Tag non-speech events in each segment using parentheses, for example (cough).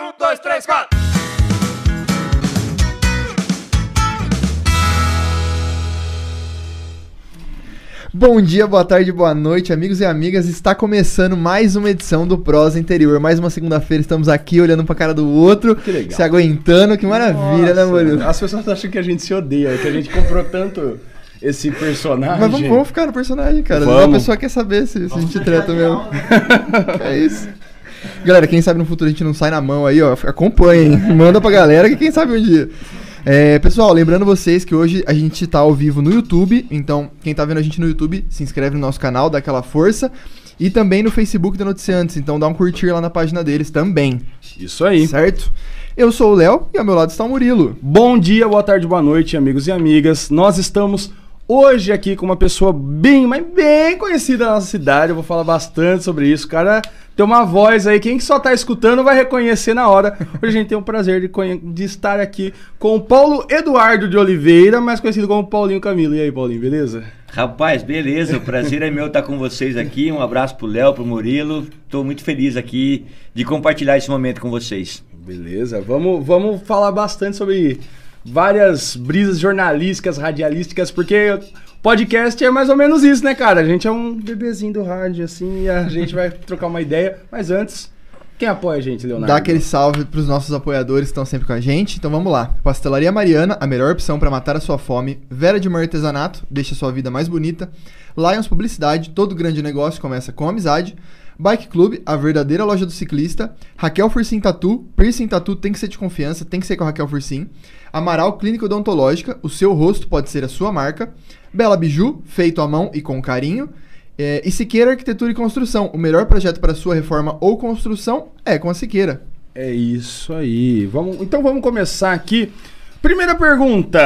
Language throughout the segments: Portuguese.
Um, dois, três, quatro. Bom dia, boa tarde, boa noite, amigos e amigas. Está começando mais uma edição do Prosa Interior. Mais uma segunda-feira estamos aqui olhando pra cara do outro, Que legal. se aguentando. Que maravilha, né, Nossa, Murilo? As pessoas acham que a gente se odeia, que a gente comprou tanto esse personagem. Mas vamos, vamos ficar no personagem, cara. Vamos. A pessoa quer saber se, se a gente treta mesmo. (laughs) é isso. Galera, quem sabe no futuro a gente não sai na mão aí, ó. Acompanhem. (laughs) Manda pra galera que quem sabe um dia. É, pessoal, lembrando vocês que hoje a gente tá ao vivo no YouTube. Então, quem tá vendo a gente no YouTube, se inscreve no nosso canal, dá aquela força. E também no Facebook da Noticiantes. Então dá um curtir lá na página deles também. Isso aí. Certo? Eu sou o Léo e ao meu lado está o Murilo. Bom dia, boa tarde, boa noite, amigos e amigas. Nós estamos hoje aqui com uma pessoa bem, mas bem conhecida na nossa cidade. Eu vou falar bastante sobre isso. O cara tem uma voz aí, quem só tá escutando vai reconhecer na hora. Hoje a gente tem o prazer de, de estar aqui com o Paulo Eduardo de Oliveira, mais conhecido como Paulinho Camilo. E aí, Paulinho, beleza? Rapaz, beleza, o prazer é meu estar com vocês aqui. Um abraço pro Léo, pro Murilo. Tô muito feliz aqui de compartilhar esse momento com vocês. Beleza, vamos, vamos falar bastante sobre várias brisas jornalísticas, radialísticas, porque podcast é mais ou menos isso, né, cara? A gente é um bebezinho do rádio, assim, e a (laughs) gente vai trocar uma ideia. Mas antes, quem apoia a gente, Leonardo? Dá aquele salve pros nossos apoiadores que estão sempre com a gente. Então vamos lá. Pastelaria Mariana, a melhor opção para matar a sua fome. Vera de Mar Artesanato, deixa a sua vida mais bonita. Lions Publicidade, todo grande negócio começa com amizade. Bike Club, a verdadeira loja do ciclista. Raquel Fursim Tatu, piercing tatu tem que ser de confiança, tem que ser com a Raquel Fursim. Amaral Clínica Odontológica, o seu rosto pode ser a sua marca. Bela Biju, feito à mão e com carinho. É, e Siqueira Arquitetura e Construção, o melhor projeto para sua reforma ou construção é com a Siqueira. É isso aí. Vamos, então vamos começar aqui. Primeira pergunta.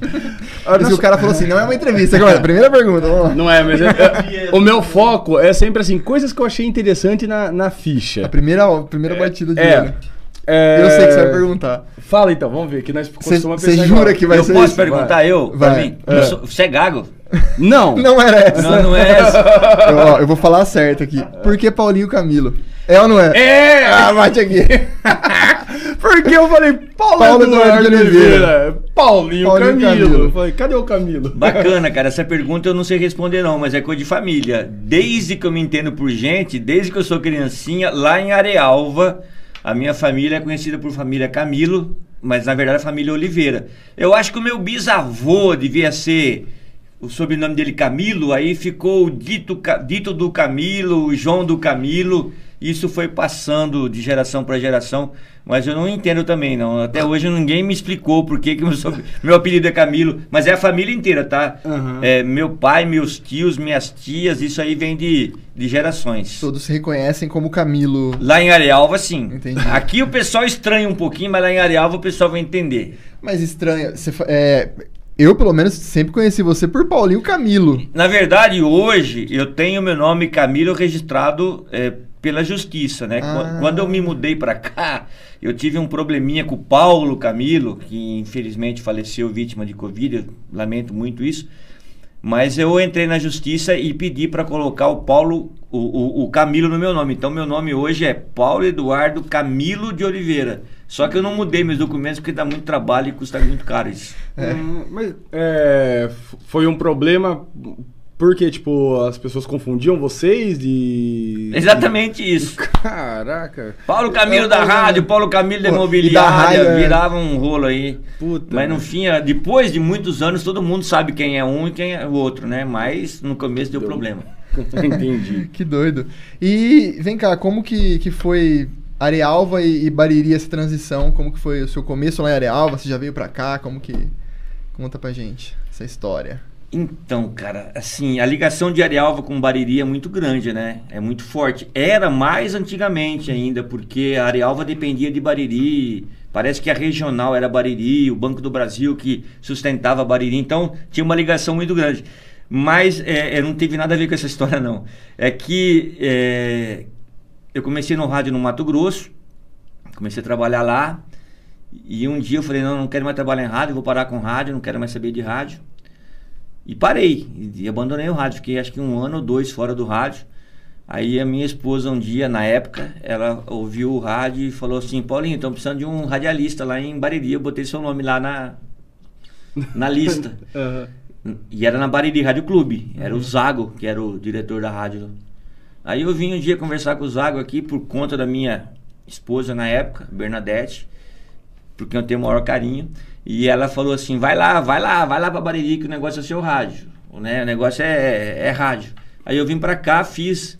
(laughs) Nossa- o cara falou assim, não é uma entrevista. Agora, primeira pergunta. Não é, mas é- é- (laughs) o meu foco é sempre assim, coisas que eu achei interessante na, na ficha. A primeira, a primeira batida de É. olho. É, Eu sei que você vai perguntar. Fala então, vamos ver, que nós costumamos Você jura igual. que vai eu ser posso isso? perguntar eu? Pra Vai. mim? É. Eu sou- Você é gago? (laughs) Não. Não era essa. Não, não é essa. Eu, ó, eu vou falar certo aqui. Por que Paulinho Camilo? É ou não é? É! Ah, bate aqui. (laughs) Porque eu falei, Paulo, Paulo Eduardo Eduardo Oliveira. Paulinho, Paulinho Camilo. Camilo. Eu falei, cadê o Camilo? Bacana, cara. Essa pergunta eu não sei responder, não, mas é coisa de família. Desde que eu me entendo por gente, desde que eu sou criancinha, lá em Arealva, a minha família é conhecida por família Camilo, mas na verdade a família Oliveira. Eu acho que o meu bisavô devia ser o sobrenome dele Camilo, aí ficou o dito, dito do Camilo, o João do Camilo. Isso foi passando de geração para geração, mas eu não entendo também, não. Até hoje ninguém me explicou por que, que meu, sob- meu apelido é Camilo, mas é a família inteira, tá? Aham. É, meu pai, meus tios, minhas tias, isso aí vem de, de gerações. Todos se reconhecem como Camilo. Lá em Arealva, sim. Entendi. Aqui o pessoal estranha um pouquinho, mas lá em Arealva o pessoal vai entender. Mas estranho. Você, é, eu, pelo menos, sempre conheci você por Paulinho Camilo. Na verdade, hoje eu tenho meu nome Camilo registrado é, pela justiça, né? Ah. Qu- Quando eu me mudei pra cá, eu tive um probleminha com o Paulo Camilo, que infelizmente faleceu vítima de Covid, eu lamento muito isso. Mas eu entrei na justiça e pedi para colocar o Paulo, o, o, o Camilo no meu nome. Então meu nome hoje é Paulo Eduardo Camilo de Oliveira. Só que eu não mudei meus documentos porque dá muito trabalho e custa muito caro isso. Hum, mas é, foi um problema porque, tipo, as pessoas confundiam vocês de... Exatamente isso. Caraca. Paulo Camilo da rádio, Paulo Camilo da da imobiliária, rádio, é. virava um rolo aí. Puta. Mas no né? fim, é, depois de muitos anos, todo mundo sabe quem é um e quem é o outro, né? Mas no começo deu Deu. problema. (laughs) Entendi. Que doido. E vem cá, como que, que foi Arealva e, e Bariri essa transição? Como que foi o seu começo lá em Arealva? Você já veio pra cá? Como que. Conta pra gente essa história. Então, cara, assim, a ligação de Arealva com Bariri é muito grande, né? É muito forte. Era mais antigamente ainda, porque a Arealva dependia de Bariri. Parece que a regional era Bariri, o Banco do Brasil que sustentava Bariri. Então, tinha uma ligação muito grande. Mas é, é, não teve nada a ver com essa (laughs) história, não. É que é, eu comecei no rádio no Mato Grosso, comecei a trabalhar lá. E um dia eu falei, não, não quero mais trabalhar em rádio, vou parar com rádio, não quero mais saber de rádio. E parei, e, e abandonei o rádio. Fiquei acho que um ano ou dois fora do rádio. Aí a minha esposa um dia, na época, ela ouviu o rádio e falou assim, Paulinho, estão precisando de um radialista lá em Bariri. Eu botei seu nome lá na, na lista. (laughs) Aham. E era na Bariri Rádio Clube. Era Uhum. o Zago, que era o diretor da rádio. Aí eu vim um dia conversar com o Zago aqui por conta da minha esposa na época, Bernadette, porque eu tenho o maior carinho. E ela falou assim: vai lá, vai lá, vai lá pra Bariri que o negócio é seu rádio. Né? O negócio é, é rádio. Aí eu vim pra cá, fiz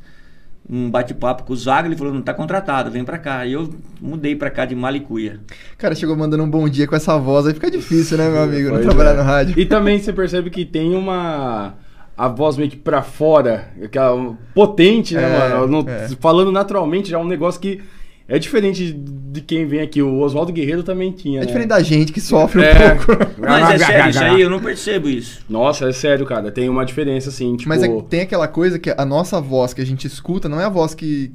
um bate-papo com o Zago, ele falou: não tá contratado, vem pra cá. Aí eu mudei pra cá de Malicuia. Cara, chegou mandando um bom dia com essa voz, aí fica difícil, né, meu amigo? Não trabalhar é. no rádio. E também você percebe que tem uma. A voz meio que pra fora, aquela potente, né, É, mano? Não- é. Falando naturalmente, já é um negócio que é diferente de quem vem aqui. O Oswaldo Guerreiro também tinha. É né? diferente da gente que sofre É. um pouco. Mas é sério isso aí, eu não percebo isso. Nossa, é sério, cara. Tem uma diferença, assim, tipo... Mas é que tem aquela coisa que a nossa voz que a gente escuta não é a voz que,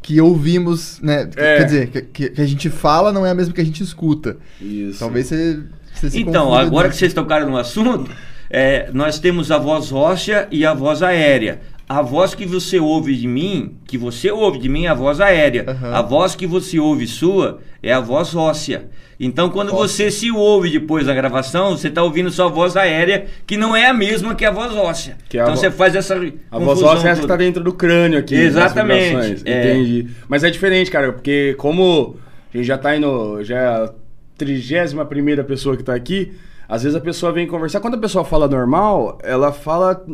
que ouvimos, né? É. Quer dizer, que, que a gente fala não é a mesma que a gente escuta. Isso. Talvez você, você se Então, agora que nisso. vocês tocaram no assunto, é, nós temos a voz óssea e a voz aérea. A voz que você ouve de mim, que você ouve de mim, é a voz aérea. Aham. A voz que você ouve sua é a voz óssea. Então, quando você se ouve depois da gravação, você está ouvindo sua voz aérea, que não é a mesma que a voz óssea. Que é então, vo- você faz essa A voz óssea é essa que tá toda. dentro do crânio aqui. Exatamente, nas vibrações. é. Entendi. Mas é diferente, cara, porque como a gente já tá indo. Já é a trigésima primeira pessoa que tá aqui, às vezes a pessoa vem conversar. Quando a pessoa fala normal, ela fala.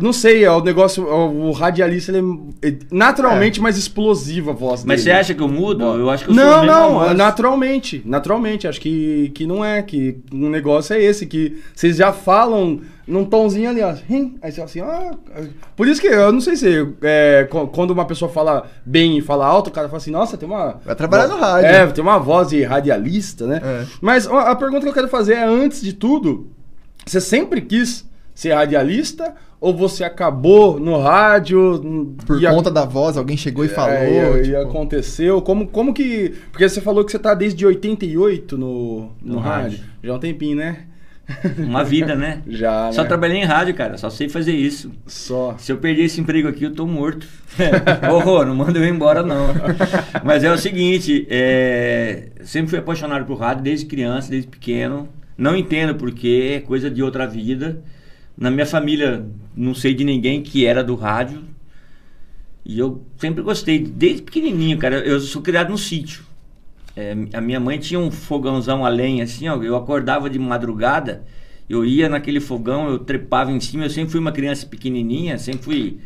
Não sei, é o negócio. O, o radialista, ele é, é naturalmente mais explosiva a voz Mas você dele. acha que eu mudo? Eu acho que eu Não, não, naturalmente. Naturalmente, acho que, que não é, que um negócio é esse, que vocês já falam num tomzinho ali, ó. Aí você fala assim, ah. Por isso que eu não sei se é, quando uma pessoa fala bem e fala alto, o cara fala assim, nossa, tem uma. Vai trabalhar no rádio. É, tem uma voz de radialista, né? É. Mas a pergunta que eu quero fazer é, antes de tudo, você sempre quis ser radialista? Ou você acabou no rádio? Por e a- conta da voz, alguém chegou e falou. é, e, e tipo, aconteceu. Como, como que. Porque você falou que você tá desde 88 no, no, No rádio. rádio. Já é um tempinho, né? Uma vida, né? (laughs) Já. Só né? trabalhei em rádio, cara. Só sei fazer isso. Só. Se eu perder esse emprego aqui, eu tô morto. (laughs) Horror, não manda eu embora, não. (laughs) Mas é o seguinte, é, sempre fui apaixonado por rádio desde criança, desde pequeno. Não entendo porque é coisa de outra vida. Na minha família, não sei de ninguém que era do rádio. E eu sempre gostei, desde pequenininho, cara. Eu sou criado no sítio. É, a minha mãe tinha um fogãozão a lenha, assim, ó. Eu acordava de madrugada, eu ia naquele fogão, eu trepava em cima. Eu sempre fui uma criança pequenininha, sempre fui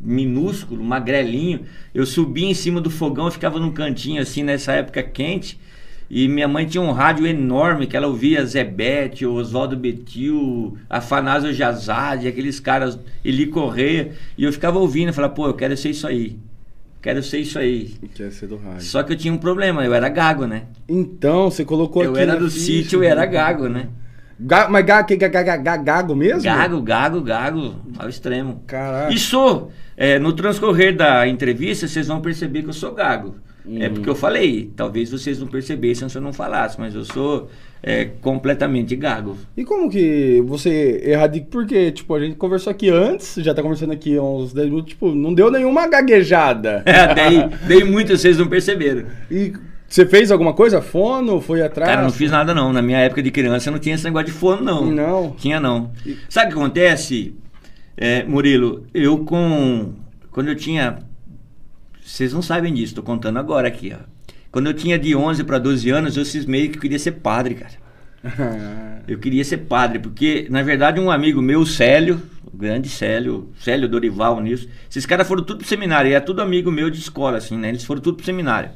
minúsculo, magrelinho. Eu subia em cima do fogão, ficava num cantinho, assim, nessa época quente. E minha mãe tinha um rádio enorme que ela ouvia Zebete, Oswaldo Betil, Afanásio Jazade, aqueles caras, Eli Correia. E eu ficava ouvindo e falava, pô, eu quero ser isso aí. Quero ser isso aí. Quer ser do rádio. Só que eu tinha um problema, eu era gago, né? Então, você colocou eu aqui. era na do ficha, sítio, eu era gago, né? Ga- mas gago, que, ga- ga- ga- gago mesmo? Gago, gago, gago, ao extremo. Caraca. E sou. é, no transcorrer da entrevista, vocês vão perceber que eu sou gago. É Uhum. porque eu falei. Talvez vocês não percebessem se eu não falasse, mas eu sou é, completamente gago. E como que você erradica? Porque, tipo, a gente conversou aqui antes, já tá conversando aqui há uns 10 minutos, tipo, não deu nenhuma gaguejada. (laughs) É, dei, dei muito, vocês não perceberam. E você fez alguma coisa? Fono? Foi atrás? Cara, não fiz nada não. Na minha época de criança não tinha esse negócio de fone, não. Não. Tinha não. Sabe o que acontece, é, Murilo? Eu com. Quando eu tinha. Vocês não sabem disso, tô contando agora aqui, ó. Quando eu tinha de 11 para 12 anos, eu cismei que eu queria ser padre, cara. (laughs) Eu queria ser padre, porque, na verdade, um amigo meu, Célio, o grande Célio, Célio Dorival nisso, esses caras foram tudo pro seminário, e é tudo amigo meu de escola, assim, né? Eles foram tudo pro seminário.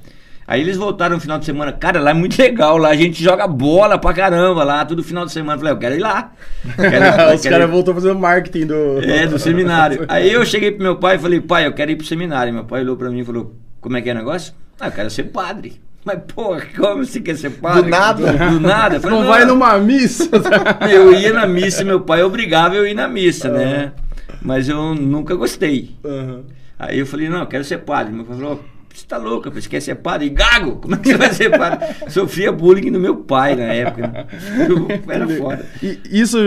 Aí eles voltaram no final de semana, cara, lá é muito legal, lá a gente joga bola pra caramba, lá, todo final de semana. Eu falei, eu quero ir lá. Quero ir- (laughs) Os caras voltou fazendo marketing do. é, do seminário. (laughs) Aí eu cheguei pro meu pai e falei, pai, eu quero ir pro seminário. Meu pai olhou pra mim e falou, como é que é o negócio? Ah, eu quero ser padre. Mas, pô, como você quer ser padre? Do nada? Do nada. Eu falei, (laughs) Não vai numa missa? Eu ia na missa, meu pai obrigava eu ir na missa, né? Mas eu nunca gostei. Aham. Aí eu falei, não, eu quero ser padre. Meu pai falou, você tá louca, você quer ser padre? Gago? Como é que você vai ser padre? (laughs) Sofria bullying do meu pai na época. (laughs) Era foda. E isso,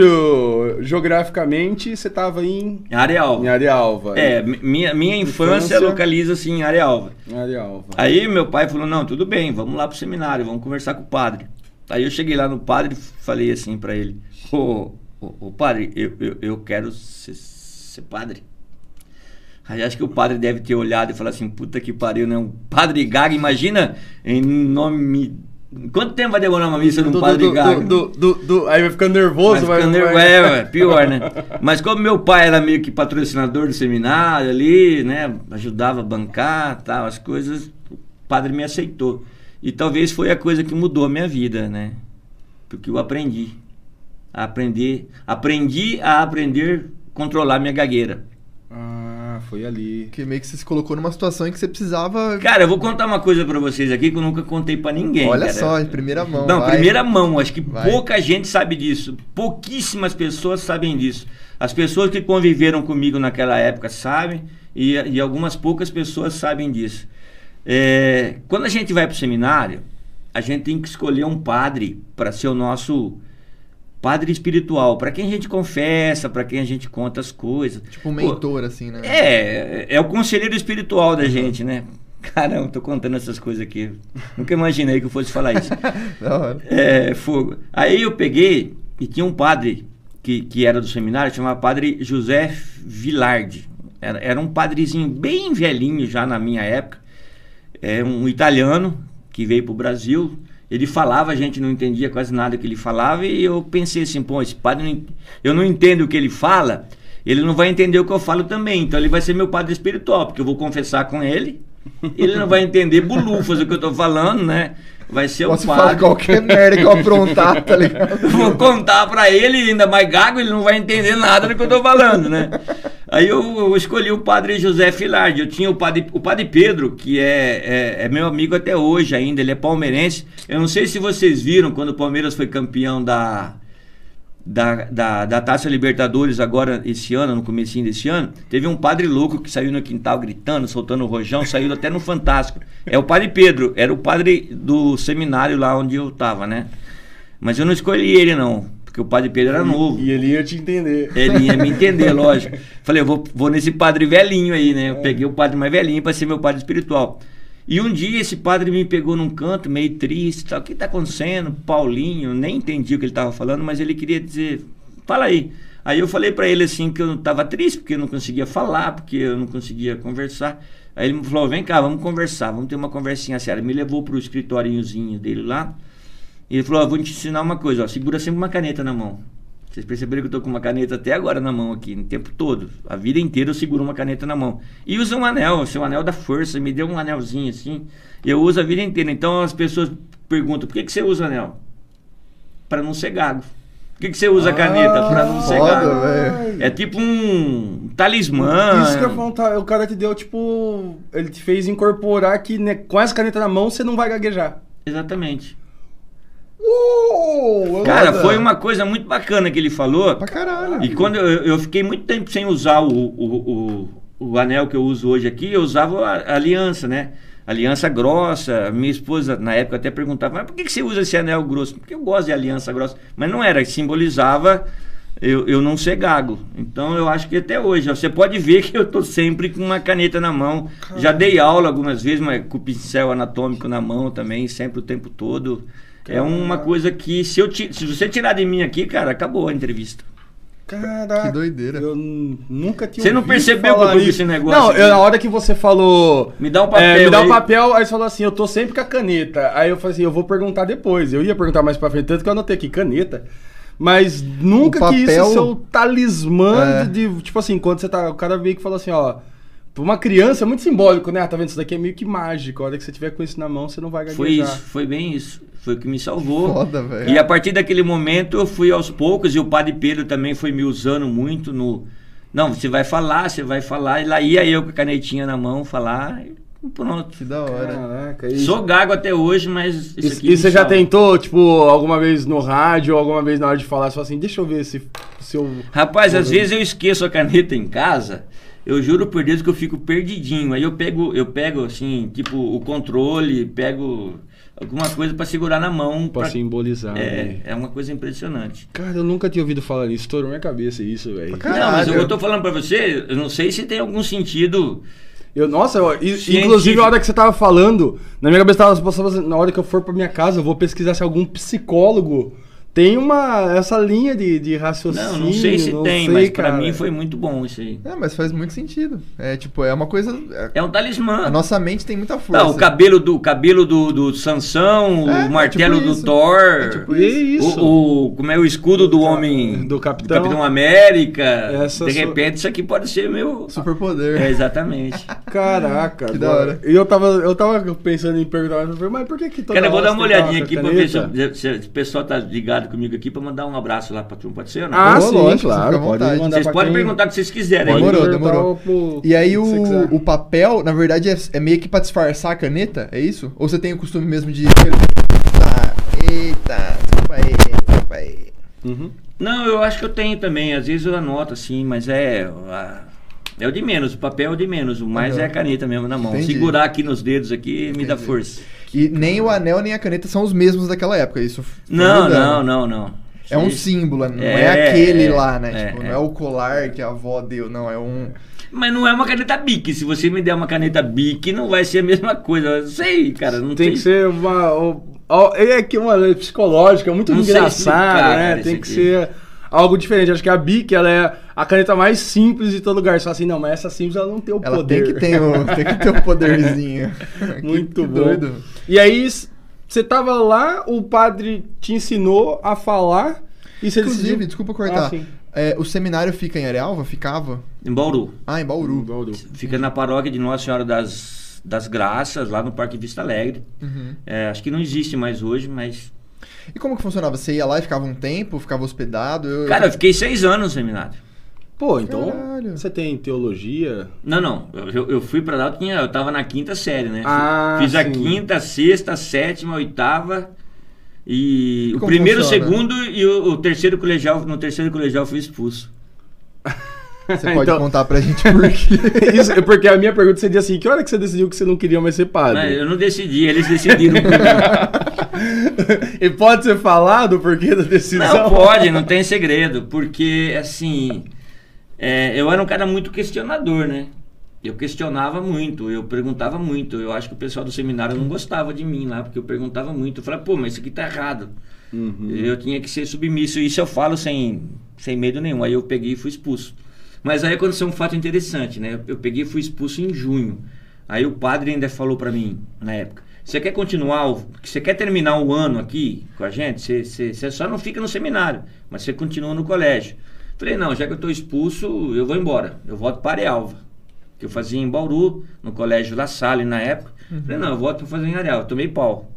geograficamente, você tava em, Em Areal. em Arealva. É, mi- minha, minha infância, Infância. localiza-se em Arealva. Arealva. Aí meu pai falou, não, tudo bem, vamos lá pro seminário, vamos conversar com o padre. Aí eu cheguei lá no padre e falei assim pra ele, ô, ô, ô, padre, eu, eu, eu quero ser, ser padre. Aí acho que o padre deve ter olhado e falado assim, puta que pariu, né? Um padre gaga, imagina em nome... Quanto tempo vai demorar uma missa Do- padre do- gaga? do- do- do- aí vai ficando nervoso, Vai ficando nervo- É, ué, pior, né? (laughs) Mas como meu pai era meio que patrocinador do seminário ali, né? Ajudava a bancar, tal, as coisas, o padre me aceitou. E talvez foi a coisa que mudou a minha vida, né? Porque eu aprendi. A aprender. Aprendi a aprender a controlar minha gagueira. Ah, foi ali. Que meio que você se colocou numa situação em que você precisava. Cara, eu vou contar uma coisa pra vocês aqui que eu nunca contei pra ninguém. Olha cara. só, em primeira mão. Não, vai. primeira mão. Acho que Vai. pouca gente sabe disso. Pouquíssimas pessoas sabem disso. As pessoas que conviveram comigo naquela época sabem e, e algumas poucas pessoas sabem disso. É, quando a gente vai para o seminário, a gente tem que escolher um padre para ser o nosso padre espiritual, para quem a gente confessa, para quem a gente conta as coisas. Tipo um Pô, mentor, assim, né? é, é o conselheiro espiritual da gente, né? (laughs) Caramba, tô contando essas coisas aqui. Nunca imaginei que eu fosse falar isso. (laughs) Da hora. É, fogo. Aí eu peguei e tinha um padre que, que era do seminário, chamava Padre José Vilardi. Era, era um padrezinho bem velhinho já na minha época. É um italiano que veio pro Brasil. Ele falava, a gente não entendia quase nada que ele falava, e eu pensei assim, pô, esse padre, não eu não entendo o que ele fala, ele não vai entender o que eu falo também, então ele vai ser meu padre espiritual, porque eu vou confessar com ele, ele não vai entender bulufas o que eu tô falando, né? Vai ser Posso o falar padre. qualquer merda que eu aprontar, tá (laughs) ligado? Vou contar pra ele, ainda mais gago, ele não vai entender nada do que eu tô falando, né? Aí eu, eu escolhi o padre José Filardi. Eu tinha o padre, o padre Pedro, que é, é, é meu amigo até hoje ainda, ele é palmeirense. Eu não sei se vocês viram quando o Palmeiras foi campeão da, da, da, da Taça Libertadores agora esse ano, no comecinho desse ano, teve um padre louco que saiu no quintal gritando, soltando o rojão, saiu até no Fantástico. É o padre Pedro, era o padre do seminário lá onde eu tava, né? Mas eu não escolhi ele não, porque o padre Pedro era novo. E ele ia te entender. Ele ia me entender, (laughs) lógico. Falei, eu vou, vou nesse padre velhinho aí, né? Eu peguei o padre mais velhinho para ser meu padre espiritual. E um dia esse padre me pegou num canto, meio triste, tal. O que tá acontecendo? Paulinho, nem entendi o que ele tava falando, mas ele queria dizer, fala aí. Aí eu falei para ele assim que eu tava triste, porque eu não conseguia falar, porque eu não conseguia conversar. Aí ele falou, vem cá, vamos conversar, vamos ter uma conversinha séria. Me levou pro escritóriozinho dele lá. E ele falou, vou te ensinar uma coisa, ó, segura sempre uma caneta na mão. Vocês perceberam que eu tô com uma caneta até agora na mão aqui, no tempo todo. A vida inteira eu seguro uma caneta na mão. E usa um anel, esse é um anel da força, me deu um anelzinho assim. E eu uso a vida inteira. Então as pessoas perguntam, por que, que você usa anel? Para não ser gago. Por que, que você usa a caneta? Para não ser foda, gago. velho. É tipo um talismã. Isso que eu ia falar, o cara te deu, tipo. Ele te fez incorporar que né, com essa caneta na mão você não vai gaguejar. Exatamente. Uou! Cara, Foda. foi uma coisa muito bacana que ele falou. Pra caralho. E quando eu, eu fiquei muito tempo sem usar o, o, o, o anel que eu uso hoje aqui, eu usava a, a aliança, né? Aliança grossa. Minha esposa, na época, até perguntava: Mas por que, que você usa esse anel grosso? Porque eu gosto de aliança grossa. Mas não era, simbolizava eu, eu não ser gago. Então eu acho que até hoje, ó, você pode ver que eu tô sempre com uma caneta na mão. Já dei aula algumas vezes, mas com o pincel anatômico na mão também, sempre o tempo todo. É uma coisa que, se, eu ti- se você tirar de mim aqui, cara, acabou a entrevista. Caraca. Que doideira. Eu nunca tinha Você não percebeu que eu vi esse negócio Não, eu, na hora que você falou. Me dá um papel é, me dá um aí. papel, aí você falou assim: eu tô sempre com a caneta. Aí eu falei assim: eu vou perguntar depois. Eu ia perguntar mais pra frente, tanto que eu anotei aqui, caneta. Mas nunca O que isso papel- é o talismã É. de, de- Tipo assim, quando você tá. O cara veio que falou assim: ó. Pra uma criança é muito simbólico, né? Ah, tá vendo? Isso daqui é meio que mágico. A hora que você tiver com isso na mão, você não vai gaguejar. Foi isso, foi bem isso. Foi o que me salvou. Foda, velho. E a partir daquele momento eu fui aos poucos e o Padre Pedro também foi me usando muito no. Não, você vai falar, você vai falar. E lá ia eu com a canetinha na mão falar e pronto. Que da hora. Caraca. Sou gago até hoje, mas isso E, aqui. e você já tentou, tipo, alguma vez no rádio ou alguma vez na hora de falar, você fala assim, deixa eu ver se se eu. Rapaz, às Uhum. vezes eu esqueço a caneta em casa. Eu juro por Deus que eu fico perdidinho. Aí eu pego, eu pego assim, tipo, o controle, pego alguma coisa pra segurar na mão. Pra simbolizar. É, né? é uma coisa impressionante. Cara, eu nunca tinha ouvido falar nisso. Estourou minha cabeça isso, velho. Não, mas eu tô falando pra você, eu não sei se tem algum sentido. Eu, nossa, eu- inclusive a hora que você tava falando, na minha cabeça tava passando, na hora que eu for pra minha casa, eu vou pesquisar se algum psicólogo tem uma essa linha de, de raciocínio. Não, não sei se não tem, sei, mas pra cara. mim foi muito bom isso aí. É, mas faz muito sentido. É tipo, é uma coisa. é- É um talismã. a nossa mente tem muita força. Não, o cabelo do cabelo do, do Sansão, É, o martelo tipo do isso. Thor, É tipo E isso. o, o- como é o escudo do homem do Capitão. América. Essa de repente isso aqui pode ser meu. Superpoder. É, exatamente. (laughs) Caraca, Que da hora. E eu tava, eu tava pensando em perguntar, mas por que que toda Cara, eu vou dar uma olhadinha aqui pra ver se- se o pessoal tá ligado comigo aqui pra mandar um abraço lá pra turma, pode ser ou não? Ah, sim, lógico, claro. Pode mandar Vocês podem quem- perguntar o que vocês quiserem. Aí. Demorou, demorou. pro- E aí o, o papel, na verdade, é, é meio que pra disfarçar a caneta, é isso? Ou você tem o costume mesmo de. Tá, eita, desculpa aí, desculpa aí. Uhum. Não, eu acho que eu tenho também. Às vezes eu anoto assim, mas é. a- É o de menos, o papel é o de menos, o mais Aham. é a caneta mesmo na mão. Entendi. Segurar aqui nos dedos aqui me dá Entendi. E nem o anel nem a caneta são os mesmos daquela época, isso. Não, não, não, não. É um símbolo, não é, É, aquele é, lá, né? é, tipo, é. não é o colar que a avó deu, não, é um. Mas não é uma caneta Bic. Se você me der uma caneta Bic, não vai ser a mesma coisa. Eu sei, cara. Não Tem sei. que ser uma. É que uma lei psicológica, muito Não sei engraçada, explicar, né? cara, Tem que aqui. ser algo diferente. Acho que a Bic ela é a caneta mais simples de todo lugar. Só assim, não, mas essa simples ela não tem o Ela poder. tem que ter o, tem que ter o poderzinho. Muito que bom. doido. E aí, você tava lá, o padre te ensinou a falar e você Inclusive, decidiu... desculpa cortar. Ah, sim. É, o seminário fica em Arealva? Ficava? Em Bauru. Ah, em Bauru. Bauru. Fica na paróquia de Nossa Senhora das, das Graças, lá no Parque Vista Alegre. Uhum. É, acho que não existe mais hoje, mas. E como que funcionava? Você ia lá e ficava um tempo, ficava hospedado? Eu, Cara, eu fiquei seis anos no seminário. Pô, então Caralho. você tem teologia? Não, não. Eu, eu- fui pra lá, eu, tinha, eu tava na quinta série, né? Ah, Fiz a sim. quinta, sexta, sétima, oitava. E, E o primeiro, o funciona? segundo e o, o terceiro colegial. No terceiro colegial eu fui expulso. Você (laughs) pode Então- contar pra gente por quê? (laughs) Isso, é porque a minha pergunta seria assim: que hora que você decidiu que você não queria mais ser padre? eu não decidi, eles decidiram (laughs) e pode ser falado o porquê da decisão? Não pode, não tem segredo, porque assim, é, eu era um cara muito questionador, né? Eu questionava muito, eu perguntava muito. Eu acho que o pessoal do seminário não gostava de mim lá, porque eu perguntava muito. Eu falava, pô, mas isso aqui tá errado. Uhum. Eu tinha que ser submisso. Isso eu falo sem, sem medo nenhum. Aí eu peguei e fui expulso. Mas aí aconteceu um fato interessante, né? Eu peguei e fui expulso em junho. Aí o padre ainda falou pra mim, na época, você quer continuar, você quer terminar o ano aqui com a gente? Você, você, você só não fica no seminário, mas você continua no colégio. Falei, não, já que eu tô expulso, eu vou embora. Eu volto para Arealva. Que eu fazia em Bauru, no colégio La Salle na época. Falei, não, eu volto para fazer em Arealva. Tomei pau.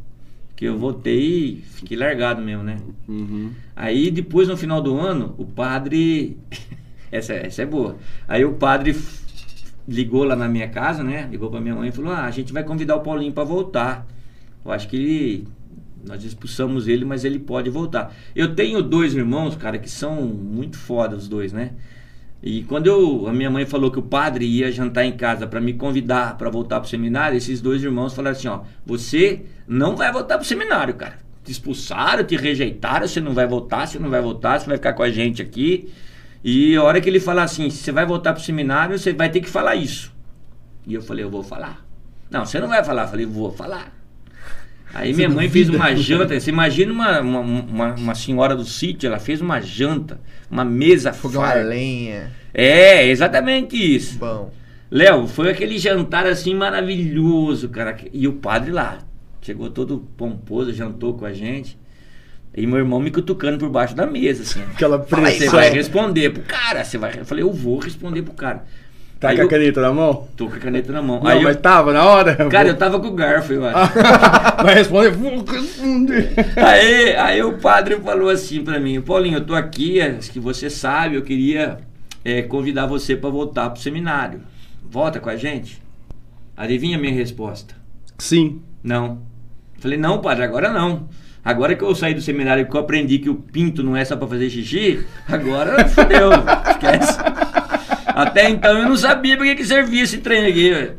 Que eu voltei e fiquei largado mesmo, né? Uhum. Aí depois no final do ano, o padre. Essa, essa é boa. Aí o padre ligou lá na minha casa, né? Ligou pra minha mãe e falou: Ah, a gente vai convidar o Paulinho pra voltar. Eu acho que ele. Nós expulsamos ele, mas ele pode voltar. Eu tenho dois irmãos, cara, que são muito foda, os dois, né? E quando eu, a minha mãe falou que o padre ia jantar em casa para me convidar para voltar pro seminário, esses dois irmãos falaram assim, ó, você não vai voltar pro seminário, cara. Te expulsaram, te rejeitaram, você não vai voltar, você não vai voltar, você vai ficar com a gente aqui. E a hora que ele falar assim, se você vai voltar pro seminário, você vai ter que falar isso. E eu falei, eu vou falar. Não, você não vai falar. Eu falei, vou falar. Aí minha mãe fez uma (laughs) janta. Você imagina uma, uma, uma, uma senhora do sítio, ela fez uma janta, uma mesa Fogão farta. lenha. É, exatamente isso. Bom. Léo, foi aquele jantar assim maravilhoso, cara. E o padre lá. Chegou todo pomposo, jantou com a gente. E meu irmão me cutucando por baixo da mesa, assim. Aquela Fala aí, Você pressão. vai responder pro cara. Você vai... Eu falei, eu vou responder pro cara. Tá Aí com a eu caneta na mão? tô com a caneta na mão. Não, aí eu- mas tava na hora? Cara, eu tava com o garfo, eu acho. (laughs) Vai responder. Vou responder. Aí, aí o padre falou assim pra mim, Paulinho, eu tô aqui, acho que você sabe, eu queria é, convidar você pra voltar pro seminário. Volta com a gente? Adivinha a minha resposta? Sim. Não. Falei, não, padre, agora não. Agora que eu saí do seminário que eu aprendi que o pinto não é só pra fazer xixi, agora fodeu, (laughs) esquece. Até então eu não sabia pra que, que servia esse trem aqui, velho.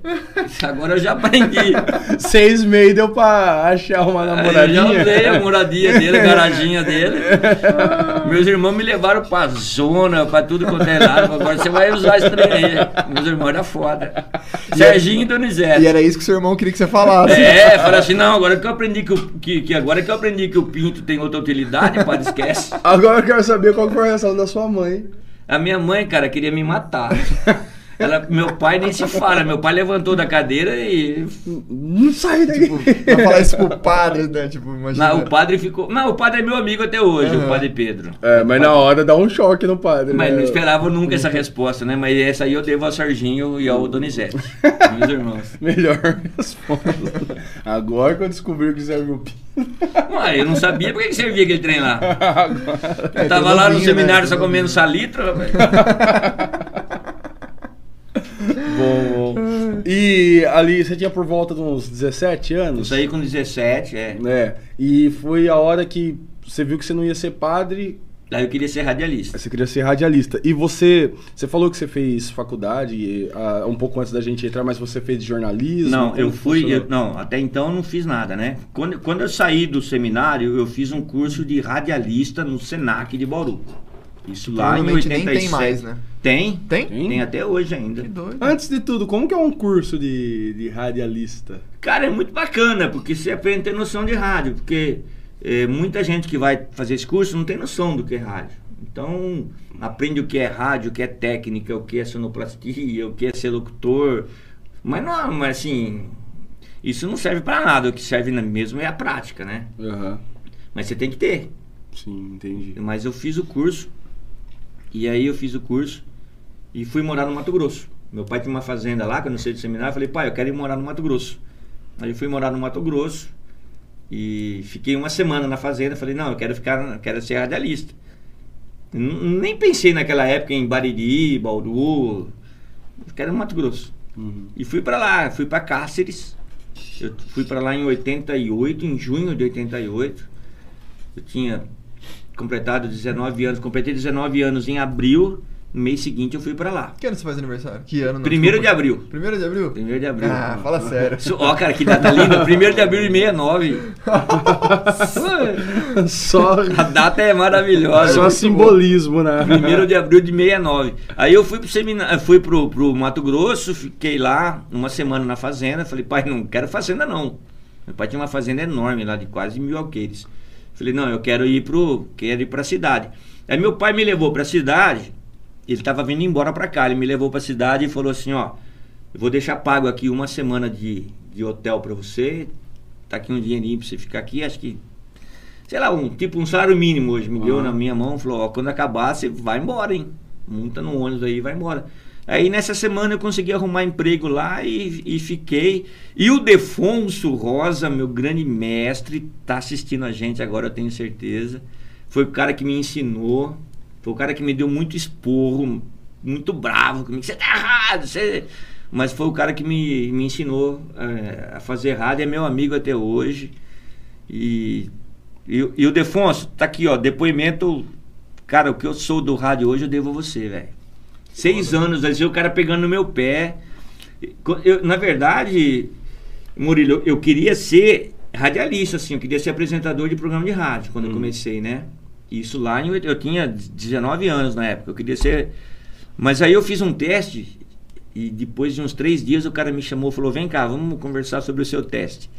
Agora eu já aprendi. Seis meses deu pra achar uma Aí eu já namoradinha. usei a moradia dele, a (laughs) garaginha dele. Meus irmãos me levaram pra zona, pra tudo quanto é lado. Agora você vai usar esse trem aí. Meus irmãos eram foda. Serginho e Donizete. E era isso que seu irmão queria que você falasse. É, fala assim, não, agora que eu aprendi que, o- que, que agora que eu aprendi que o pinto tem outra utilidade, padre, esquece. Agora eu quero saber qual foi a reação da sua mãe. A minha mãe, cara, queria me matar. (laughs) Ela, meu pai nem se fala, meu pai levantou da cadeira e. Não sai daqui. Pra falar isso pro padre, né? Tipo, imagina. Não, o padre ficou. Não, o padre é meu amigo até hoje, Aham. o padre Pedro. É, mas na hora dá um choque no padre. Mas né? não esperava nunca essa resposta, né? Mas essa aí eu devo ao Serginho e ao Donizete, meus irmãos. (laughs) Melhor resposta. Agora que eu descobri que serve o pinto. Ué, eu não sabia por que servia aquele trem lá. (laughs) Agora. Eu tava tem lá no novinho, seminário né? só comendo salitro, rapaz. (laughs) Bom. E ali, você tinha por volta de uns 17 Eu anos? saí com 17, é. É. E foi a hora que você viu que você não ia ser padre, Daí eu queria ser radialista. você queria ser radialista. E você, você falou que você fez faculdade ah, um pouco antes da gente entrar, mas você fez jornalismo? Não, eu fui. eu- não, até então eu não fiz nada, né? Quando, quando eu saí do seminário, eu fiz um curso de radialista no Senac de Bauru. Isso lá em Provavelmente 87. nem tem mais, né? Tem? Tem? Tem? Tem até hoje ainda. Que doido. Antes de tudo, como que é um curso de, de radialista? Cara, é muito bacana, porque você aprende a ter noção de rádio. Porque eh, muita gente que vai fazer esse curso não tem noção do que é rádio. Então, aprende o que é rádio, o que é técnica, o que é sonoplastia, o que é ser locutor. Mas não, mas assim, isso não serve pra nada. O que serve mesmo é a prática, né? Aham. Mas você tem que ter. Sim, entendi. Mas eu fiz o curso. E aí eu fiz o curso e fui morar no Mato Grosso. Meu pai tinha uma fazenda lá, quando eu saí do seminário, eu falei, pai, eu quero ir morar no Mato Grosso. Aí eu fui morar no Mato Grosso e fiquei uma semana na fazenda. Falei, não, eu quero ficar, quero ser radialista. Nem pensei naquela época em Bariri, Bauru. Eu quero no Mato Grosso. Uhum. E fui pra lá, fui pra Cáceres. Eu fui pra lá em 88, em junho de 88. Eu tinha completado 19 anos, completei 19 anos em abril. No mês seguinte eu fui pra lá. Que ano você faz aniversário? Que ano? não? Primeiro de Desculpa. abril. Primeiro de abril? Primeiro de abril. Ah, fala sério. Ó, cara, que data linda. Primeiro de abril de 69. (laughs) Só, A data é maravilhosa. só simbolismo, né? Primeiro de abril de 69. Aí eu fui pro seminário, fui pro, pro Mato Grosso, fiquei lá uma semana na fazenda. Falei, pai, não quero fazenda não. Meu pai tinha uma fazenda enorme lá de quase mil alqueires. Falei, não, eu quero ir pro, quero ir pra cidade. Aí meu pai me levou pra cidade. Ele tava vindo embora pra cá. Ele me levou pra cidade e falou assim, ó, eu vou deixar pago aqui uma semana de, de hotel pra você. Tá aqui um dinheirinho pra você ficar aqui. Acho que sei lá, um tipo um salário mínimo hoje, me deu na minha mão, falou, ó, quando acabar, você vai embora, hein? Monta no ônibus aí e vai embora. Aí nessa semana eu consegui arrumar emprego lá e, e fiquei. E o Defonso Rosa, meu grande mestre, tá assistindo a gente agora, eu tenho certeza. Foi o cara que me ensinou, foi o cara que me deu muito esporro, muito bravo comigo. Você tá errado, você. Mas foi o cara que me, me ensinou eh, a fazer errado é meu amigo até hoje. E, e, e o Defonso, tá aqui, ó, depoimento. Cara, o que eu sou do rádio hoje eu devo a você, velho. Seis anos, assim, o cara pegando no meu pé. Eu, na verdade, Murilo, eu, queria ser radialista, assim, eu queria ser apresentador de programa de rádio quando eu comecei, né? Isso lá em, eu tinha 19 anos na época, eu queria ser. Mas aí eu fiz um teste e depois de uns três dias o cara me chamou e falou: Vem cá, vamos conversar sobre o seu teste.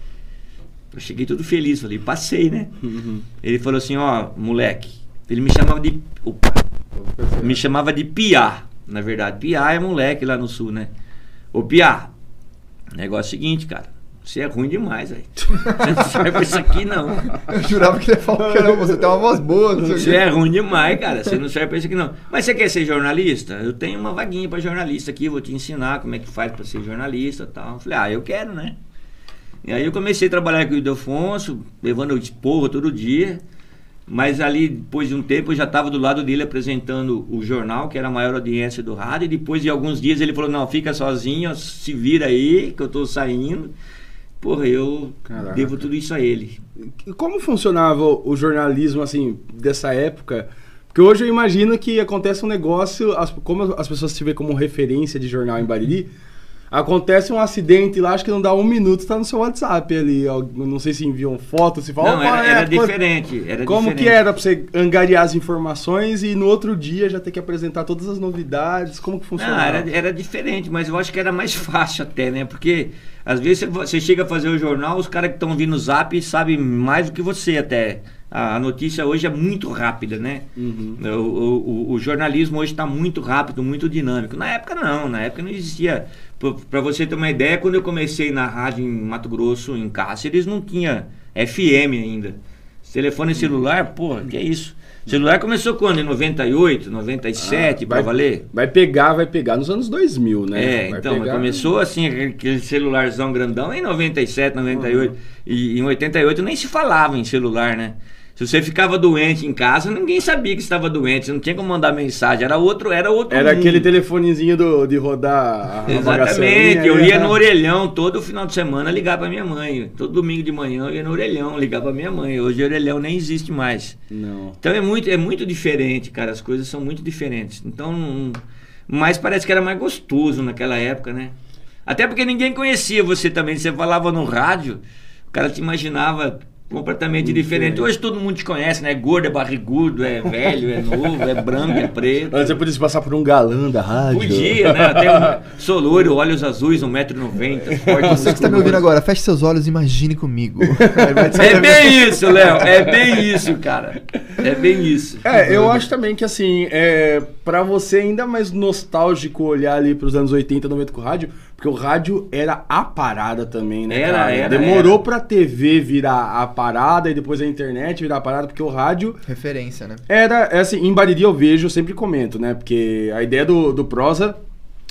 Eu cheguei todo feliz, falei: Passei, né? Uhum. Ele falou assim: Ó, moleque. Ele me chamava de. Opa, me chamava de Piá, na verdade. Piá é moleque lá no sul, né? Ô Piá, negócio é o seguinte, cara. Você é ruim demais, velho. (laughs) Você não serve pra isso aqui, não. Eu jurava que ele ia falar, caramba, você tem uma voz boa, o Você é ruim demais, cara. Você não serve pra isso aqui, não. Mas você quer ser jornalista? Eu tenho uma vaguinha pra jornalista aqui, vou te ensinar como é que faz pra ser jornalista e tal. Eu falei, ah, eu quero, né? E aí eu comecei a trabalhar com o Ildefonso, levando esporro todo dia. Mas ali, depois de um tempo, eu já estava do lado dele apresentando o jornal, que era a maior audiência do rádio. E depois de alguns dias ele falou, não, fica sozinho, se vira aí, que eu tô saindo. Porra, eu Caraca. devo tudo isso a ele. E Como funcionava o jornalismo, assim, dessa época? Porque hoje eu imagino que acontece um negócio, as- como as pessoas te veem como referência de jornal em Bariri, acontece um acidente lá, acho que não dá um minuto, tá no seu WhatsApp ali. Não sei se enviam foto, se falam. Não, "Opa, era, é, era diferente. Era Como diferente. que era pra você angariar as informações e no outro dia já ter que apresentar todas as novidades? Como que Não, funcionava? era, era diferente, mas eu acho que era mais (laughs) fácil até, né? Porque às vezes você, você chega a fazer o jornal, os caras que estão vindo no zap sabem mais do que você até. A, notícia hoje é muito rápida, né? Uhum. O, o- o- jornalismo hoje está muito rápido, muito dinâmico. Na época não, na época não existia. Para você ter uma ideia, quando eu comecei na rádio em Mato Grosso, em Cáceres, não tinha FM ainda. Telefone celular, porra, que é isso? Celular começou quando? Em 98, 97, pra vai, valer? Vai pegar, vai pegar nos anos 2000, né? É, Vai então, pegar- começou assim, aquele celularzão grandão em 97, 98. E em 88 nem se falava em celular, né? Se você ficava doente em casa, ninguém sabia que estava doente, não tinha como mandar mensagem, era outro, era outro Era mundo. aquele telefonezinho do, de rodar a Exatamente, eu né? ia no orelhão todo final de semana ligar pra minha mãe. Todo domingo de manhã eu ia no orelhão ligar pra minha mãe. Hoje o orelhão nem existe mais. Não. Então é muito, é muito diferente, cara. As coisas são muito diferentes. Então, mas parece que era mais gostoso naquela época, né? Até porque ninguém conhecia você também. Você falava no rádio, o cara te imaginava completamente diferente. Hoje todo mundo te conhece, né? É gordo, é barrigudo, é velho, é novo, é branco, é preto. Antes eu podia se passar por um galã da rádio. Podia, né? Até um, sou loiro, olhos azuis, 1,90m, forte. Você que está me ouvindo agora, feche seus olhos e imagine comigo. (laughs) É bem isso, Léo. É bem isso, cara. É bem isso. É, eu acho também que assim, é, para você ainda mais nostálgico olhar ali pros anos 80, 90 com o rádio, porque o rádio era a parada também, né? Era, cara? era, Demorou era. pra TV virar a parada e depois a internet virar a parada, porque o rádio Referência, né? Era, é assim, em Bariri eu vejo, eu sempre comento, né? Porque a ideia do, do Prosa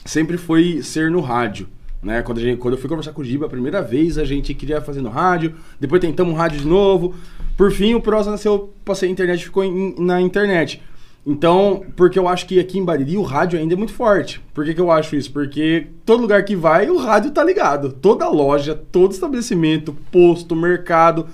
sempre foi ser no rádio. Né? Quando, a gente, quando eu fui conversar com o Giba a primeira vez, a gente queria fazer no rádio, depois tentamos rádio de novo. Por fim, o Prosa nasceu, passei a internet e ficou em- na internet. Então, porque eu acho que aqui em Bariri o rádio ainda é muito forte. Por que, que eu acho isso? Porque todo lugar que vai, o rádio tá ligado. Toda loja, todo estabelecimento, posto, mercado.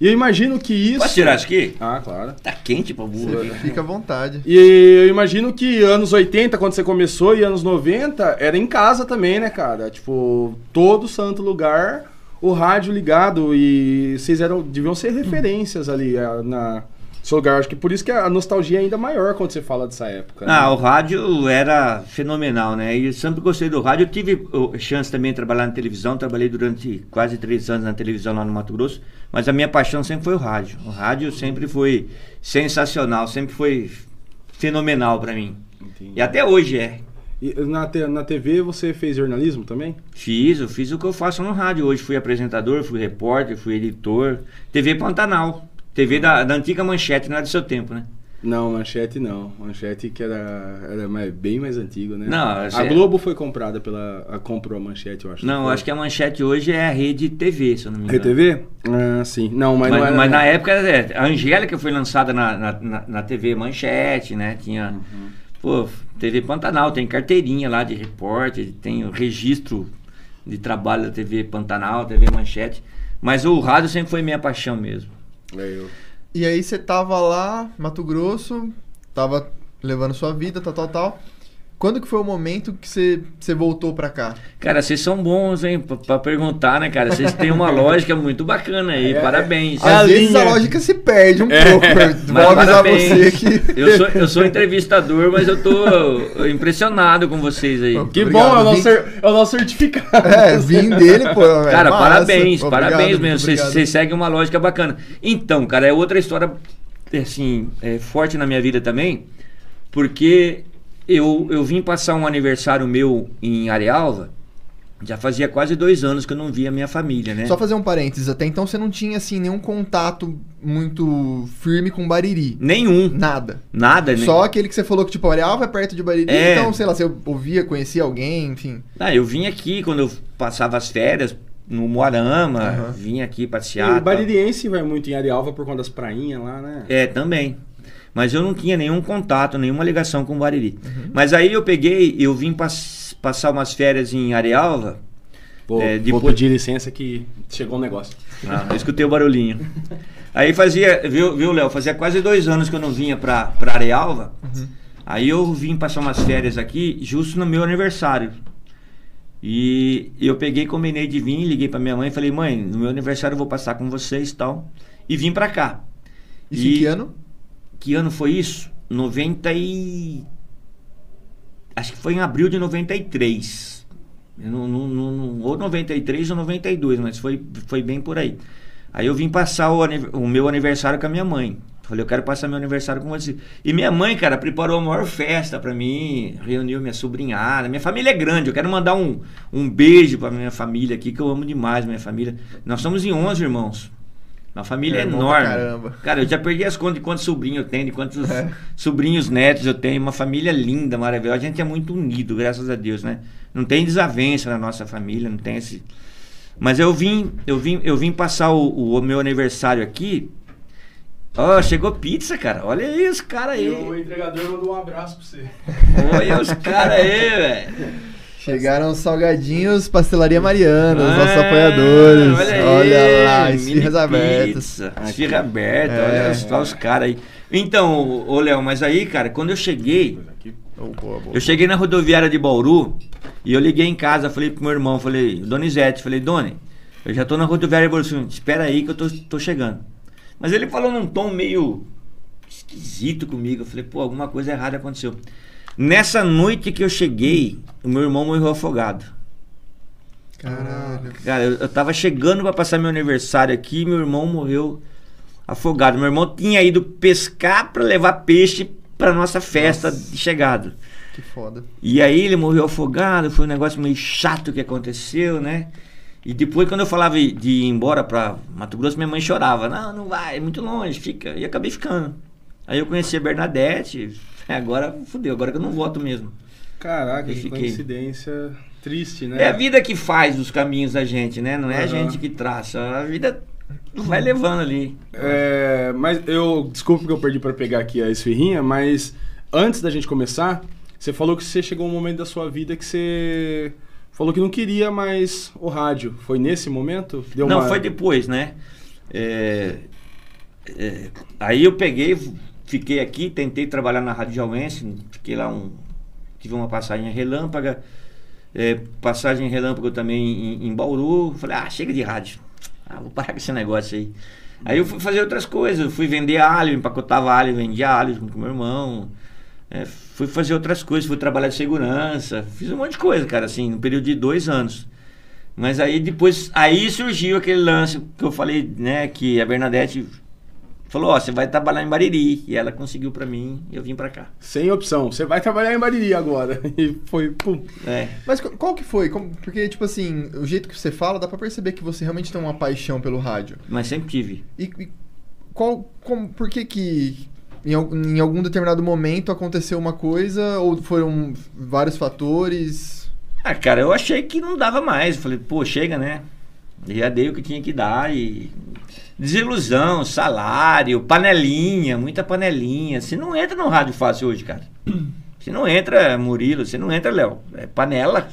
E eu imagino que isso. Posso tirar isso aqui? Ah, claro. Tá quente pra burro aqui. Fica à vontade. E eu imagino que anos 80, quando você começou, e anos 90, era em casa também, né, cara? Tipo, todo santo lugar, o rádio ligado e vocês eram, deviam ser referências ali ah, na seu lugar. Acho que por isso que a nostalgia é ainda maior quando você fala dessa época. né? Ah, o rádio era fenomenal, né? E eu sempre gostei do rádio. Eu tive chance também de trabalhar na televisão. Trabalhei durante quase três anos na televisão lá no Mato Grosso. Mas a minha paixão sempre foi o rádio. O rádio sempre foi sensacional, sempre foi fenomenal pra mim. Entendi. E até hoje é. E na, te- na TV você fez jornalismo também? Fiz, eu fiz o que eu faço no rádio. Hoje fui apresentador, fui repórter, fui editor. TV Pantanal. TV da, da antiga manchete, não é do seu tempo, né? Não, Manchete não. Manchete que era, era mais- bem mais antigo, né? Não, a você- Globo foi comprada pela. A, comprou a Manchete, eu acho. Não, acho que a manchete hoje é a rede TV, se eu não me engano. RTV? Ah, sim. Não, mas, Mas, não era... mas na época, é, a Angélica foi lançada na, na, na- na TV Manchete, né? Tinha. Uhum. Pô, TV Pantanal, tem carteirinha lá de repórter, tem o registro de trabalho da TV Pantanal, TV Manchete. Mas o rádio sempre foi minha paixão mesmo. Eu- E aí você tava lá, Mato Grosso, tava levando sua vida, tal, tal, tal. Quando que foi o momento que você, você voltou pra cá? Cara, vocês são bons, hein? Pra, pra perguntar, né, cara? Vocês têm uma (laughs) lógica muito bacana aí, É, parabéns. É Às vezes linha. a lógica se perde um É. pouco. (laughs) Mas Vou avisar parabéns. você que. (laughs) Eu sou, eu sou entrevistador, mas eu tô impressionado com vocês aí. Que Obrigado, bom, é o, nosso, cer- é o nosso certificado. É, vim dele, pô. é Cara, massa. parabéns, Obrigado, parabéns mesmo. Vocês vocês seguem uma lógica bacana. Então, cara, é outra história assim, é, forte na minha vida também, porque eu, eu vim passar um aniversário meu em Arealva, já fazia quase dois anos que eu não via a minha família, né? Só fazer um parênteses, até então você não tinha assim nenhum contato muito firme com Bariri. Nenhum, Nada. nada, né? Só aquele que você falou que, tipo, Arealva é perto de Bariri, É. então, sei lá, você ouvia, conhecia alguém, enfim. Ah, eu vim aqui quando eu passava as férias no Moarama, Aham. vim aqui E passear. o tal. baririense vai muito em Arealva por conta das prainhas lá, né? É, também. Mas eu não tinha nenhum contato, nenhuma ligação com o Bariri. Uhum. Mas aí eu peguei, eu vim pass- passar umas férias em Arealva. Vou, É, vou depois- pedir licença que chegou um negócio. Ah, eu escutei o barulhinho. Aí fazia, viu, viu Léo? Fazia quase dois anos que eu não vinha pra, pra Arealva. Aí eu vim passar umas férias aqui, justo no meu aniversário. E eu peguei, combinei de vir, liguei pra minha mãe e falei, mãe, no meu aniversário eu vou passar com vocês e tal. E vim pra cá. Isso em que ano? Que ano foi isso? 90 e... Acho que foi em abril de 93. Eu não, não, não, não- ou 93 ou 92, mas foi, foi bem por aí. Aí eu vim passar o, o meu aniversário com a minha mãe. Falei, eu quero passar meu aniversário com você. E minha mãe, cara, preparou a maior festa pra mim, reuniu minha sobrinhada. Minha família é grande, eu quero mandar um, um beijo pra minha família aqui, que eu amo demais minha família. Nós somos em 11 irmãos. Uma família É, enorme. caramba. Cara, eu já perdi as contas de quantos sobrinhos eu tenho, de quantos É. sobrinhos netos eu tenho. Uma família linda, maravilhosa. A gente é muito unido, graças a Deus, né? Não tem desavença na nossa família, não tem esse. Mas eu vim, eu vim, eu vim passar o, o meu aniversário aqui. Ó, chegou pizza, cara. Olha aí os caras aí. entregador mandou um abraço pra você. Olha os caras aí, velho. (laughs) Chegaram os salgadinhos, Pastelaria Mariana, os nossos Ah, apoiadores. Olha, Olha, aí, lá, mini esfirras abertas. Esfirra aberta, É. olha só os caras aí. Então, ô ô, Léo, mas aí, cara, quando eu cheguei, Oh, boa, boa. eu cheguei na rodoviária de Bauru e eu liguei em casa, falei pro meu irmão, falei, Donizete, falei, Doni, eu já tô na rodoviária de Bauru, assim, espera aí que eu tô, tô chegando. Mas ele falou num tom meio esquisito comigo, eu falei, pô, alguma coisa errada aconteceu. Nessa noite que eu cheguei, o meu irmão morreu afogado. Caralho. Cara, eu, eu tava chegando pra passar meu aniversário aqui meu irmão morreu afogado. Meu irmão tinha ido pescar pra levar peixe pra nossa festa de chegada. Que foda. E aí ele morreu afogado, foi um negócio meio chato que aconteceu, né? E depois, quando eu falava de ir embora pra Mato Grosso, minha mãe chorava. Não, não vai, é muito longe, fica. E acabei ficando. Aí eu conheci a Bernadette, agora fudeu, agora que eu não voto mesmo. Caraca, que coincidência triste, né? É a vida que faz os caminhos da gente, né? Não é a Aham. gente que traça. A vida vai levando ali. É, mas eu. Desculpa que eu perdi pra pegar aqui a esfirrinha, mas antes da gente começar, você falou que você chegou um momento da sua vida que você falou que não queria mais o rádio. Foi nesse momento? Deu Não, uma- foi depois, né? É, é, aí eu peguei, fiquei aqui, tentei trabalhar na Rádio Jauense, fiquei lá um. Tive uma passagem relâmpaga, é, passagem relâmpago também em, em Bauru. Falei, ah, chega de rádio. Ah, vou parar com esse negócio aí. Aí eu fui fazer outras coisas, fui vender alho, empacotava alho, vendia alho com meu irmão. É, fui fazer outras coisas, fui trabalhar de segurança, fiz um monte de coisa, cara, assim, no período de dois anos. Mas aí depois, aí surgiu aquele lance que eu falei, né, que a Bernadette falou, ó, você vai trabalhar em Bariri. E ela conseguiu pra mim e eu vim pra cá. Sem opção. Você vai trabalhar em Bariri agora. (laughs) E foi. Pum. É. Mas qu- qual que foi? Porque, tipo assim, o jeito que você fala, dá pra perceber que você realmente tem uma paixão pelo rádio. Mas sempre tive. E, e qual, como, por que que em algum determinado momento aconteceu uma coisa ou foram vários fatores? Ah, cara, eu achei que não dava mais. Eu falei, pô, chega, né? Já dei o que tinha que dar e. Desilusão, salário, panelinha, muita panelinha. Você não entra no rádio fácil hoje, cara. (clears throat) Você não entra, Murilo, você não entra, Léo. É panela.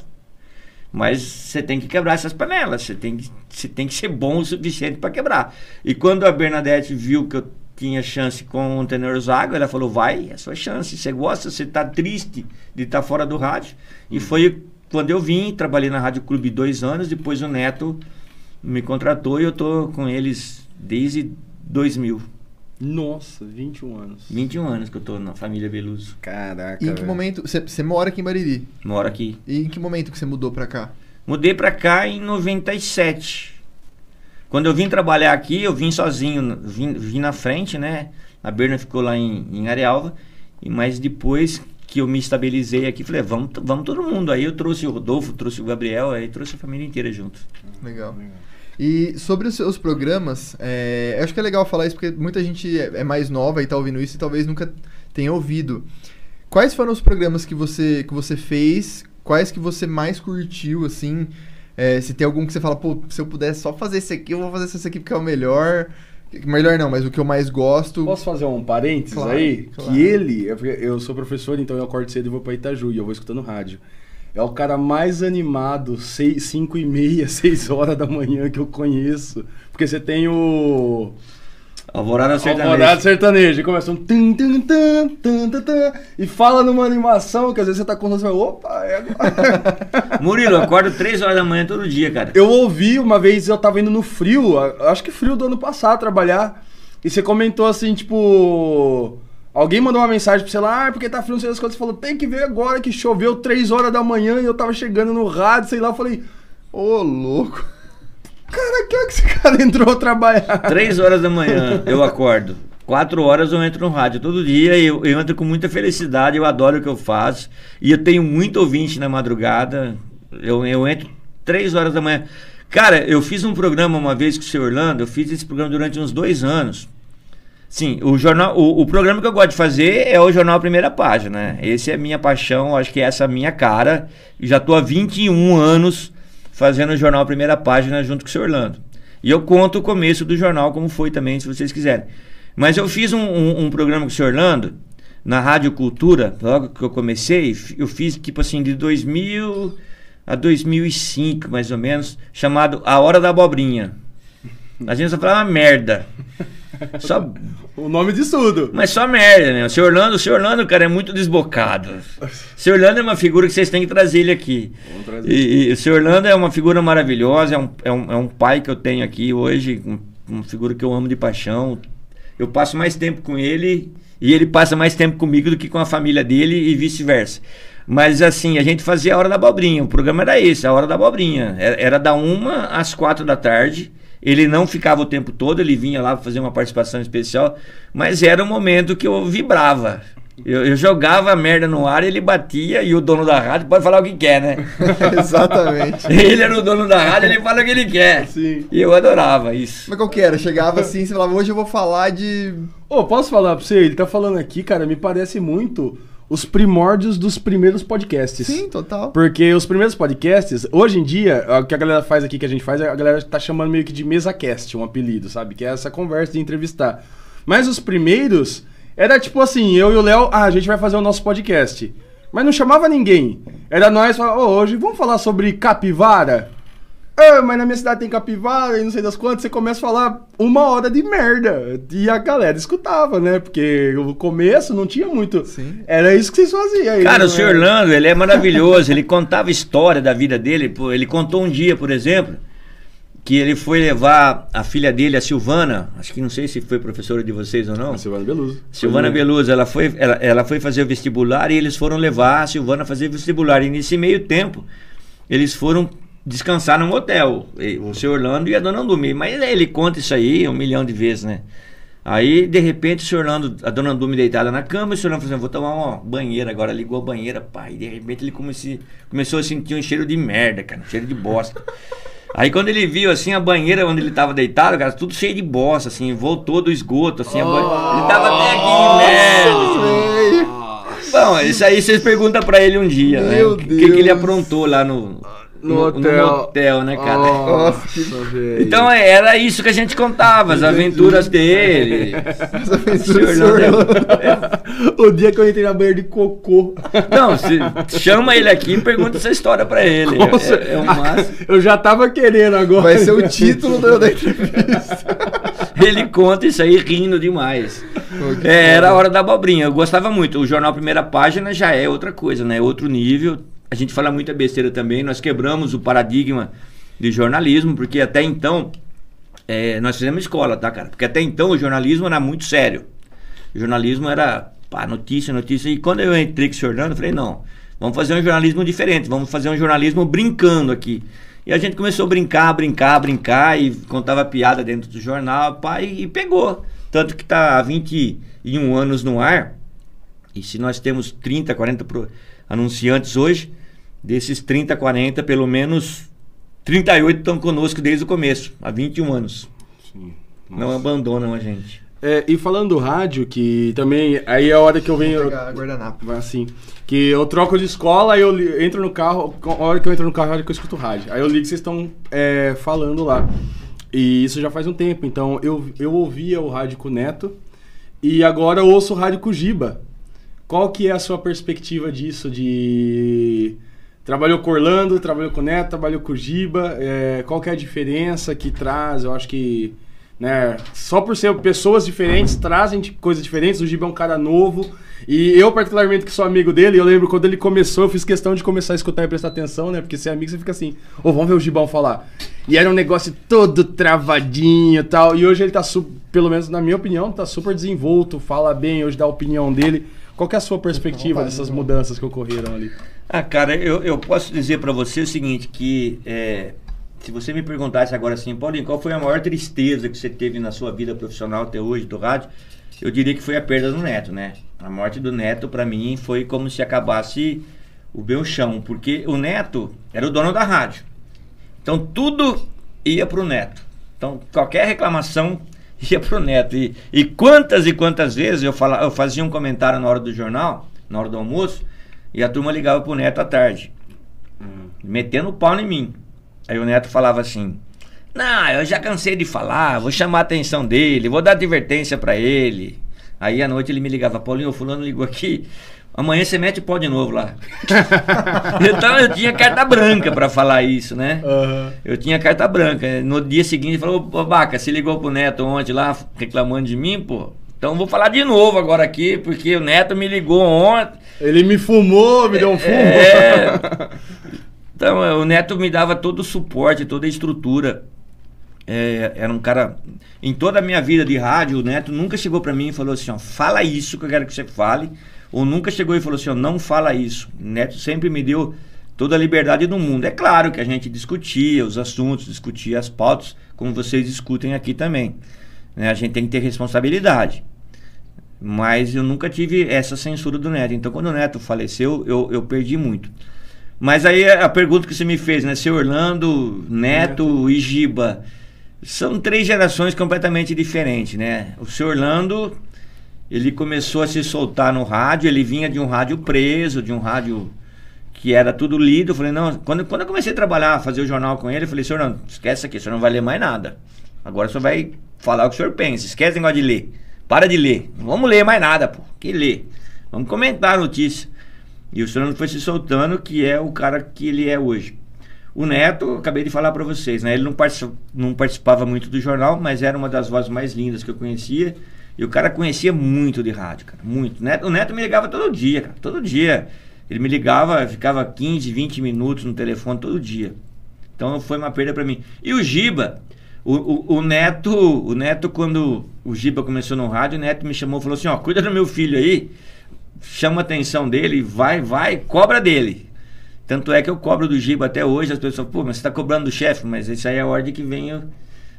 Mas você tem que quebrar essas panelas. Você tem que, você tem que ser bom o suficiente para quebrar. E quando a Bernadette viu que eu tinha chance com o Tenor Zago, ela falou: vai, é a sua chance. Você gosta, você tá triste de estar fora do rádio. E foi quando eu vim, trabalhei na Rádio Clube dois anos. Depois o Neto me contratou e eu tô com eles desde 2000. Nossa, 21 anos. 21 anos que eu tô na família Beluso. Caraca. E em que velho. momento. Você, mora aqui em Bariri. Moro aqui. E em que momento que você mudou pra cá? Mudei pra cá em 97. Quando eu vim trabalhar aqui, eu vim sozinho, vim, vim na frente, né? A Berna ficou lá em, em Arealva. E mas depois que eu me estabilizei aqui, falei, vamos, t- vamos todo mundo. Aí eu trouxe o Rodolfo, trouxe o Gabriel, aí trouxe a família inteira junto. Legal. E sobre os seus programas, é, eu acho que é legal falar isso porque muita gente é é mais nova e tá ouvindo isso e talvez nunca tenha ouvido. Quais foram os programas que você, que você fez? Quais que você mais curtiu, assim? É, se tem algum que você fala, pô, se eu pudesse só fazer esse aqui, eu vou fazer esse aqui porque é o melhor. Melhor não, mas o que eu mais gosto. Posso fazer um parênteses Claro, aí? claro. Que ele, eu sou professor, então eu acordo cedo e vou pra Itaju e eu vou escutando rádio. É o cara mais animado, 5 e meia, (laughs) 6 horas da manhã que eu conheço. Porque você tem o. Alvorada Sertaneja. Alvorada sertaneja. Começa um tum, tum, tum, tum, tum, e fala numa animação que às vezes você tá contando e fala, opa, é agora. (laughs) Murilo, eu acordo 3 horas da manhã todo dia, cara. Eu ouvi uma vez, eu tava indo no frio, acho que frio do ano passado, trabalhar, e você comentou assim, tipo. Alguém mandou uma mensagem pra você lá, ah, porque tá frio, não sei das coisas. Você falou, tem que ver agora que choveu 3 horas da manhã e eu tava chegando no rádio, sei lá, eu falei, ô louco. Cara, que hora que esse (laughs) cara entrou trabalhar? 3 horas da manhã eu acordo. 4 horas eu entro no rádio todo dia e eu, eu entro com muita felicidade, eu adoro o que eu faço. E eu tenho muito ouvinte na madrugada. Eu, eu entro 3 horas da manhã. Cara, eu fiz um programa uma vez com o seu Orlando, eu fiz esse programa durante uns dois anos. Sim, o jornal, o, o programa que eu gosto de fazer é o jornal Primeira Página. né? Esse é a minha paixão, acho que essa é a minha cara. E já tô há 21 anos fazendo o jornal Primeira Página junto com o seu Orlando. E eu conto o começo do jornal, como foi também, se vocês quiserem. Mas eu fiz um, um- um programa com o seu Orlando, na Rádio Cultura, logo que eu comecei, eu fiz tipo assim, de 2000 a 2005, mais ou menos, chamado A Hora da Abobrinha. A gente só falava merda. Só O nome disso tudo. mas só merda, né? O seu Orlando, o seu Orlando, cara, é muito desbocado. O seu Orlando é uma figura que vocês têm que trazer ele aqui. Vamos trazer. E, e o seu Orlando é uma figura maravilhosa, é um, é um, é um pai que eu tenho aqui hoje, um- uma figura que eu amo de paixão. Eu passo mais tempo com ele e ele passa mais tempo comigo do que com a família dele e vice-versa. Mas assim, a gente fazia a hora da abobrinha. O programa era esse, a hora da abobrinha. Era, era da uma às quatro da tarde. Ele não ficava o tempo todo, ele vinha lá pra fazer uma participação especial, mas era um momento que eu vibrava. Eu, eu jogava a merda no ar, ele batia e o dono da rádio pode falar o que quer, né? (laughs) Exatamente. (laughs) Ele era o dono da rádio, ele fala o que ele quer. Sim. E eu adorava isso. Mas qual que era? Chegava assim, você falava, hoje eu vou falar de. Ô, posso falar pra você? Ele tá falando aqui, cara, me parece muito os primórdios dos primeiros podcasts. Sim, total. Porque os primeiros podcasts, hoje em dia, o que a galera faz aqui, que a gente faz, a galera tá chamando meio que de mesa cast, um apelido, sabe? Que é essa conversa de entrevistar. Mas os primeiros, era tipo assim, eu e o Léo, ah, a gente vai fazer o nosso podcast. Mas não chamava ninguém. Era nós, falava, ô, hoje vamos falar sobre capivara? Ah, mas na minha cidade tem capivara e não sei das quantas. Você começa a falar uma hora de merda. E a galera escutava, né? Porque o começo não tinha muito. Sim. Era isso que vocês faziam. aí, Cara, não o senhor era? Orlando, ele é maravilhoso. Ele contava a história da vida dele. Ele contou um dia, por exemplo, que ele foi levar a filha dele, a Silvana. Acho que não sei se foi professora de vocês ou não. A Silvana Beluso. Silvana Beluso, ela foi, ela, ela foi fazer o vestibular e eles foram levar a Silvana a fazer o vestibular. E nesse meio tempo, eles foram descansar num hotel. O senhor Orlando e a dona Andume. Mas ele conta isso aí um milhão de vezes, né? Aí, de repente, o senhor Orlando, a dona Andume deitada na cama, e o senhor Orlando falou assim, vou tomar uma banheira agora. Ligou a banheira, pai. De repente ele comecei, começou a sentir um cheiro de merda, cara. Um cheiro de bosta. Aí quando ele viu assim a banheira onde ele tava deitado, cara, tudo cheio de bosta, assim, voltou do esgoto, assim, a banheira. Ele tava até aqui em merda. Véi. Bom, isso aí vocês perguntam pra ele um dia, né? Meu O que, que ele aprontou lá no, No hotel. hotel, né, cara? Nossa. (laughs) Então é, era isso que a gente contava, as aventuras dele. (laughs) Essa aventura do Orlando. (laughs) o dia que eu entrei na banheira de cocô. Não, se, chama ele aqui e pergunta essa história pra ele. Nossa, É, é um máximo. Eu já tava querendo agora. Vai ser o título da, da entrevista. Ele conta isso aí rindo demais. É, era a hora da abobrinha. Eu gostava muito. O jornal Primeira Página já é outra coisa, né? Outro nível. A gente fala muita besteira também. Nós quebramos o paradigma de jornalismo, porque até então é, nós fizemos escola, tá, cara? Porque até então o jornalismo era muito sério. O jornalismo era pá, notícia, notícia. E quando eu entrei com o senhor eu falei, não, vamos fazer um jornalismo diferente, vamos fazer um jornalismo brincando aqui. E a gente começou a brincar, brincar, brincar, e contava piada dentro do jornal, pá, e, e pegou. Tanto que tá há 21 anos no ar, e se nós temos 30, 40 pro- anunciantes hoje, desses 30, 40, pelo menos 38 estão conosco desde o começo, há 21 anos. Não abandonam a gente. É, e falando do rádio, que também. Aí é a hora que eu venho. Guardanapo. Assim. Que eu troco de escola, aí eu li- entro no carro. A hora que eu entro no carro, é a hora que eu escuto rádio. Aí eu ligo que vocês estão é, falando lá. E isso já faz um tempo. Então eu, eu ouvia o rádio com o Neto. E agora eu ouço o rádio com o Giba. Qual que é a sua perspectiva disso? De. Trabalhou com Orlando, trabalhou com o Neto, trabalhou com o Giba. é, qual que é a diferença que traz? Eu acho que né? Só por ser pessoas diferentes, trazem coisas diferentes. O Giba é um cara novo. E eu, particularmente, que sou amigo dele, eu lembro quando ele começou, eu fiz questão de começar a escutar e prestar atenção, né? Porque ser amigo, você fica assim, ô, vamos ver o Gibão falar. E era um negócio todo travadinho e tal. E hoje ele tá, pelo menos na minha opinião, tá super desenvolto, fala bem, hoje dá a opinião dele. Qual é a sua perspectiva dessas mudanças que ocorreram ali? Ah, cara, eu, eu posso dizer para você o seguinte, que é, se você me perguntasse agora assim, Paulinho, qual foi a maior tristeza que você teve na sua vida profissional até hoje do rádio? Eu diria que foi a perda do Neto, né? A morte do Neto, para mim, foi como se acabasse o meu chão, porque o Neto era o dono da rádio. Então tudo ia pro Neto. Então qualquer reclamação (laughs) ia pro Neto. E, e quantas e quantas vezes eu, fala, eu fazia um comentário na hora do jornal, na hora do almoço, e a turma ligava pro Neto à tarde, hum. metendo o pau em mim. Aí o Neto falava assim: Não, eu já cansei de falar, vou chamar a atenção dele, vou dar advertência para ele. Aí à noite ele me ligava: Paulinho, o fulano ligou aqui. Amanhã você mete o pau de novo lá. (laughs) então eu tinha carta branca para falar isso, né? Uhum. Eu tinha carta branca. No dia seguinte ele falou: Ô Baca, se ligou pro Neto ontem lá reclamando de mim, pô. Então vou falar de novo agora aqui, porque o Neto me ligou ontem. Ele me fumou, me deu um fumo. É, (laughs) então, é, o Neto me dava todo o suporte, toda a estrutura. É, era um cara. Em toda a minha vida de rádio, o Neto nunca chegou para mim e falou assim: ó, fala isso que eu quero que você fale. Ou nunca chegou e falou assim: ó, não fala isso. O Neto sempre me deu toda a liberdade do mundo. É claro que a gente discutia os assuntos, discutia as pautas, como vocês discutem aqui também. Né? A gente tem que ter responsabilidade. Mas eu nunca tive essa censura do Neto. Então, quando o Neto faleceu, eu, eu perdi muito. Mas aí a pergunta que você me fez, né? Seu Orlando, Neto, Neto. e Giba. São três gerações completamente diferentes, né? O seu Orlando, ele começou a se soltar no rádio, ele vinha de um rádio preso, de um rádio que era tudo lido. Eu falei, não, quando, quando eu comecei a trabalhar, fazer o jornal com ele, eu falei, senhor, não, esquece aqui, o senhor não vai ler mais nada. Agora o senhor vai falar o que o senhor pensa, esquece o negócio de ler. Para de ler. Não vamos ler mais nada, pô. Que ler? Vamos comentar a notícia. E o Fernando foi se soltando, que é o cara que ele é hoje. O Neto, acabei de falar para vocês, né? Ele não, participava, não participava muito do jornal, mas era uma das vozes mais lindas que eu conhecia. E o cara conhecia muito de rádio, cara, muito. O Neto, o Neto me ligava todo dia, cara, todo dia. Ele me ligava, ficava 15, 20 minutos no telefone todo dia. Então foi uma perda para mim. E o Giba, o, o, o, Neto, o Neto quando o Giba começou no rádio, o Neto me chamou e falou assim, ó, cuida do meu filho aí, chama a atenção dele, vai, vai, cobra dele. Tanto é que eu cobro do Giba até hoje, as pessoas, pô, mas você está cobrando do chefe, mas isso aí é a ordem que vem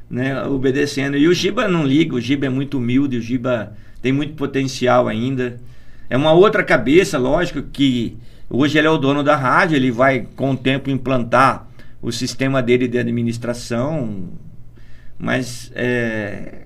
né, obedecendo. E o Giba não liga, o Giba é muito humilde, o Giba tem muito potencial ainda. É uma outra cabeça, lógico, que hoje ele é o dono da rádio, ele vai com o tempo implantar o sistema dele de administração, mas é,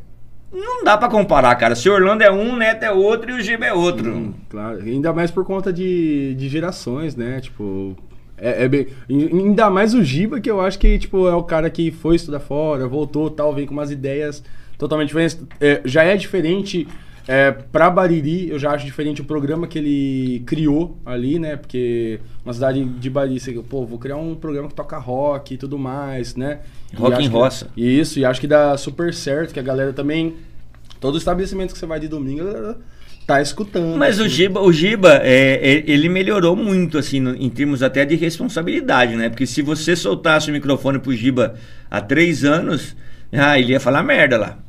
não dá para comparar, cara. Se Orlando é um, Neto é outro e o Giba é outro. Claro, ainda mais por conta de, de gerações, né? Tipo, é, é, bem, ainda mais o Giba, que eu acho que tipo, é o cara que foi estudar fora, voltou tal, vem com umas ideias totalmente diferentes. É, já é diferente é, pra Bariri, eu já acho diferente o programa que ele criou ali, né? Porque uma cidade de Bariri, você, pô, vou criar um programa que toca rock e tudo mais, né? Rock em roça. Que, isso, e acho que dá super certo, que a galera também. Todo estabelecimento que você vai de domingo, tá escutando. Mas assim. o Giba, o Giba é, é, ele melhorou muito, assim, no, em termos até de responsabilidade, né? Porque se você soltasse o microfone pro Giba há três anos, ah, ele ia falar merda lá.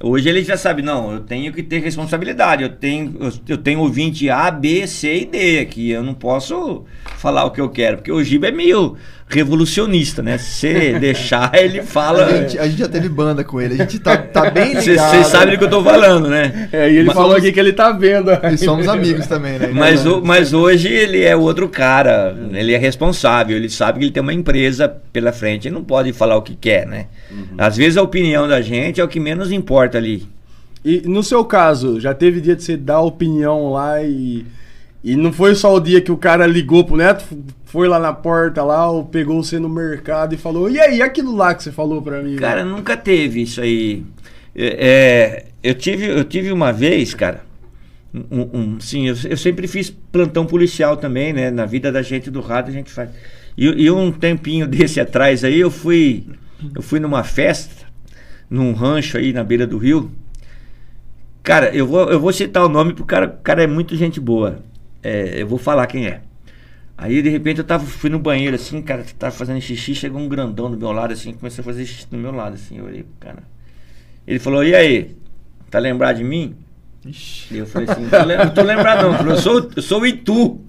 Hoje ele já sabe, não, eu tenho que ter responsabilidade, eu tenho, eu, eu tenho ouvinte A, B, C e D aqui, eu não posso falar o que eu quero, porque o Giba é meio revolucionista, né? Se deixar, (laughs) ele fala. A gente, a gente, já teve banda com ele, a gente tá, tá bem ligado. Vocês sabem do que eu tô falando, né? É, e ele mas, falou aqui que ele tá vendo. E somos amigos também, né? Mas, o, mas hoje ele é outro cara, ele é responsável, ele sabe que ele tem uma empresa pela frente, ele não pode falar o que quer, né? Uhum. Às vezes a opinião da gente é o que menos importa ali. E no seu caso, já teve dia de você dar opinião lá e. E não foi só o dia que o cara ligou pro Neto, foi lá na porta lá, ou pegou você no mercado e falou, e aí, aquilo lá que você falou pra mim? Cara, nunca teve isso aí. É, é, eu, tive, eu tive uma vez, cara, um, um, sim, eu, eu, sempre fiz plantão policial também, né? Na vida da gente do rádio a gente faz. E, e um tempinho (laughs) desse atrás aí eu fui, eu fui numa festa num rancho aí na beira do rio. Cara, eu vou, eu vou citar o nome porque o cara, o cara é muito gente boa. É, eu vou falar quem é. Aí de repente eu tava, fui no banheiro assim, cara, tava fazendo xixi, chegou um grandão do meu lado assim, começou a fazer xixi do meu lado assim, eu olhei pro cara. Ele falou, e aí? Tá lembrado de mim? E eu falei assim, não, tô lembrado não. Ele falou, eu sou, eu sou o Itu.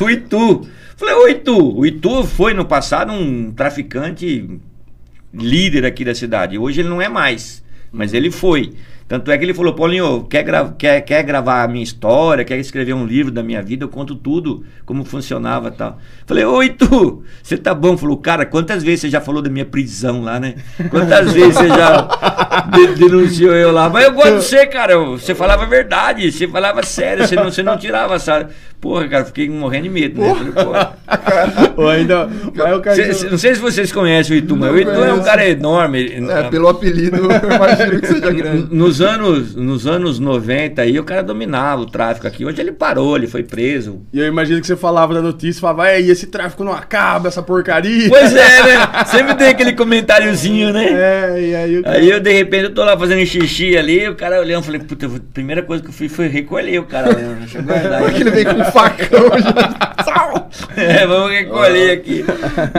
O Itu. Falei, ô Itu. O Itu foi no passado um traficante líder aqui da cidade. Hoje ele não é mais, mas ele foi. Tanto é que ele falou, Paulinho, quer, gra quer, quer gravar a minha história, quer escrever um livro da minha vida, eu conto tudo, como funcionava e tal. Falei, oi, tu, você tá bom? Falou, cara, quantas vezes você já falou da minha prisão lá, né? Quantas (laughs) vezes você já de denunciou eu lá? Mas eu gosto de (laughs) você, cara, você falava a verdade, você falava sério, você não, você não tirava essa... Porra, cara, fiquei morrendo de medo, né? Falei, porra. (laughs) Ou ainda. Cê- não sei se vocês conhecem o Itu, mas o Itu é um cara enorme. É, pelo apelido, eu imagino que seja grande. nos anos, nos anos 90 aí, o cara dominava o tráfico aqui. Hoje ele parou, ele foi preso. E eu imagino que você falava da notícia, falava, aí, esse tráfico não acaba, essa porcaria. Pois é, né? Sempre tem aquele comentáriozinho, né? É, e aí o cara. Aí eu, de repente, eu tô lá fazendo xixi ali, o cara olhando, falei, puta, a primeira coisa que eu fiz foi recolher o cara. Né? Deixa eu guardar Porque ele vem com facão já. (laughs) É, vamos recolher aqui.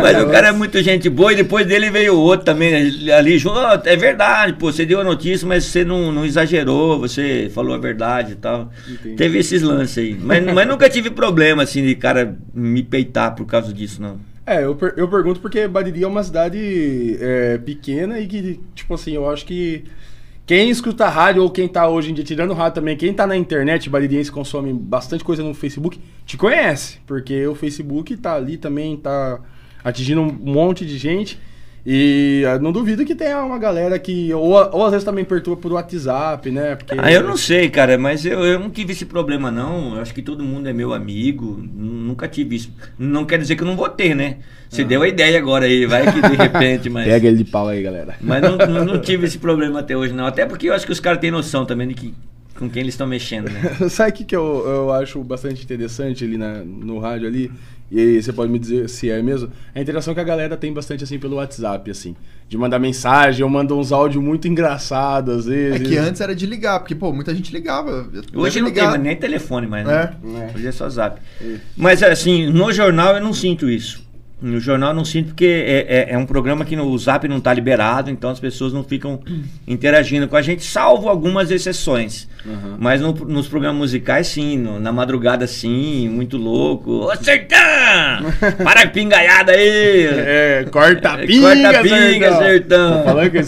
Mas o cara é muito gente boa e depois dele veio outro também né, ali junto. "Ó, é verdade, pô, você deu a notícia, mas você não, não exagerou, você falou a verdade e tal. Entendi. Teve esses lances aí. Mas, mas nunca tive problema assim de cara me peitar por causa disso, não. É, eu, per- eu pergunto porque Bariri é uma cidade é, pequena e que, tipo assim, eu acho que quem escuta rádio ou quem tá hoje em dia tirando rádio também, quem tá na internet, baririense consome bastante coisa no Facebook, te conhece, porque o Facebook tá ali também, tá atingindo um monte de gente. E ah, não duvido que tenha uma galera que. Ou, ou às vezes também perturba por WhatsApp, né? Porque, Ah, eu não sei, cara, mas eu, eu não tive esse problema, não. Eu acho que todo mundo é meu amigo. Nunca tive isso. Não quer dizer que eu não vou ter, né? Você deu a ideia agora aí, vai que de repente, mas. (laughs) Pega ele de pau aí, galera. Mas não, não, não tive esse problema até hoje, não. Até porque eu acho que os caras têm noção também de que, com quem eles estão mexendo, né? (laughs) Sabe o que, que eu, eu acho bastante interessante ali na, no rádio ali? E aí você pode me dizer se é mesmo? A interação que a galera tem bastante assim pelo WhatsApp, assim. De mandar mensagem, eu mando uns áudios muito engraçados às É vezes. que antes era de ligar, porque, pô, muita gente ligava. Hoje não tem ligar. mais nem telefone mais, né? É. Hoje é só zap. Mas assim, no jornal eu não sinto isso. No jornal eu não sinto porque é, é, é um programa que no, o zap não está liberado, então as pessoas não ficam interagindo com a gente, salvo algumas exceções. Uhum. Mas no- nos programas musicais, sim, no- na madrugada, sim, muito louco. Ô, Sertão! (laughs) Para a pingaiada aí! É, corta a É, pinga, corta a pinga, sertão. Tá falando que eu (laughs)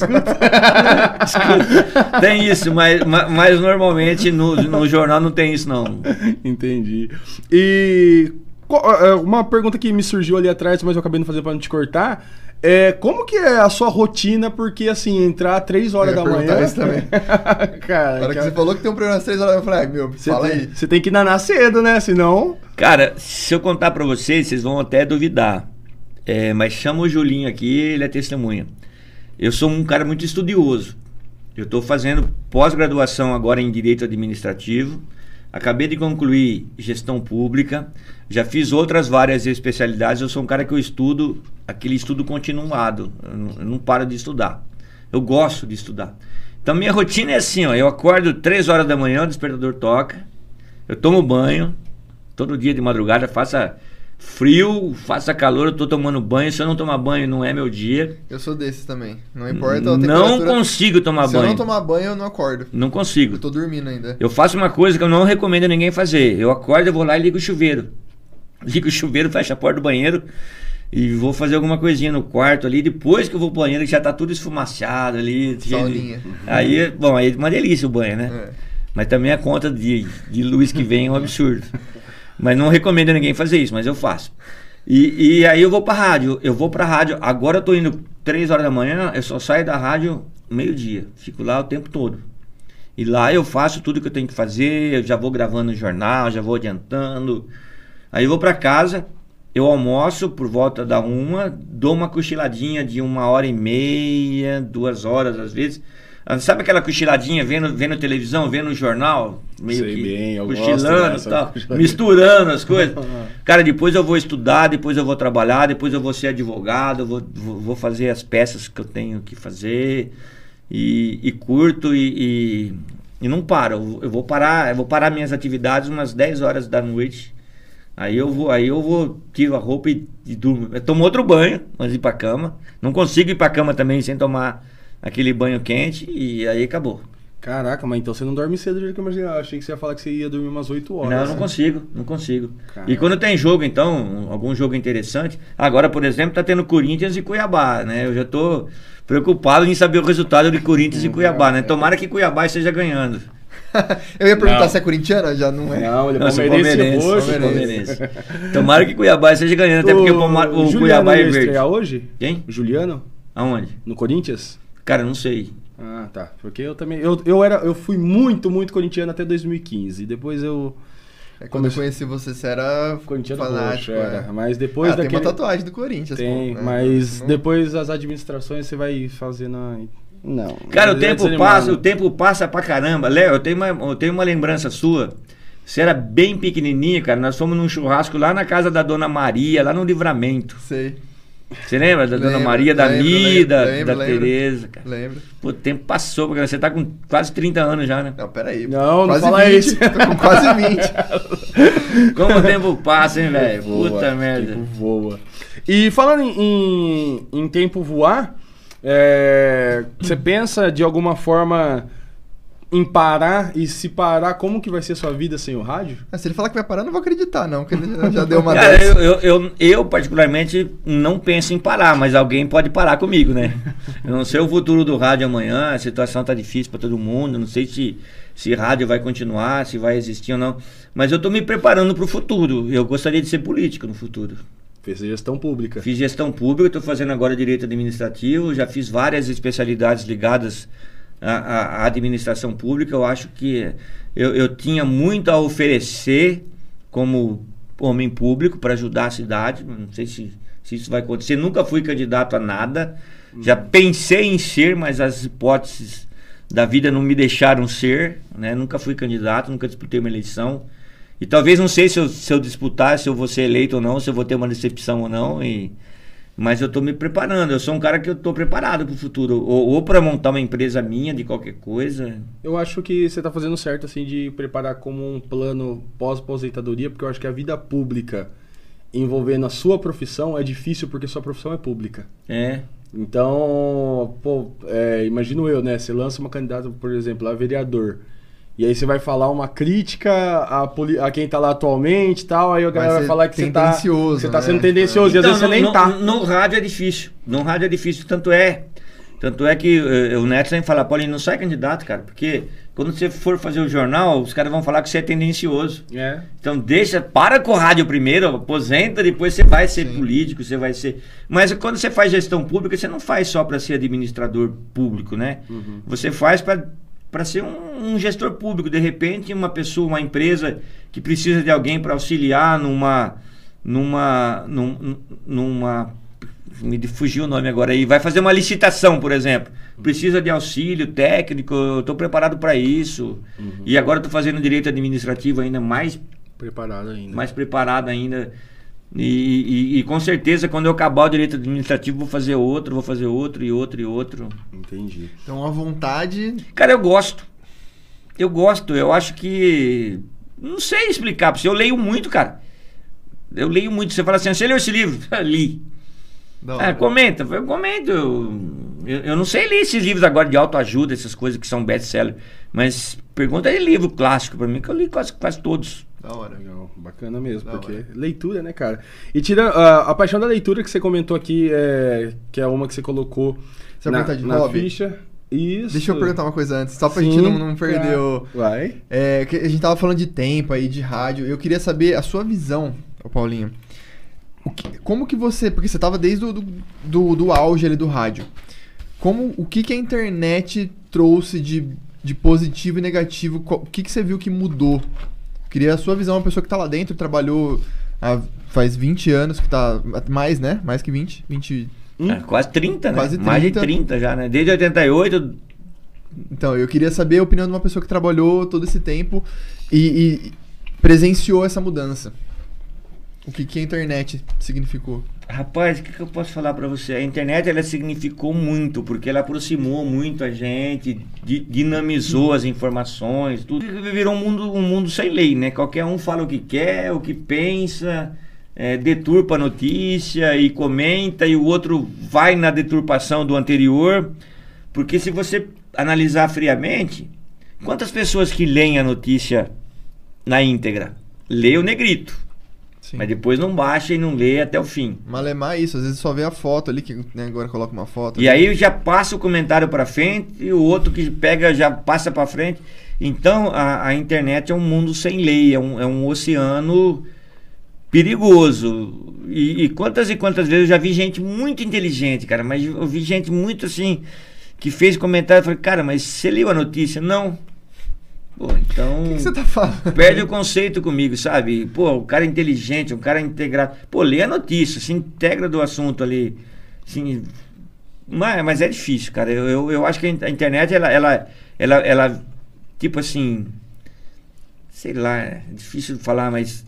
escuto? Tem isso, mas, ma- mas normalmente no, no jornal não tem isso, não. Entendi. E uma pergunta que me surgiu ali atrás, mas eu acabei não fazendo pra não te cortar. É, como que é a sua rotina? Porque assim, entrar três horas Eu ia da manhã. isso também. (laughs) Cara, Na hora que cara, você falou que tem um programa às três horas, eu falei, meu, você fala tem, aí. você tem que danar cedo, né? Senão. Cara, se eu contar pra vocês, vocês vão até duvidar. É, mas chama o Julinho aqui, ele é testemunha. Eu sou um cara muito estudioso. Eu estou fazendo pós-graduação agora em Direito Administrativo. Acabei de concluir Gestão Pública. Já fiz outras várias especialidades. Eu sou um cara que eu estudo, aquele estudo continuado. Eu não, eu não paro de estudar. Eu gosto de estudar. Então, minha rotina é assim: ó, eu acordo 3 horas da manhã, o despertador toca. Eu tomo banho, todo dia de madrugada, faça frio, faça calor, eu tô tomando banho. Se eu não tomar banho, não é meu dia. Eu sou desses também. Não importa a Não temperatura. consigo tomar Se eu banho. não tomar banho, eu não acordo. Não consigo. Eu tô dormindo ainda. Eu faço uma coisa que eu não recomendo ninguém fazer. Eu acordo, eu vou lá e ligo o chuveiro. Ligo o chuveiro, fecho a porta do banheiro e vou fazer alguma coisinha no quarto ali. Depois que eu vou pro banheiro, que já tá tudo esfumaciado ali. Sauninha. Aí, bom, aí é uma delícia o banho, né? É. Mas também a conta de, de luz que vem é um absurdo. Mas não recomendo ninguém fazer isso, mas eu faço. E, e aí eu vou pra rádio. Eu vou pra rádio. Agora eu tô indo 3 horas da manhã, eu só saio da rádio meio-dia. Fico lá o tempo todo. E lá eu faço tudo que eu tenho que fazer, eu já vou gravando jornal, já vou adiantando. Aí eu vou pra casa, eu almoço por volta da uma, dou uma cochiladinha de uma hora e meia, duas horas às vezes. Ah, Sabe aquela cochiladinha vendo, vendo televisão, vendo o jornal? Meio Sei que bem, eu cochilando e tal, misturando as coisas. (laughs) Cara, depois eu vou estudar, depois eu vou trabalhar, depois eu vou ser advogado, vou, vou, fazer as peças que eu tenho que fazer. e, e curto e, e, e não paro. Eu vou parar, eu vou parar minhas atividades umas 10 horas da noite. Aí eu vou, aí eu vou, tiro a roupa e, e durmo. Eu tomo outro banho antes de ir pra cama. Não consigo ir pra cama também sem tomar aquele banho quente e aí acabou. Caraca, mas então você não dorme cedo do jeito que eu imaginava. Achei que você ia falar que você ia dormir umas 8 horas. Não, eu não consigo, não consigo. E quando tem jogo, então, algum jogo interessante. Agora, por exemplo, tá tendo Corinthians e Cuiabá, né? Eu já tô preocupado em saber o resultado de Corinthians e Cuiabá, né? Tomara que Cuiabá esteja ganhando. (laughs) Eu ia perguntar Não. se é corintiana, já não é. Não, ele é palmeirense, palmeirense. (laughs) Tomara que Cuiabá esteja ganhando, até porque o, Palma- o Cuiabá é verde. estrear hoje? Quem? O Juliano? Aonde? No Corinthians? Cara, não sei. Ah, tá. Porque eu também. Eu, eu, era, eu fui muito, muito corintiano até 2015. Depois eu. É quando eu conheci você, você era Corintiano fanático. roxo, era. é. Mas depois ah, tem daquele. uma tatuagem do Corinthians. Tem, pô, né? mas Não- depois as administrações você vai fazendo. a- Não. Cara, o É tempo desanimado. passa, o tempo passa pra caramba. Léo, eu tenho uma, eu tenho uma lembrança sua. Você era bem pequenininha, cara. Nós fomos num churrasco lá na casa da Dona Maria, lá no Livramento. Sei. Você lembra da Dona Maria, da lembro, Mida, lembro, da lembro. Tereza, cara. Lembro. Pô, o tempo passou, porque você tá com quase 30 anos já, né? Não, peraí. Não, não quase fala 20. isso. (laughs) Tô com quase 20. (laughs) Como o tempo passa, hein, velho? Voa, Puta merda. tempo voa. E falando em, em, em tempo voar, é, você pensa de alguma forma em parar e se parar, como que vai ser sua vida sem o rádio? Ah, se ele falar que vai parar, eu não vou acreditar, não, porque ele já deu uma Cara, eu, eu, eu, eu, particularmente não penso em parar, mas alguém pode parar comigo, né? Eu não sei o futuro do rádio amanhã, a situação tá difícil para todo mundo, não sei se, se rádio vai continuar, se vai existir ou não. Mas eu tô me preparando para o futuro. Eu gostaria de ser político no futuro. Fez gestão pública. Fiz gestão pública, estou fazendo agora direito administrativo, já fiz várias especialidades ligadas à, à- administração pública. Eu acho que eu, eu tinha muito a oferecer como homem público para ajudar a cidade. Não sei se, se isso vai acontecer. Nunca fui candidato a nada. Já pensei em ser, mas as hipóteses da vida não me deixaram ser. Né? Nunca fui candidato, nunca disputei uma eleição. E talvez não sei se eu, se eu disputar, se eu vou ser eleito ou não, se eu vou ter uma decepção ou não. E, mas eu estou me preparando. Eu sou um cara que eu estou preparado para o futuro. Ou, ou para montar uma empresa minha de qualquer coisa. Eu acho que você tá fazendo certo, assim, de preparar como um plano pós-aposentadoria, porque eu acho que a vida pública envolvendo a sua profissão é difícil porque sua profissão é pública. É. Então, pô, é, imagino eu, né? Você lança uma candidata, por exemplo, a vereador. E aí você vai falar uma crítica a, poli- a quem tá lá atualmente e tal, aí a galera vai, ser falar que você tá, tendencioso, você tá né? sendo tendencioso, e às vezes você no, nem no, tá. No rádio é difícil. No rádio é difícil. Tanto é. Tanto é que eh, o Neto sempre fala, Paulinho, não sai candidato, cara. Porque quando você for fazer o jornal, os caras vão falar que você é tendencioso. É. Então deixa, para com o rádio primeiro, aposenta, depois você vai ser Sim. político, você vai ser. Mas quando você faz gestão pública, você não faz só para ser administrador público, né? Uhum. Você faz para ser um, um gestor público. De repente, uma pessoa, uma empresa que precisa de alguém para auxiliar numa. numa. num- numa. Me fugiu o nome agora aí. Vai fazer uma licitação, por exemplo. Precisa de auxílio técnico, eu estou preparado para isso. E agora estou fazendo direito administrativo ainda mais Preparado ainda. mais preparado ainda. E, e- e com certeza, quando eu acabar o direito administrativo, vou fazer outro, vou fazer outro e outro e outro. Entendi. Então, a vontade. Cara, eu gosto. Eu gosto. Eu acho que. Não sei explicar pra você. Eu leio muito, cara. Eu leio muito. Você fala assim, você leu esse livro? (laughs) Li. Da Ah, hora. comenta. Eu comento. Eu, eu, eu não sei ler esses livros agora de autoajuda, essas coisas que são best-seller. Mas pergunta de livro clássico pra mim, que eu li quase, quase todos. Da hora. Legal, bacana mesmo, Da porque hora. leitura, né, cara? E tira a, a paixão da leitura que você comentou aqui, é, que é uma que você colocou Você na, vai perguntar de na hobby? ficha. Isso. Deixa eu perguntar uma coisa antes, só pra Sim, gente não, não perder o. Vai. É, a gente tava falando de tempo aí, de rádio. Eu queria saber a sua visão, Paulinho. Que- como que você. Porque você tava desde o do, do, do auge ali do rádio. Como, o que, que a internet trouxe de, de positivo e negativo? O que, que você viu que mudou? Queria a sua visão, uma pessoa que tá lá dentro, trabalhou há, faz 20 anos, que tá. Mais, né? Mais que 20. 20. Hum? É, quase 30, né? Quase Mais de 30. 30 já, né? Desde 88, Então, eu queria saber a opinião de uma pessoa que trabalhou todo esse tempo e, e presenciou essa mudança. O que, que a internet significou? Rapaz, o que, que eu posso falar pra você? A internet ela significou muito, porque ela aproximou muito a gente, di- dinamizou as informações, tudo. Virou um mundo, um mundo sem lei, né? Qualquer um fala o que quer, o que pensa, é, deturpa a notícia e comenta, e o outro vai na deturpação do anterior. Porque se você analisar friamente, quantas pessoas que leem a notícia na íntegra? Lê o negrito. Sim. Mas depois não baixa e não lê até o fim. Malemar é isso, às vezes só vê a foto ali, que né, agora coloca uma foto. E aí já passa o comentário para frente e o outro que pega já passa para frente. Então a, a internet é um mundo sem lei, é um, é um oceano perigoso. E, e quantas e quantas vezes eu já vi gente muito inteligente, cara, mas eu vi gente muito assim que fez comentário e falei, cara, mas você leu a notícia? Não. Pô, então. O que, que você tá falando? Perde o conceito comigo, sabe? Pô, o cara é inteligente, um cara integrado. Pô, lê a notícia, se integra do assunto ali. Assim, mas, mas é difícil, cara. Eu, eu, eu acho que a internet, ela, ela, ela, ela, tipo assim. Sei lá, é difícil de falar, mas.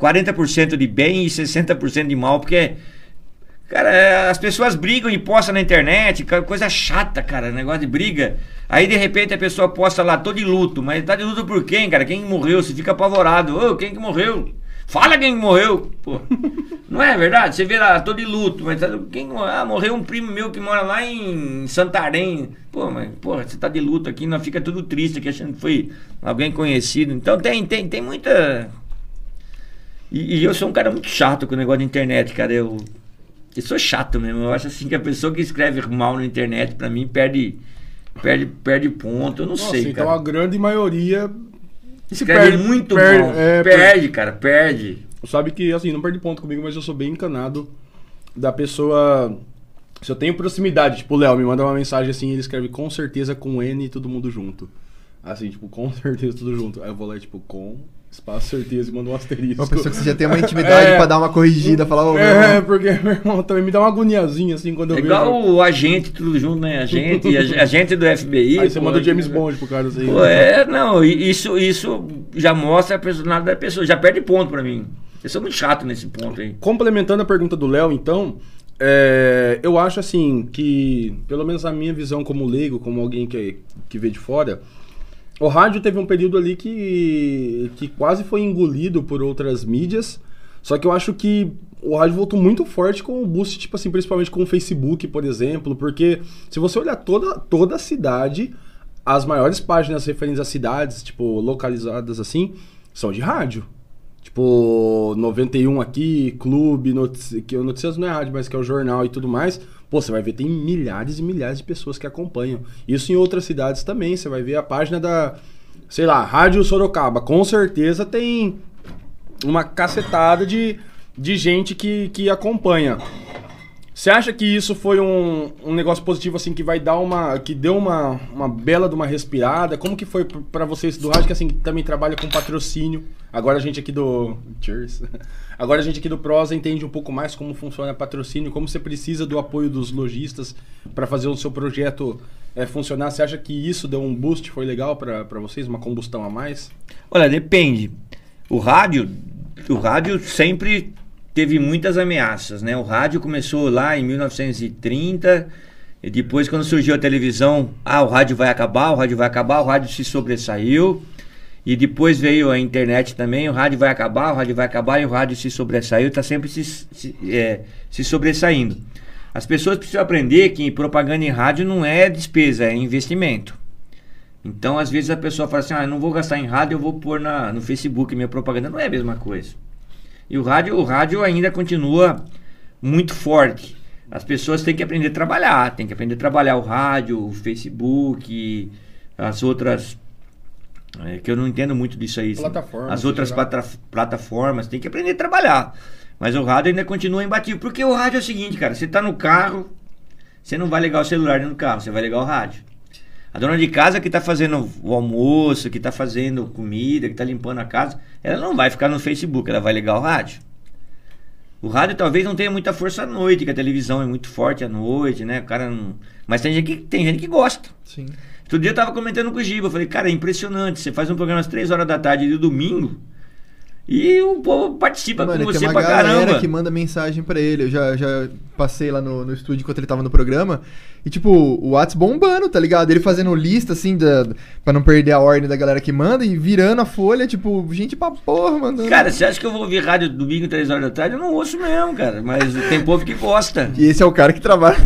40% de bem e 60% de mal, porque. Cara, é, as pessoas brigam e postam na internet, coisa chata, cara, negócio de briga. Aí de repente a pessoa posta lá, tô de luto, mas tá de luto por quem, cara? Quem morreu? Você fica apavorado. Ô, quem que morreu? Fala quem que morreu. Pô, (laughs) não é verdade? Você vê lá, tô de luto, mas tá, quem morreu? Ah, morreu um primo meu que mora lá em Santarém. Pô, mas, porra, você tá de luto aqui, não fica tudo triste aqui achando que foi alguém conhecido. Então tem, tem, tem muita. E, e eu sou um cara muito chato com o negócio de internet, cara. Eu, eu sou chato mesmo. Eu acho assim que a pessoa que escreve mal na internet, pra mim, perde, perde, perde ponto. Eu não Nossa, sei, então cara. a grande maioria Escreve perde- muito perde- mal. é, perde, cara, perde. Sabe que, assim, não perde ponto comigo, mas eu sou bem encanado da pessoa. Se eu tenho proximidade, tipo, o Léo me manda uma mensagem assim, ele escreve com certeza com N e todo mundo junto. Assim, tipo, com (laughs) certeza tudo junto. Aí eu vou lá, tipo, com espaço certeza e mando um asterisco. Uma pessoa que você já tem uma (laughs) intimidade É. pra dar uma corrigida, falar, meu É, irmão, porque meu irmão também me dá uma agoniazinha assim quando eu É vejo. igual o agente, tudo junto, né? Agente, (laughs) ag- agente do FBI. Aí você pô, manda o James que- Bond pro cara assim. Pô, é, não, e isso, isso já mostra a personalidade da pessoa, já perde ponto pra mim. Eu sou muito chato nesse ponto aí. Complementando a pergunta do Léo, então, é, eu acho assim que, pelo menos a minha visão como leigo, como alguém que, que vê de fora, o rádio teve um período ali que, que quase foi engolido por outras mídias. Só que eu acho que o rádio voltou muito forte com o boost, tipo assim, principalmente com o Facebook, por exemplo, porque se você olhar toda, toda a cidade, as maiores páginas referentes às cidades, tipo, localizadas assim, são de rádio. Tipo, 91 aqui, clube, notici Notícias não é rádio, mas que é o jornal e tudo mais. Pô, você vai ver, tem milhares e milhares de pessoas que acompanham. Isso em outras cidades também. Você vai ver a página da, sei lá, Rádio Sorocaba. Com certeza tem uma cacetada de, de gente que, que acompanha. Você acha que isso foi um, um negócio positivo, assim, que vai dar uma. que deu uma, uma bela de uma respirada? Como que foi p- pra vocês do rádio, que assim, também trabalha com patrocínio? Agora a gente aqui do. Cheers. (laughs) Agora a gente aqui do Prosa entende um pouco mais como funciona patrocínio, como você precisa do apoio dos lojistas pra fazer o seu projeto é, funcionar. Você acha que isso deu um boost, foi legal pra vocês? Uma combustão a mais? Olha, depende. O rádio, o rádio sempre teve muitas ameaças, né? O rádio começou lá em 1930, e depois quando surgiu a televisão, ah, o rádio vai acabar, o rádio vai acabar, o rádio se sobressaiu. E depois veio a internet também, o rádio vai acabar, o rádio vai acabar e o rádio se sobressaiu, está sempre se, se, é, se sobressaindo. As pessoas precisam aprender que propaganda em rádio não é despesa, é investimento. Então, às vezes a pessoa fala assim: ah, não vou gastar em rádio, eu vou pôr na, no Facebook minha propaganda. Não é a mesma coisa. E o rádio, o rádio ainda continua muito forte. As pessoas têm que aprender a trabalhar, têm que aprender a trabalhar o rádio, o Facebook, as outras. É, que eu não entendo muito disso aí. assim. Plataformas, As outras plata- plataformas, tem que aprender a trabalhar. Mas o rádio ainda continua imbatível. Porque o rádio é o seguinte, cara: você tá no carro, você não vai ligar o celular dentro do carro, você vai ligar o rádio. A dona de casa que está fazendo o almoço, que está fazendo comida, que está limpando a casa, ela não vai ficar no Facebook, ela vai ligar o rádio. O rádio talvez não tenha muita força à noite, que a televisão é muito forte à noite, né? O cara não... Mas tem gente que, tem gente que gosta. Sim. Outro dia eu tava comentando com o Giba, eu falei, cara, é impressionante. Você faz um programa às 3 horas da tarde de domingo E o povo participa Mano, com e tem você uma pra galera caramba. que manda mensagem pra ele. Eu já, já passei lá no, no estúdio enquanto ele tava no programa. E, tipo, o WhatsApp bombando, tá ligado? Ele fazendo lista, assim, da, pra não perder a ordem da galera que manda e virando a folha, tipo, gente pra porra, mandando. Cara, você acha que eu vou ouvir rádio domingo, 3 horas da tarde? Eu não ouço mesmo, cara. Mas tem povo que gosta. E esse é o cara que trabalha.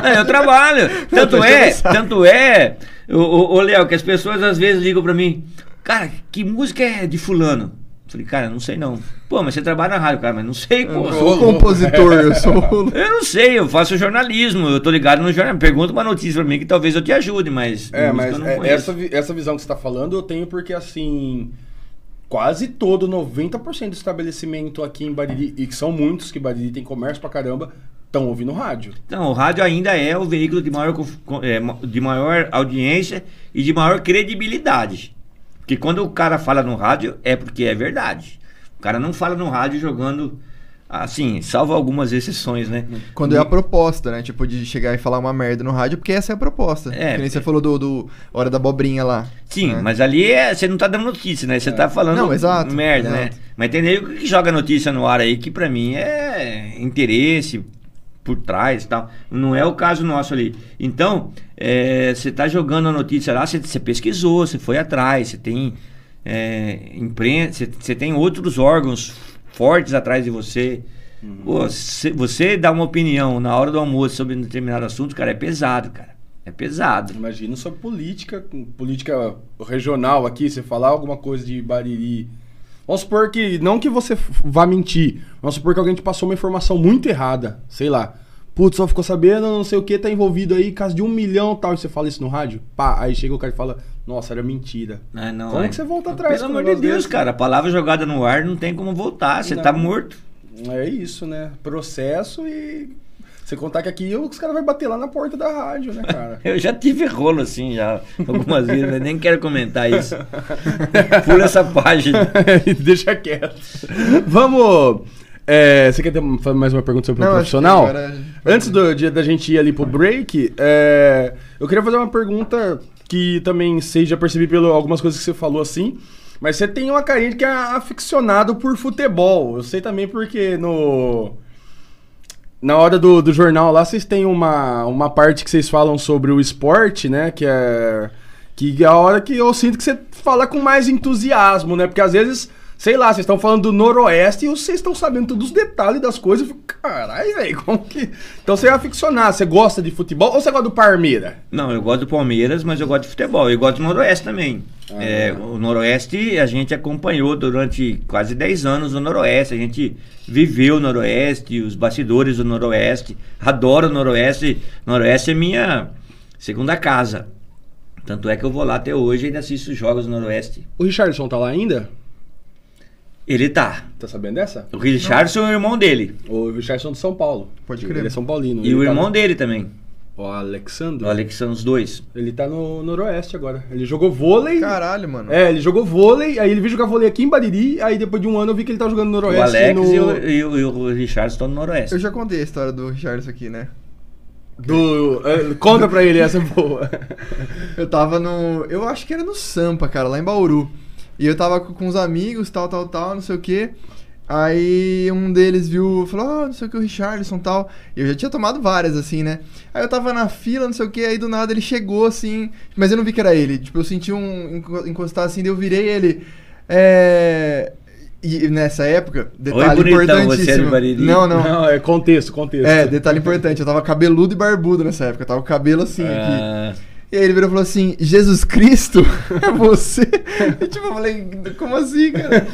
Não, (laughs) eu trabalho. Tanto é, tanto é, ô, ô, ô, Léo, que as pessoas às vezes ligam pra mim, cara, que música é de fulano? Eu falei, cara, não sei não. Pô, mas você trabalha na rádio, cara, mas não sei, Eu pô. não sou compositor, eu sou. (laughs) Eu não sei, eu faço jornalismo, eu tô ligado no jornal. Pergunta uma notícia pra mim que talvez eu te ajude, mas. É, mas eu é, essa, essa visão que você tá falando eu tenho porque, assim, quase todo, 90% do estabelecimento aqui em Bariri, e que são muitos, que Bariri tem comércio pra caramba, estão ouvindo rádio. Então, o rádio ainda é o veículo de maior, é, de maior audiência e de maior credibilidade. Porque quando o cara fala no rádio, é porque é verdade. O cara não fala no rádio jogando. Assim, salvo algumas exceções, né? Quando é a proposta, né? Tipo, de chegar e falar uma merda no rádio, porque essa é a proposta. É, que nem você é. falou do, do Hora da Abobrinha lá. Sim, né? mas ali é, você não tá dando notícia, né? Você tá falando Não, exato, merda, né? exato. Mas tem nego que joga notícia no ar aí que pra mim é interesse por trás e tal. Não é o caso nosso ali. Então, é, você tá jogando a notícia lá, você, pesquisou, você foi atrás, você tem é, imprensa, você, tem outros órgãos fortes atrás de você. Pô, você, você dá uma opinião na hora do almoço sobre um determinado assunto, cara, é pesado, cara. É pesado. Imagina sobre política, política regional aqui, você falar alguma coisa de Bariri. Vamos supor que, não que você vá mentir, vamos supor que alguém te passou uma informação muito errada, sei lá. Putz, só ficou sabendo, não sei o que, tá envolvido aí, caso de um milhão tal, e você fala isso no rádio, pá, aí chega o cara e fala, nossa, era mentira. Ah, não, Como é. que você volta atrás Pelo amor de Deus, desse? cara. A palavra jogada no ar não tem como voltar. Você Não. tá morto. É isso, né? Processo e. Você contar que aqui os caras vão bater lá na porta da rádio, né, cara? (laughs) Eu já tive rolo assim já algumas vezes, mas nem quero comentar isso. (laughs) Pula essa página. (laughs) Deixa quieto. Vamos. é, você quer ter fazer mais uma pergunta sobre o acho profissional? agora- Antes do, de, da gente ir ali pro break, é, eu queria fazer uma pergunta que também sei, já percebi pelo algumas coisas que você falou assim. Mas você tem uma carinha de que é aficionado por futebol. Eu sei também porque no. Na hora do, do jornal lá, vocês têm uma, uma parte que vocês falam sobre o esporte, né? Que é. Que é a hora que eu sinto que você fala com mais entusiasmo, né? Porque às vezes, sei lá, vocês estão falando do Noroeste e vocês estão sabendo todos os detalhes das coisas. Eu fico, caralho, velho, como que. Então você é aficionado, você gosta de futebol ou você gosta do Parmeira? Não, eu gosto do Palmeiras, mas eu gosto de futebol. Eu gosto do Noroeste também. Ah. É, o Noroeste a gente acompanhou durante quase 10 anos o Noroeste. A gente viveu o Noroeste, os bastidores do Noroeste. Adoro o Noroeste. Noroeste é minha segunda casa. Tanto é que eu vou lá até hoje e ainda assisto os jogos do Noroeste. O Richardson tá lá ainda? Ele tá. Tá sabendo dessa? O Richardson é o irmão dele. O Richardson de São Paulo. Pode crer. Ele é São Paulino. E o tá irmão dele também. O Alexandre. O Alex são os dois. Ele tá no Noroeste agora. Ele jogou vôlei. Caralho, mano. É, ele jogou vôlei, aí ele veio jogar vôlei aqui em Bariri, aí depois de um ano eu vi que ele tá jogando no O Noroeste. Alex no... e, o, e, o, e o Richardson estão no Noroeste. Eu já contei a história do Richardson aqui, né? Do... é, conta pra ele, essa boa. (laughs) Eu tava no. Eu acho que era no Sampa, cara, lá em Bauru. E eu tava com, com uns amigos, tal, tal, tal, não sei o quê. Aí um deles viu, falou, ah, não sei o que, o Richardson tal. E eu já tinha tomado várias, assim, né? Aí eu tava na fila, não sei o que, aí do nada ele chegou, assim. Mas eu não vi que era ele. Tipo, eu senti um enco- encostar assim, daí eu virei ele. É. E nessa época, detalhe bonitão, você é importantíssimo. Não, não. Não, é contexto, contexto. É, detalhe importante, eu tava cabeludo e barbudo nessa época, eu tava com o cabelo assim aqui. Ah, E aí ele virou e falou assim: Jesus Cristo é você? (laughs) E tipo, eu falei: Como assim, cara?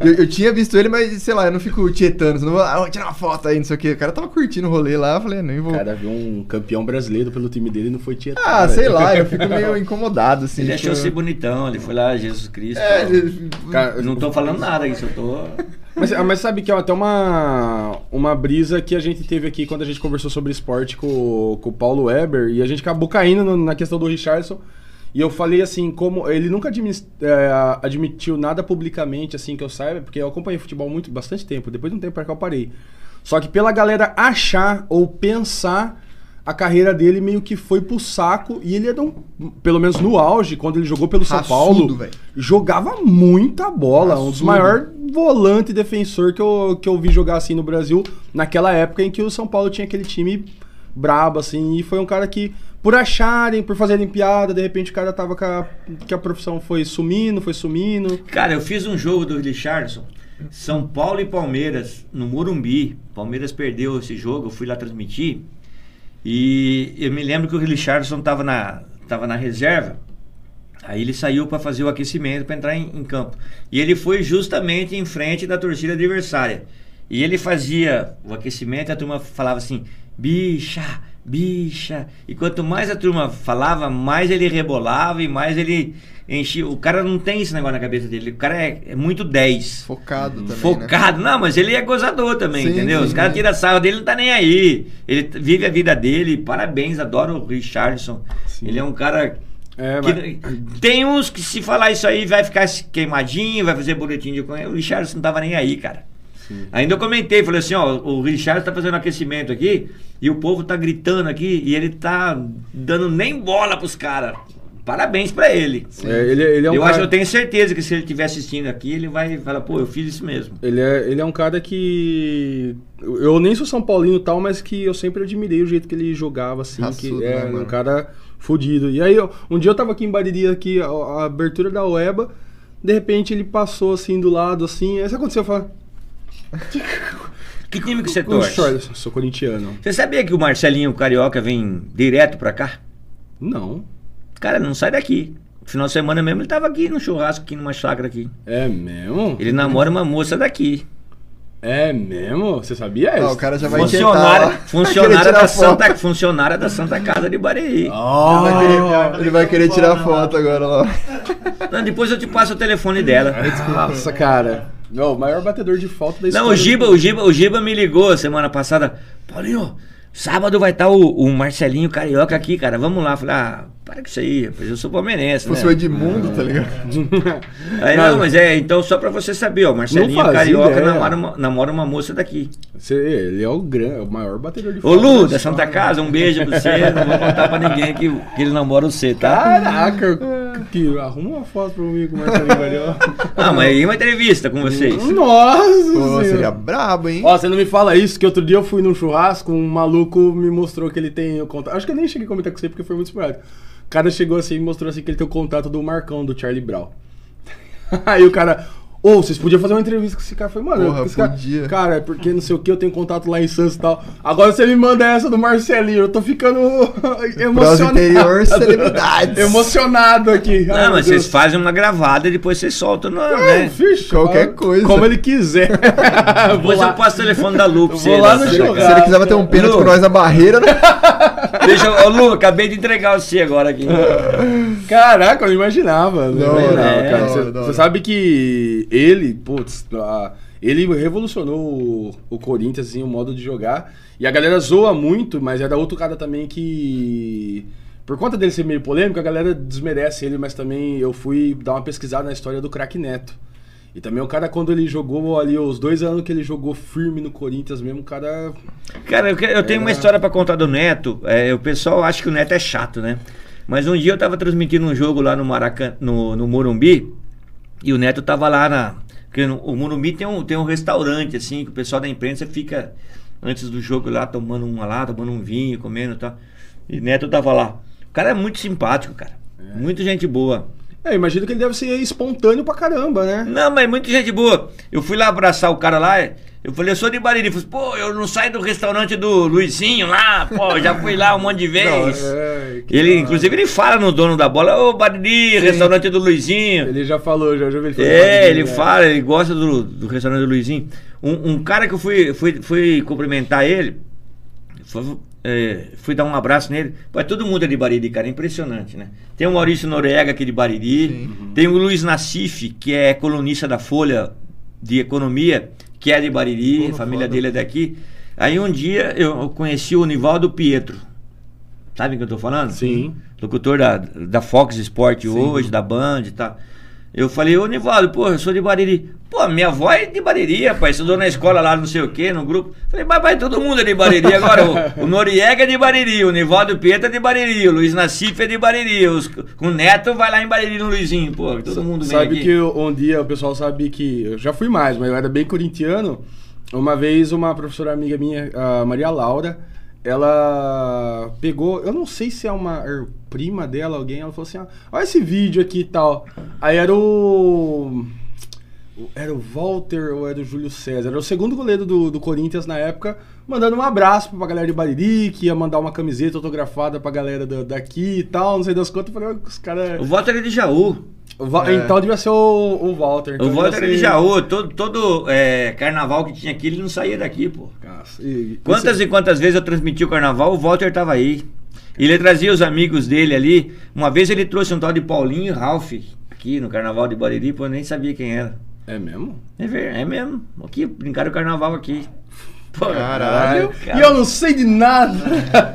Eu, eu tinha visto ele, mas sei lá, eu não fico tietando, não vou, ah, vou tirar uma foto aí, não sei o que. O cara tava curtindo o rolê lá, eu falei: Nem vou. O cara viu um campeão brasileiro pelo time dele e não foi tietado. ah, velho. sei lá, eu (laughs) fico meio incomodado assim. ele tipo, achou ser bonitão, ele foi lá, Jesus Cristo. É, ele- Cara, Não tô falando nada isso, eu tô. Mas, ah, mas sabe que ó, tem uma, uma brisa que a gente teve aqui quando a gente conversou sobre esporte com, com o Paulo Weber e a gente acabou caindo no- na questão do Richardson. E eu falei assim, como ele nunca é, admitiu nada publicamente, assim, que eu saiba, porque eu acompanhei futebol muito, bastante tempo, depois de um tempo pra cá eu parei. Só que pela galera achar ou pensar a carreira dele meio que foi pro saco e ele era um, pelo menos no auge, quando ele jogou pelo São Paulo, velho. jogava muita bola, um dos maiores volante e defensor que eu, que eu vi jogar assim no Brasil, naquela época em que o São Paulo tinha aquele time brabo assim, e foi um cara que por acharem, por fazerem piada, de repente o cara tava com a, que a profissão foi sumindo, foi sumindo. Cara, eu fiz um jogo do Richardson, São Paulo e Palmeiras, no Morumbi. Palmeiras perdeu esse jogo, eu fui lá transmitir. E eu me lembro que o Richardson tava na, tava na reserva. Aí ele saiu para fazer o aquecimento para entrar em, em campo. E ele foi justamente em frente da torcida adversária. E ele fazia o aquecimento e a turma falava assim: bicha, bicha. E quanto mais a turma falava, mais ele rebolava e mais ele enchia. O cara não tem esse negócio na cabeça dele. O cara é, é muito 10. Focado também, né? Focado, não, mas ele é gozador também, Sim, entendeu? sim, Os caras tiram sarro dele, não tá nem aí. Ele vive a vida dele, parabéns, adoro o Richardson. Sim. Ele é um cara. É, que- tem uns que se falar isso aí vai ficar queimadinho, vai fazer boletim de. O Richardson não tava nem aí, cara. Ainda eu comentei, falei assim, ó, o Richardson tá fazendo aquecimento aqui e o povo tá gritando aqui e ele tá dando nem bola pros caras. Parabéns pra ele. É, ele, ele é um eu cara... acho, eu tenho certeza que se ele estiver assistindo aqui, ele vai falar, pô, eu fiz isso mesmo. Ele é, ele é um cara que. Eu nem sou São Paulino e tal, mas que eu sempre admirei o jeito que ele jogava, assim. Raçudo, que é né, um cara fudido. E aí, eu- um dia eu tava aqui em Bariri, aqui, a, a abertura da Ueba, de repente ele passou assim do lado, assim. Aí isso aconteceu, eu falei. (laughs) Que time que você "Puxa, torce? olha, sou corintiano. Você sabia que o Marcelinho Carioca vem direto pra cá? Não. Cara, não sai daqui. Final de semana mesmo ele tava aqui no churrasco, aqui numa chácara aqui. É mesmo? Ele namora uma moça daqui. É mesmo? Você sabia isso? Ah, o cara já vai Funcionária, inquietar. funcionária, da. Santa, funcionária da Santa Casa de Bariri. Ah, Ele vai querer- Ele vai querer tirar foto agora lá. Não, depois eu te passo o telefone dela. Nossa, cara. Não, o maior batedor de falta da história. Não, o Giba, o Giba, o Giba me ligou semana passada. Paulinho, sábado vai estar o, o Marcelinho Carioca aqui, cara. Vamos lá. Falei, ah, para com isso aí, rapaz. Eu sou palmeirense, né? o Edmundo, tá ligado? (laughs) Aí, não, mas é, então só pra você saber, ó, Marcelinho Carioca namora uma, namora uma moça daqui. Você- ele é o, gran, o maior batedor de Ô. Lu, da Santa. Casa, um beijo pra você. Não vou contar pra ninguém que, que ele namora você, tá? Caraca, que, arruma uma foto pra mim com o Marcelinho Carioca. Ah, mas aí uma entrevista com vocês. Nossa Pô, seria brabo, hein? Ó, você não me fala isso, que outro dia eu fui num churrasco, um maluco me mostrou que ele tem o contato. Acho que eu nem cheguei a comentar com você porque foi muito esporádico. O cara chegou assim e me mostrou assim que ele tem o contato do Marcão, do Charlie Brown. (laughs) Aí o cara. Ô, vocês podiam fazer uma entrevista com esse cara. Eu falei, mano, Porra, esse cara, podia. cara, é porque não sei o que, eu tenho contato lá em Santos e tal. Agora você me manda essa do Marcelinho, eu tô ficando (laughs) emocionado. interior, celebridades. (laughs) Emocionado aqui. Ai, Não, meu mas vocês fazem uma gravada e depois vocês soltam no. É, Né? fixe, Qualquer fala coisa. Como ele quiser. Depois eu passo o telefone da Lu pra Eu você. vou lá né? no Se jogo. ele, se ele quiser bater um pênalti com nós na barreira, né? Deixa eu. Ô, Lu, acabei de entregar você agora aqui. Caraca, eu não imaginava. Não Da imaginava, hora, cara. Você- da Você sabe que ele, putz, a- ele revolucionou o, o Corinthians, assim, o modo de jogar. E a galera zoa muito, mas é da outro cara também que. Por conta dele ser meio polêmico, a galera desmerece ele, mas também eu fui dar uma pesquisada na história do craque Neto. E também o cara, quando ele jogou ali, os dois anos que ele jogou firme no Corinthians mesmo, o cara. Cara, eu, eu tenho uma história pra contar do Neto. É, o pessoal acha que o Neto é chato, né? Mas um dia eu tava transmitindo um jogo lá no Maracanã, no, no Morumbi, e o Neto tava lá na. Porque no, o Morumbi tem um, tem um restaurante, assim, que o pessoal da imprensa fica antes do jogo lá tomando uma lá, tomando um vinho, comendo e tal. E Neto tava lá. O cara é muito simpático, cara. Muito gente boa. É, imagino que ele deve ser espontâneo pra caramba, né? Não, mas muita gente boa. Eu fui lá abraçar o cara lá, eu falei, eu sou de Bariri. Falou, pô, eu não saio do restaurante do Luizinho lá, pô, já fui lá um monte de vezes. É, ele, inclusive, ele fala no dono da bola, ô Bariri, restaurante do Luizinho. Ele já falou, já, vi ele falando É, mais ele dele, fala, ele gosta do, do restaurante do Luizinho. Um, um cara que eu fui, fui, fui cumprimentar ele, foi- é, fui dar um abraço nele. Pô, todo mundo é de Bariri, cara, é impressionante, né? Tem o Maurício Noriega aqui de Bariri, tem o Luiz Nassif, que é colunista da Folha de Economia, que é de Bariri, Porra, a família foda. dele é daqui. Aí um dia eu conheci o Nivaldo Pietro. Sabe o que eu tô falando? Sim. Locutor da, da Fox Sport hoje, da Band e tal. Eu falei, ô Nivaldo, pô, eu sou de Bariri. Pô, minha avó é de Bariri, rapaz. Estudou na escola lá, não sei o quê, no grupo. Falei, mas vai, todo mundo é de Bariri. Agora, o, (laughs) o Noriega é de Bariri, o Nivaldo Pieta é de Bariri, o Luiz Nassif é de Bariri, os, o Neto vai lá em Bariri no Luizinho. Pô, todo mundo vem Sabe aqui. que eu- um dia o pessoal sabe que. Eu já fui mais, mas eu era bem corintiano. Uma vez uma professora amiga minha, a Maria Laura, ela pegou. Eu não sei se é uma prima dela, alguém, ela falou assim: ah, olha esse vídeo aqui e tal. Aí era o. Era o Walter ou era o Júlio César? Era o segundo goleiro do, do Corinthians na época, mandando um abraço pra galera de Bariri, que ia mandar uma camiseta autografada pra galera da- daqui e tal, não sei das quantas. Eu falei, "Ó, os caras. O voto era de Jaú. É. Então devia ser o, o Walter. Então O devia era de ser- Jaú. Todo, todo é, carnaval que tinha aqui, ele não saía daqui, pô. Nossa, e- Quantas e quantas vezes eu transmiti o carnaval, o Walter tava aí. Ele trazia os amigos dele ali. Uma vez ele trouxe um tal de Paulinho Ralph aqui no carnaval de Bariri, pô, eu nem sabia quem era. É mesmo? É, ver, é mesmo. Aqui, brincaram o carnaval aqui. Pô, Caralho. cara. E eu não sei de nada.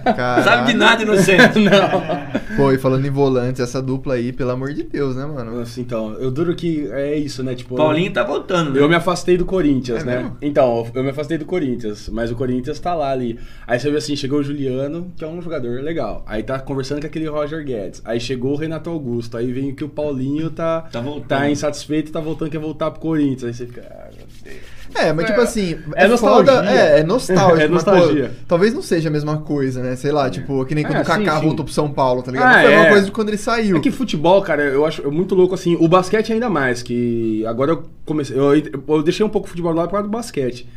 Caralho. Sabe de nada, inocente. (laughs) não. Pô, e falando em volantes, essa dupla aí, pelo amor de Deus, né, mano? Assim, então, eu duro que é isso, né? Tipo, Paulinho tá voltando, né? Eu me afastei do Corinthians, É né? mesmo? Então, eu me afastei do Corinthians, mas o Corinthians tá lá ali. Aí você vê assim, chegou o Juliano, que é um jogador legal. Aí tá conversando com aquele Roger Guedes. Aí chegou o Renato Augusto. Aí vem que o Paulinho tá, Tá voltando. tá insatisfeito e tá voltando, quer voltar pro Corinthians. Aí você fica, ah, meu Deus. É, mas tipo assim, É é, nostalgia. foda, é, é (laughs) nostálgico. É mas, pô, nostalgia. talvez não seja a mesma coisa, né? Sei lá, tipo, que nem quando É, o Kaká sim, sim. voltou pro São Paulo, tá ligado? Ah, foi a mesma é. coisa de quando ele saiu. É que futebol, cara, eu acho muito louco assim. O basquete ainda mais, que agora eu comecei. Eu, eu deixei um pouco o futebol lá por causa do basquete.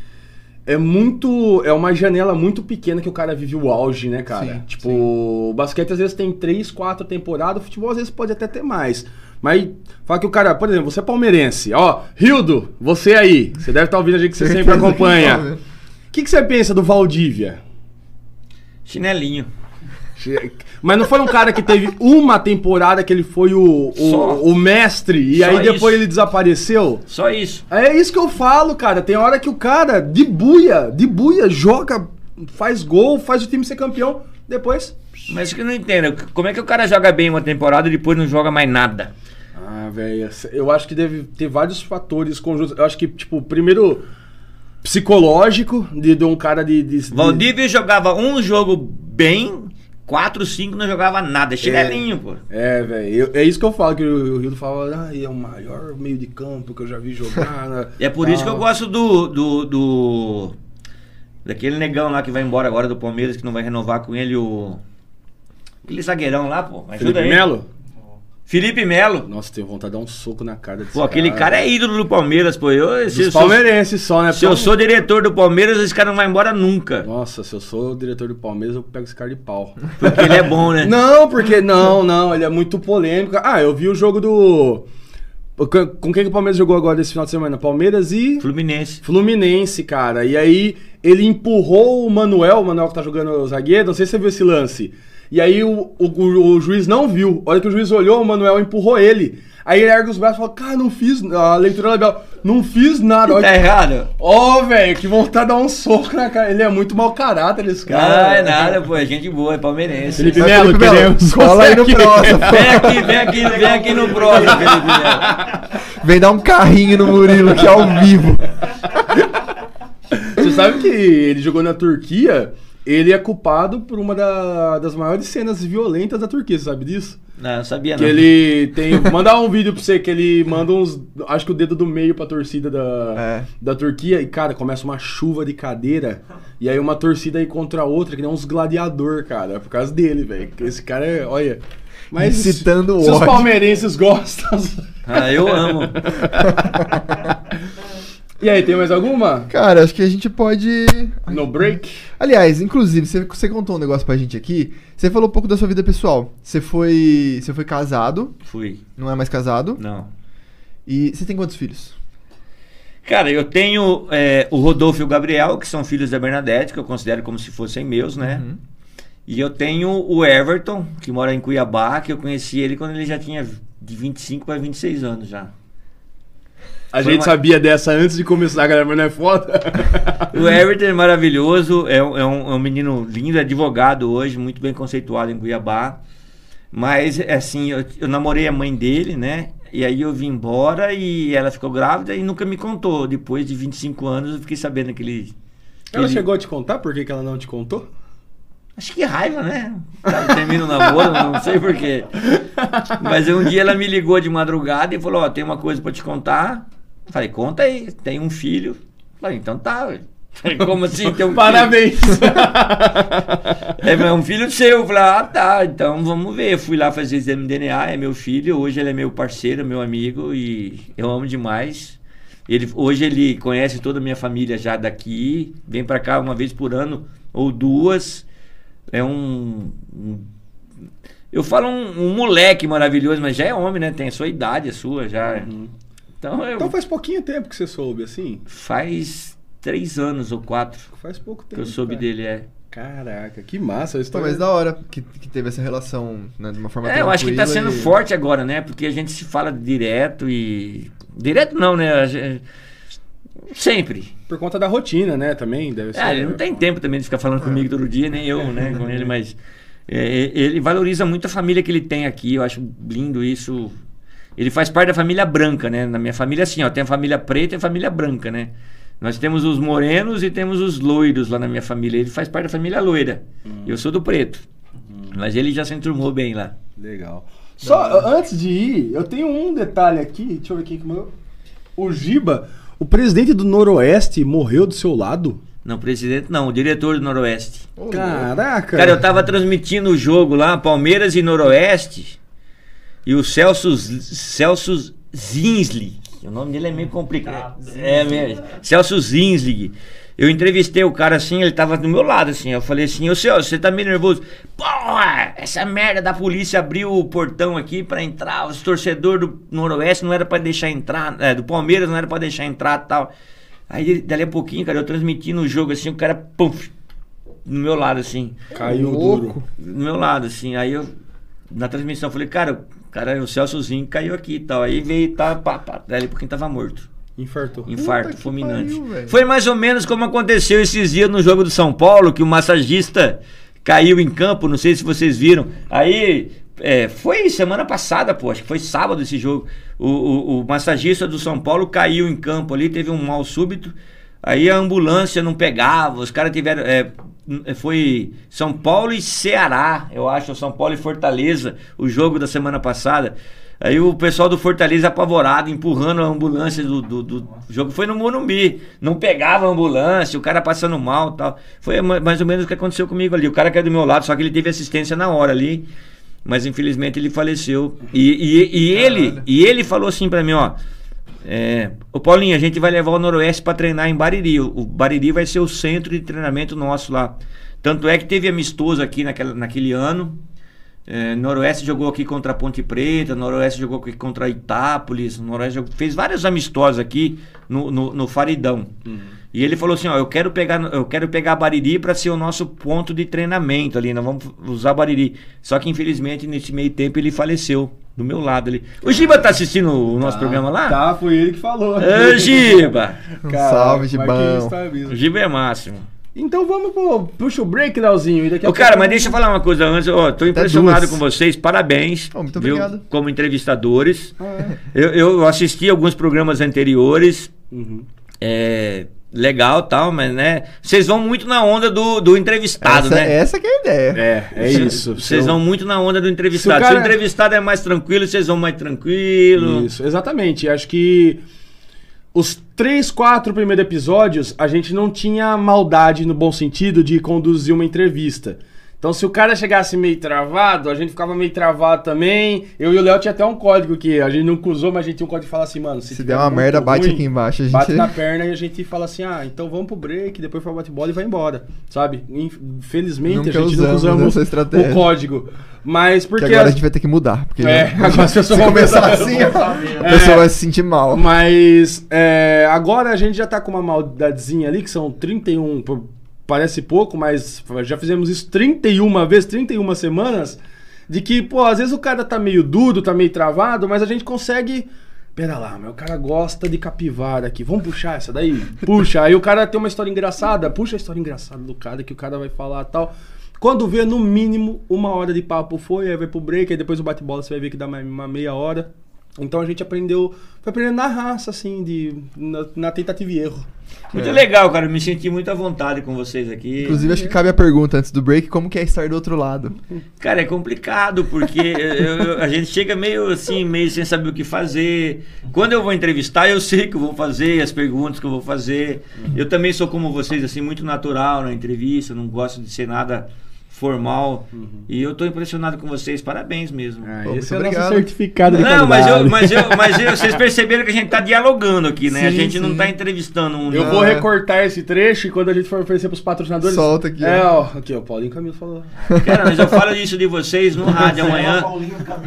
É muito. É uma janela muito pequena que o cara vive o auge, né, cara? Sim, tipo, sim. o basquete às vezes tem três, quatro temporadas, o futebol às vezes pode até ter mais. Mas fala que o cara, por exemplo, você é palmeirense, ó, Rildo, você aí, você deve estar ouvindo a gente que você sempre (laughs) acompanha. O que, que você pensa do Valdívia? Chinelinho. Mas não foi um cara que teve uma temporada que ele foi o, o, o mestre e Só aí depois isso. ele desapareceu? Só isso. É isso que eu falo, cara. Tem hora que o cara, de buia, de buia, joga, faz gol, faz o time ser campeão. Depois. Mas que eu não entendo. Como é que o cara joga bem uma temporada e depois não joga mais nada? Ah, velho. Eu acho que deve ter vários fatores conjuntos. Eu acho que, tipo, primeiro, psicológico, de, de um cara de. de, Valdívia jogava um jogo bem, quatro, cinco não jogava nada. Chinelinho, pô. É, velho. É isso que eu falo, que o, o Rildo fala, ah, é o maior meio de campo que eu já vi jogar. né?" (laughs) É por isso que eu Ah. gosto do, do, do- Daquele negão lá que vai embora agora do Palmeiras, que não vai renovar com ele o. Aquele zagueirão lá, pô. Ajuda Felipe aí. Melo? Felipe Melo. Nossa, tenho vontade de dar um soco na cara desse Pô, aquele cara é ídolo do Palmeiras, pô. Eu, se, eu sou, palmeirenses só, né? se eu sou diretor do Palmeiras, esse cara não vai embora nunca. Nossa, se eu sou diretor do Palmeiras, eu pego esse cara de pau. (laughs) Porque ele é bom, né? Não, porque não, não, ele é muito polêmico. Ah, eu vi o jogo do. Com quem que o Palmeiras jogou agora esse final de semana? Palmeiras e Fluminense. Fluminense, cara. E aí ele empurrou o Manuel, o Manuel que tá jogando o zagueiro, não sei se você viu esse lance. E aí o, o, o- juiz não viu. Olha que o juiz olhou, o Manuel empurrou ele. Aí ele ergue os braços e fala, cara, não fiz. A leitura legal. Não fiz nada. Olha Tá errado? Ó, velho, que vontade de dar um soco na cara. Ele é muito mau caráter, esse cara. Não, é nada, pô. É gente boa, é palmeirense. Felipe Melo, Felipe Melo, queremos cola aí no próximo. (laughs) Vem aqui, vem aqui, vem aqui no próximo, Felipe Melo. Vem dar um carrinho no Murilo aqui ao vivo. (laughs) Você sabe que ele jogou na Turquia, ele é culpado por uma da- das maiores cenas violentas da Turquia, você sabe disso? Não, não sabia Que não. ele tem. Mandar um vídeo pra você que ele manda uns. Acho que o dedo do meio pra torcida da, É. da Turquia. E, cara, começa uma chuva de cadeira. E aí uma torcida aí contra a outra, que nem uns gladiador, cara. Por causa dele, velho. Esse cara é. Olha. Mas Incitando o se os palmeirenses gostam. Ah, eu amo. (laughs) e aí, tem mais alguma? Cara, acho que a gente pode. No break? Aliás, inclusive, você, você contou um negócio pra gente aqui. Você falou um pouco da sua vida pessoal. Você foi. Você foi casado, Fui. não é mais casado. Não. E você tem quantos filhos? Cara, eu tenho é, o Rodolfo e o Gabriel, que são filhos da Bernadette, que eu considero como se fossem meus, né? Uhum. E eu tenho o Everton, que mora em Cuiabá, que eu conheci ele quando ele já tinha de 25 para 26 anos já. A Foi gente uma- sabia dessa antes de começar, galera, mas não é foda? (laughs) O Everton é maravilhoso, é um, é um- é um menino lindo, é advogado hoje, muito bem conceituado em Cuiabá. Mas, assim, eu, eu namorei a mãe dele, né? E aí eu vim embora e ela ficou grávida e nunca me contou. Depois de 25 anos eu fiquei sabendo que ele. Ela ele- chegou a te contar por que, que ela não te contou? Acho que raiva, né? Tá, Termina o namoro, não sei porquê. Mas um dia ela me ligou de madrugada e falou: Ó, tem uma coisa pra te contar. Falei: Conta aí, tem um filho. Falei: Então tá. ué." Falei, Como assim? Tem um (laughs) Parabéns! (laughs) É é um filho seu. Falei: Ah, tá, então vamos ver. Fui lá fazer exame de DNA, é meu filho. Hoje ele é meu parceiro, meu amigo e eu amo demais. Ele, hoje ele conhece toda a minha família já daqui, vem pra cá uma vez por ano ou duas. É um. um- eu falo um, um moleque maravilhoso, mas já é homem, né? Tem a sua idade, a sua já. Então, eu, então faz pouquinho tempo que você soube, assim? faz três anos ou quatro Faz pouco que tempo. eu soube cara. dele, é. Caraca, que massa a história. mas da hora que, que teve essa relação, né, de uma forma É, eu acho que tá sendo e- forte agora, né? Porque a gente se fala direto e. Direto não, né? Gente- Sempre. Por conta da rotina, né, também, deve ser. É, ele não tem tempo também de ficar falando comigo todo dia, nem eu, né, com ele, mas é, ele valoriza muito a família que ele tem aqui, eu acho lindo isso. Ele faz parte da família branca, né? Na minha família, assim, ó, tem a família preta e a família branca, né? Nós temos os morenos e temos os loiros lá na minha família. Ele faz parte da família loira. Eu sou do preto. Mas ele já se enturmou bem lá. Legal. Só antes de ir, eu tenho um detalhe aqui. Deixa eu ver quem que mandou. O Giba, o presidente do Noroeste, morreu do seu lado? Não, presidente não, o diretor do Noroeste. Caraca! Cara, eu tava transmitindo o jogo lá, Palmeiras e Noroeste, e o Celso, Celso Zinsli, o nome dele é meio complicado. É mesmo. Celso Zinsli. Eu entrevistei o cara assim, ele tava do meu lado assim. Eu falei assim: Ô Celso, você tá meio nervoso? Porra, essa merda da polícia abriu o portão aqui pra entrar. Os torcedores do Noroeste não era pra deixar entrar, é, do Palmeiras não era pra deixar entrar e tal. Aí, dali a pouquinho, cara, eu transmitindo o jogo assim, o cara, pum, no meu lado assim Caiu louco. duro. do meu lado, assim. Aí eu, na transmissão, falei, cara, cara, o Celsozinho caiu aqui e tal. Aí veio e tá, pá, pá, dali porque tava morto. Infartou. Infarto que fulminante. pariu. Foi mais ou menos como aconteceu esses dias no jogo do São Paulo, que o massagista caiu em campo, não sei se vocês viram. Aí. é, foi semana passada, pô, acho que foi sábado esse jogo. O, o, o massagista do São Paulo caiu em campo ali, teve um mal súbito. Aí a ambulância não pegava, os caras tiveram. é, foi São Paulo e Ceará, eu acho, São Paulo e Fortaleza, o jogo da semana passada. Aí o pessoal do Fortaleza apavorado, empurrando a ambulância do, do, do jogo. Foi no Morumbi. Não pegava a ambulância, o cara passando mal e tal. Foi ma- mais ou menos o que aconteceu comigo ali. O cara caiu do meu lado, só que ele teve assistência na hora ali. Mas infelizmente ele faleceu. E, e, e ele, e ele falou assim pra mim, ó. É, ô Paulinho, a gente vai levar o Noroeste pra treinar em Bariri. O Bariri vai ser o centro de treinamento nosso lá. Tanto é que teve amistoso aqui naquela, naquele ano. É, Noroeste jogou aqui contra Ponte Preta, Noroeste jogou aqui contra Itápolis, Noroeste jogou- fez vários amistosos aqui no, no, no Faridão. E ele falou assim, ó, eu quero pegar, eu quero pegar Bariri para ser o nosso ponto de treinamento ali, nós vamos usar Bariri. Só que infelizmente nesse meio tempo ele faleceu do meu lado ali. O Giba tá assistindo o nosso programa lá? Tá, foi ele que falou. Ô, Giba! Salve, Gibão. mesmo. O Giba é máximo. Então vamos pro. Puxa o break, Leozinho. E daqui a Ô, cara, mas deixa eu falar uma coisa antes. Ó, tô impressionado com vocês. Parabéns. Oh, muito viu? obrigado. Como entrevistadores. Ah, é. Eu, eu assisti alguns programas anteriores. Uhum. É. Legal tal, mas né? Vocês vão muito na onda do, do entrevistado, essa, né? essa que é a ideia. É, é isso. Vocês vão muito na onda do entrevistado. Se o Se o, cara- entrevistado é mais tranquilo, vocês vão mais tranquilo. Isso, exatamente. Acho que os três, quatro primeiros episódios a gente não tinha maldade no bom sentido de conduzir uma entrevista. Então, se o cara chegasse meio travado, a gente ficava meio travado também. Eu e o Léo tinha até um código que a gente não usou, mas a gente tinha um código de falar assim, mano. Se tiver der uma merda, bate ruim, aqui embaixo. A gente... Bate na (laughs) perna e a gente fala assim, ah, então vamos pro break, depois vai bate bola e vai embora, sabe? Infelizmente Nunca a gente não usamos usamos essa estratégia. o código. Mas Que porque... agora a gente vai ter que mudar. Porque É, (laughs) agora as pessoas se vão começar assim, a É. pessoa vai se sentir mal. Mas é, agora a gente já tá com uma maldadezinha ali, que são 31, pô, parece pouco, mas já fizemos isso 31 vezes, 31 semanas, de que, pô, às vezes o cara tá meio duro, tá meio travado, mas a gente consegue. Pera lá, meu cara gosta de capivara aqui. Vamos puxar essa daí? Puxa. Aí o cara tem uma história engraçada, puxa a história engraçada do cara que o cara vai falar tal. Quando vê, no mínimo, uma hora de papo foi, aí vai pro break, aí depois o bate-bola você vai ver que dá uma meia hora. Então a gente aprendeu, foi aprendendo na raça, assim, de, na, na tentativa e erro. Muito É. legal, cara. Eu me senti muito à vontade com vocês aqui. Inclusive, acho que cabe a pergunta antes do break, como que é estar do outro lado? Cara, é complicado, porque (laughs) eu- eu- a gente chega meio assim, meio sem saber o que fazer. Quando eu vou entrevistar, eu sei o que eu vou fazer, as perguntas que eu vou fazer. Eu também sou como vocês, assim, muito natural na entrevista, não gosto de ser nada formal. E eu tô impressionado com vocês, parabéns mesmo. Ah, Pô, esse é o nosso certificado de Não, mas, eu, mas, eu, mas eu, vocês (laughs) perceberam que a gente tá dialogando aqui, né? a Sim, gente não sim. tá entrevistando um. Eu Não, vou é. recortar esse trecho e quando a gente for oferecer pros patrocinadores. Solta aqui, É, ó. Aqui, ó. Paulinho Camilo falou. Cara, mas eu falo isso de vocês no rádio (laughs) amanhã.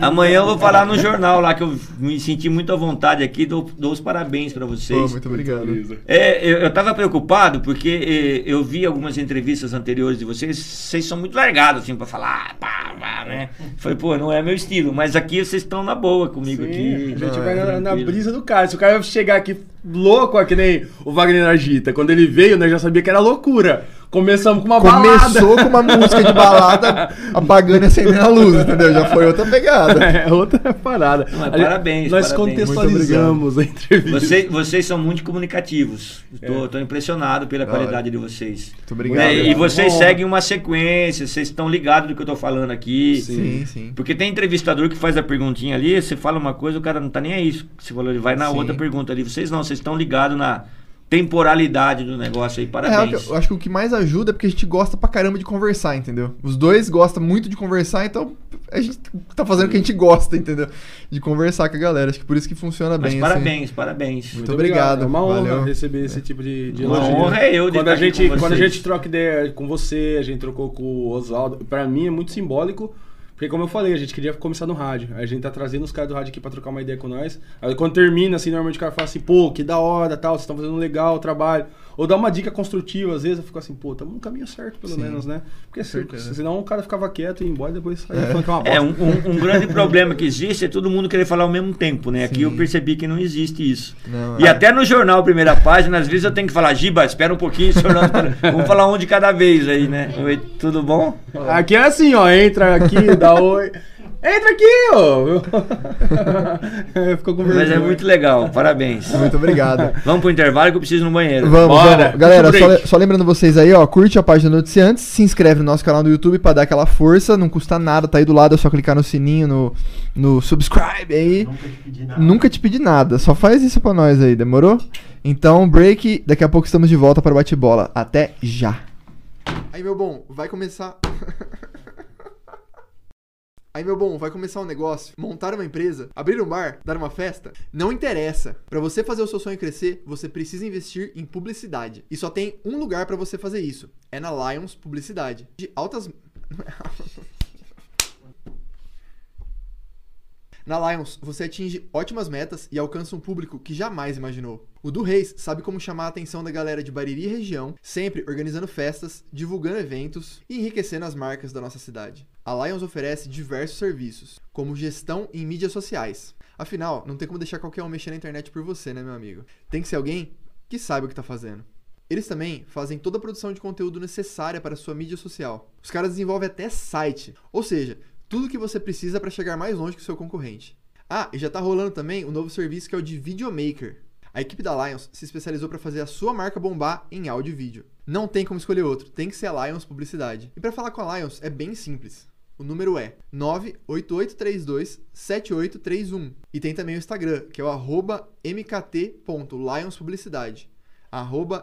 Amanhã eu vou falar no jornal lá que eu me senti muito à vontade aqui. Dou, dou os parabéns pra vocês. Pô, muito obrigado. É, eu, eu tava preocupado porque eh, eu vi algumas entrevistas anteriores de vocês, vocês são muito largados, assim, pra falar, pá, pá, né? Falei, pô, não é meu estilo, mas aqui vocês estão na boa comigo Sim, aqui. a gente Não, vai é na, na brisa do cara. Se o cara chegar aqui louco, ó, que nem o Wagner Agita, quando ele veio, né, já sabia que era loucura. Começamos com uma balada. Começou com uma música de balada (laughs) apagando e acendendo a luz, entendeu? Já foi outra pegada. (laughs) É, outra parada. Mas Ali- parabéns, Nós parabéns. contextualizamos a entrevista. Vocês, vocês são muito comunicativos. É. Tô, tô impressionado pela qualidade de vocês. Muito obrigado. É, e vocês Bom. seguem uma sequência, vocês estão ligados do que eu tô falando aqui. Sim, sim. Porque tem entrevistador que faz a perguntinha ali, você fala uma coisa, o cara não tá nem aí. Você falou, ele vai na Sim. outra pergunta ali. Vocês não, vocês estão ligados na temporalidade do negócio aí. É, Parabéns. eu acho que o que mais ajuda é porque a gente gosta pra caramba de conversar, entendeu? Os dois gostam muito de conversar, então a gente tá fazendo o que a gente gosta, entendeu? De conversar com a galera. Acho que por isso que funciona Mas bem. parabéns, parabéns. Muito obrigado, É uma honra valeu. receber esse tipo de, de Uma elogio. honra é eu de quando estar a aqui gente Quando a gente troca ideia com você, a gente trocou com o Oswaldo. Pra mim é muito simbólico. Porque, como eu falei, a gente queria começar no rádio. A gente tá trazendo os caras do rádio aqui pra trocar uma ideia com nós. Aí, quando termina, assim, normalmente o cara fala assim, pô, que da hora, tal, vocês estão fazendo legal o trabalho. Ou dá uma dica construtiva, às vezes eu fico assim, pô, estamos no caminho certo, pelo Sim. menos, né? Porque se, senão o cara ficava quieto e ia embora e depois saia falando que é uma bosta. É, um, um- um grande problema que existe é todo mundo querer falar ao mesmo tempo, né? Aqui Sim. eu percebi que não existe isso. Não, e é. até no jornal, primeira página, às vezes eu tenho que falar, Giba, espera um pouquinho, senhor, não, vamos falar um de cada vez aí, né? Oi, tudo bom? Aqui é assim, ó, entra aqui, dá oi. Entra aqui, ó. (laughs) Ficou com vergonha. Mas é muito legal, parabéns. Muito obrigado. Vamos pro intervalo que eu preciso ir no banheiro. Vamos, Bora. vamos. Galera, só, le- só lembrando vocês aí, ó, curte a página do Noticiantes, se inscreve no nosso canal do YouTube pra dar aquela força, não custa nada, tá aí do lado, é só clicar no sininho, no, no subscribe aí. Nunca te pedi nada. Nunca te pedi nada, só faz isso pra nós aí, demorou? Então, break, daqui a pouco estamos de volta para o bate-bola. Até já. Aí, meu bom, vai começar. (laughs) Aí, meu bom, vai começar um negócio, montar uma empresa, abrir um bar, dar uma festa? Não interessa. Pra você fazer o seu sonho crescer, você precisa investir em publicidade. E só tem um lugar pra você fazer isso. É na Lions Publicidade. De altas (laughs) Na Lions, você atinge ótimas metas e alcança um público que jamais imaginou. O Du Reis sabe como chamar a atenção da galera de Bariri e região, sempre organizando festas, divulgando eventos e enriquecendo as marcas da nossa cidade. A Lions oferece diversos serviços, como gestão em mídias sociais. Afinal, não tem como deixar qualquer um mexer na internet por você, né, meu amigo? Tem que ser alguém que saiba o que tá fazendo. Eles também fazem toda a produção de conteúdo necessária para a sua mídia social. Os caras desenvolvem até site, ou seja, tudo que você precisa para chegar mais longe que o seu concorrente. Ah, e já tá rolando também o novo serviço que é o de Videomaker. A equipe da Lions se especializou para fazer a sua marca bombar em áudio e vídeo. Não tem como escolher outro, tem que ser a Lions Publicidade. E para falar com a Lions é bem simples. O número é 988327831. E tem também o Instagram, que é o mkt.lionspublicidade.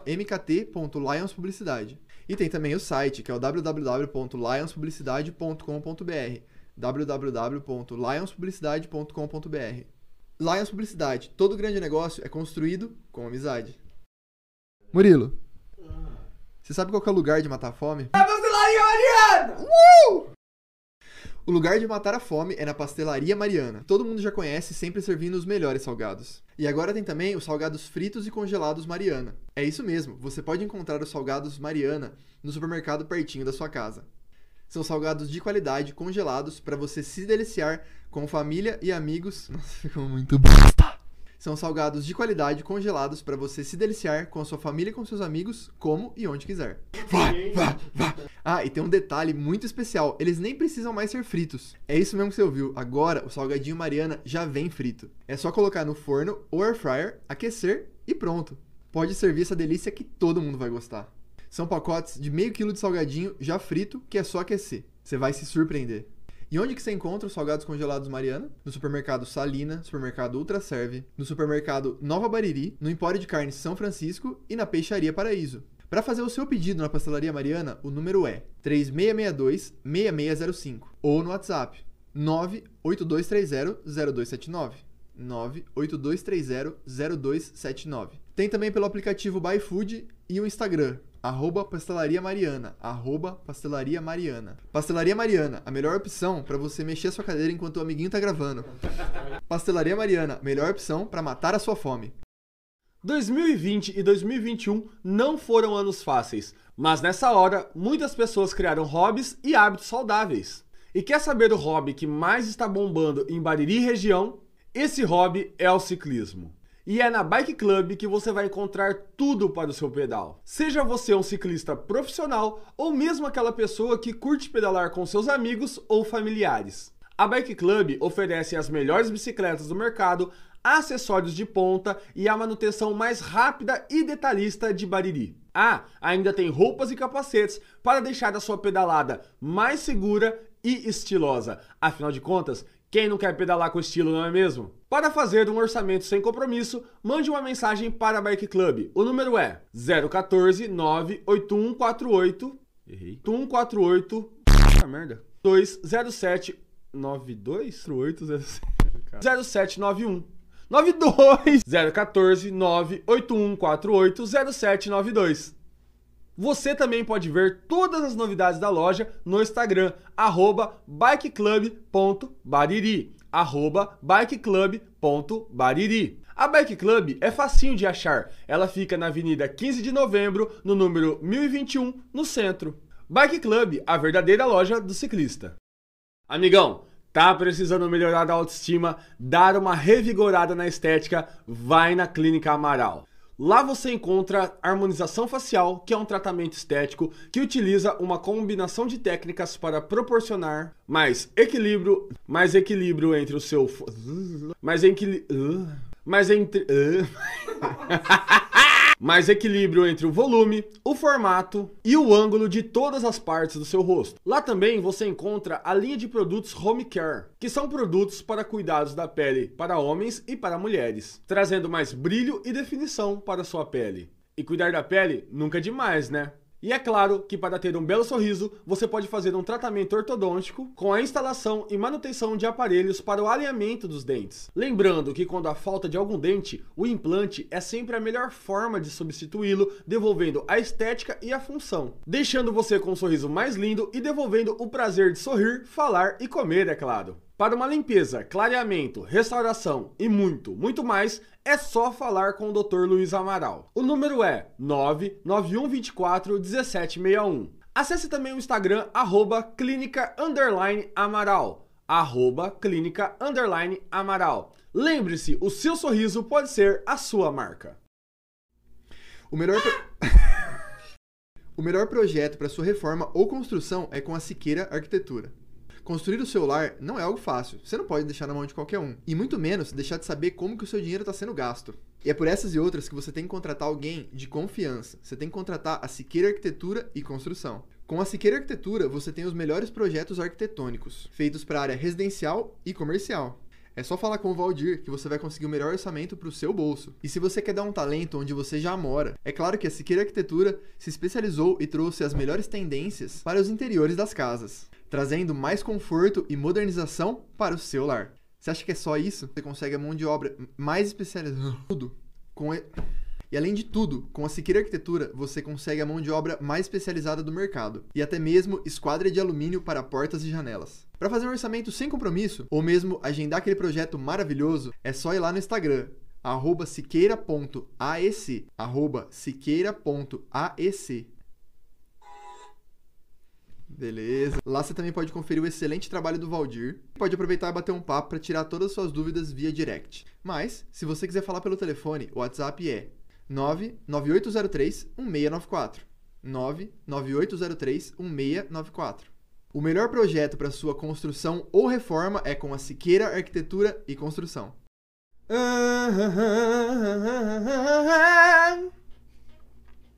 Mkt.lionspublicidade. E tem também o site, que é o www.lionspublicidade.com.br www.lionspublicidade.com.br Lions Publicidade. Todo grande negócio é construído com amizade. Murilo, você sabe qual é o lugar de matar a fome? É a Pastelaria Mariana! Uh! O lugar de matar a fome é na Pastelaria Mariana. Todo mundo já conhece, sempre servindo os melhores salgados. E agora tem também os salgados fritos e congelados Mariana. É isso mesmo, você pode encontrar os salgados Mariana no supermercado pertinho da sua casa. São salgados de qualidade, congelados, para você se deliciar com família e amigos. (laughs) Nossa, ficou muito bosta. São salgados de qualidade congelados para você se deliciar com a sua família e com seus amigos, como e onde quiser. Vai, vai, vai. Ah, e tem um detalhe muito especial: eles nem precisam mais ser fritos. É isso mesmo que você ouviu. Agora o salgadinho Mariana já vem frito. É só colocar no forno ou air fryer, aquecer e pronto. Pode servir essa delícia que todo mundo vai gostar. São pacotes de meio quilo de salgadinho já frito que é só aquecer. Você vai se surpreender. E onde que você encontra os salgados congelados Mariana? No supermercado Salina, supermercado Ultraserve, no supermercado Nova Bariri, no Empório de Carnes São Francisco e na Peixaria Paraíso. Para fazer o seu pedido na Pastelaria Mariana, o número é 3662-6605 ou no WhatsApp 98230-0279. 98230-0279. Tem também pelo aplicativo ByFood e o Instagram, arroba Pastelaria Mariana, arroba Pastelaria Mariana. Pastelaria Mariana, a melhor opção para você mexer a sua cadeira enquanto o amiguinho tá gravando. Pastelaria Mariana, melhor opção para matar a sua fome. 2020 e 2021 não foram anos fáceis, mas nessa hora muitas pessoas criaram hobbies e hábitos saudáveis. E quer saber o hobby que mais está bombando em Bariri região? Esse hobby é o ciclismo. E é na Bike Club que você vai encontrar tudo para o seu pedal. Seja você um ciclista profissional ou mesmo aquela pessoa que curte pedalar com seus amigos ou familiares. A Bike Club oferece as melhores bicicletas do mercado, acessórios de ponta e a manutenção mais rápida e detalhista de Bariri. Ah, ainda tem roupas e capacetes para deixar a sua pedalada mais segura e estilosa. Afinal de contas, quem não quer pedalar com estilo, não é mesmo? Para fazer um orçamento sem compromisso, mande uma mensagem para a Bike Club. O número é 014 98148 Errei. 148 Ah, merda. 207 92 0791 92 014 98148 0792 você também pode ver todas as novidades da loja no Instagram, arroba bikeclub.bariri, bikeclub.bariri. A Bike Club é facinho de achar, ela fica na Avenida 15 de Novembro, no número 1021, no centro. Bike Club, a verdadeira loja do ciclista. Amigão, tá precisando melhorar a autoestima, dar uma revigorada na estética? Vai na Clínica Amaral. Lá você encontra harmonização facial, que é um tratamento estético que utiliza uma combinação de técnicas para proporcionar mais equilíbrio, mais equilíbrio entre o seu mais equilíbrio, mais entre (laughs) (laughs) mais equilíbrio entre o volume, o formato e o ângulo de todas as partes do seu rosto. Lá também você encontra a linha de produtos Home Care, que são produtos para cuidados da pele para homens e para mulheres, trazendo mais brilho e definição para sua pele. E cuidar da pele nunca é demais, né? E é claro que para ter um belo sorriso, você pode fazer um tratamento ortodôntico com a instalação e manutenção de aparelhos para o alinhamento dos dentes. Lembrando que quando há falta de algum dente, o implante é sempre a melhor forma de substituí-lo, devolvendo a estética e a função, deixando você com um sorriso mais lindo e devolvendo o prazer de sorrir, falar e comer, é claro. Para uma limpeza, clareamento, restauração e muito, muito mais, é só falar com o Dr. Luiz Amaral. O número é 99124 1761. Acesse também o Instagram, arroba clínica amaral. Arroba clínica amaral. Lembre-se, o seu sorriso pode ser a sua marca. O melhor, (laughs) o melhor projeto para sua reforma ou construção é com a Siqueira Arquitetura. Construir o seu lar não é algo fácil. Você não pode deixar na mão de qualquer um. E muito menos deixar de saber como que o seu dinheiro está sendo gasto. E é por essas e outras que você tem que contratar alguém de confiança. Você tem que contratar a Siqueira Arquitetura e Construção. Com a Siqueira Arquitetura, você tem os melhores projetos arquitetônicos, feitos para área residencial e comercial. É só falar com o Valdir que você vai conseguir o melhor orçamento para o seu bolso. E se você quer dar um talento onde você já mora, é claro que a Siqueira Arquitetura se especializou e trouxe as melhores tendências para os interiores das casas trazendo mais conforto e modernização para o seu lar. Você acha que é só isso? Você consegue a mão de obra mais especializada. Tudo. Com e... e além de tudo, com a Siqueira Arquitetura, você consegue a mão de obra mais especializada do mercado. E até mesmo esquadra de alumínio para portas e janelas. Para fazer um orçamento sem compromisso, ou mesmo agendar aquele projeto maravilhoso, é só ir lá no Instagram, arroba siqueira.aec, arroba siqueira.aec. Beleza. Lá você também pode conferir o excelente trabalho do Valdir. Pode aproveitar e bater um papo para tirar todas as suas dúvidas via direct. Mas, se você quiser falar pelo telefone, o WhatsApp é 99803 1694. 99803 1694. O melhor projeto para sua construção ou reforma é com a Siqueira Arquitetura e Construção.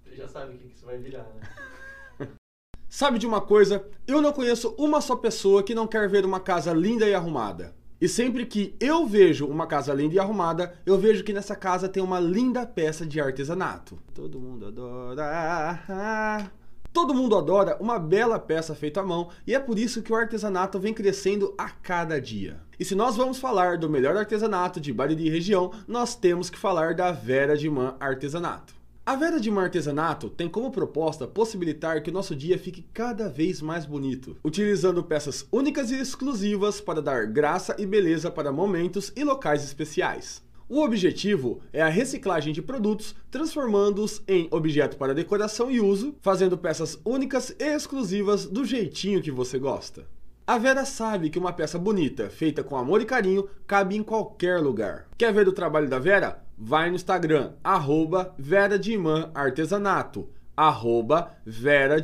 Você já sabe o que isso vai virar, né? Sabe de uma coisa? Eu não conheço uma só pessoa que não quer ver uma casa linda e arrumada. E sempre que eu vejo uma casa linda e arrumada, eu vejo que nessa casa tem uma linda peça de artesanato. Todo mundo adora. Todo mundo adora uma bela peça feita à mão e é por isso que o artesanato vem crescendo a cada dia. E se nós vamos falar do melhor artesanato de Bariri região, nós temos que falar da Vera de Man Artesanato. A Vera de Man Artesanato tem como proposta possibilitar que o nosso dia fique cada vez mais bonito, utilizando peças únicas e exclusivas para dar graça e beleza para momentos e locais especiais. O objetivo é a reciclagem de produtos, transformando-os em objeto para decoração e uso, fazendo peças únicas e exclusivas do jeitinho que você gosta. A Vera sabe que uma peça bonita, feita com amor e carinho, cabe em qualquer lugar. Quer ver o trabalho da Vera? Vai no Instagram, arroba Vera de Man Artesanato, arroba Vera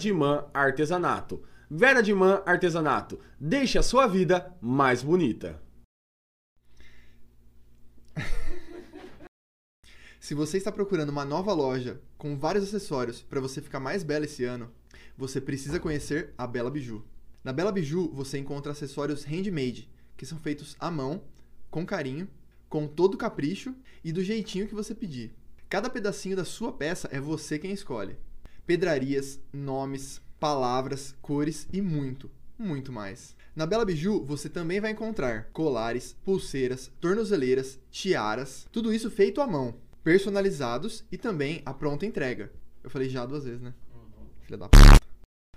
Artesanato. Vera Artesanato, deixe a sua vida mais bonita. (laughs) Se você está procurando uma nova loja com vários acessórios para você ficar mais bela esse ano, você precisa conhecer a Bela Biju. Na Bela Biju você encontra acessórios handmade, que são feitos à mão, com carinho com todo capricho e do jeitinho que você pedir. Cada pedacinho da sua peça é você quem escolhe. Pedrarias, nomes, palavras, cores e muito, muito mais. Na Bela Biju você também vai encontrar colares, pulseiras, tornozeleiras, tiaras, tudo isso feito à mão, personalizados e também a pronta entrega. Eu falei já duas vezes, né? Filha da p.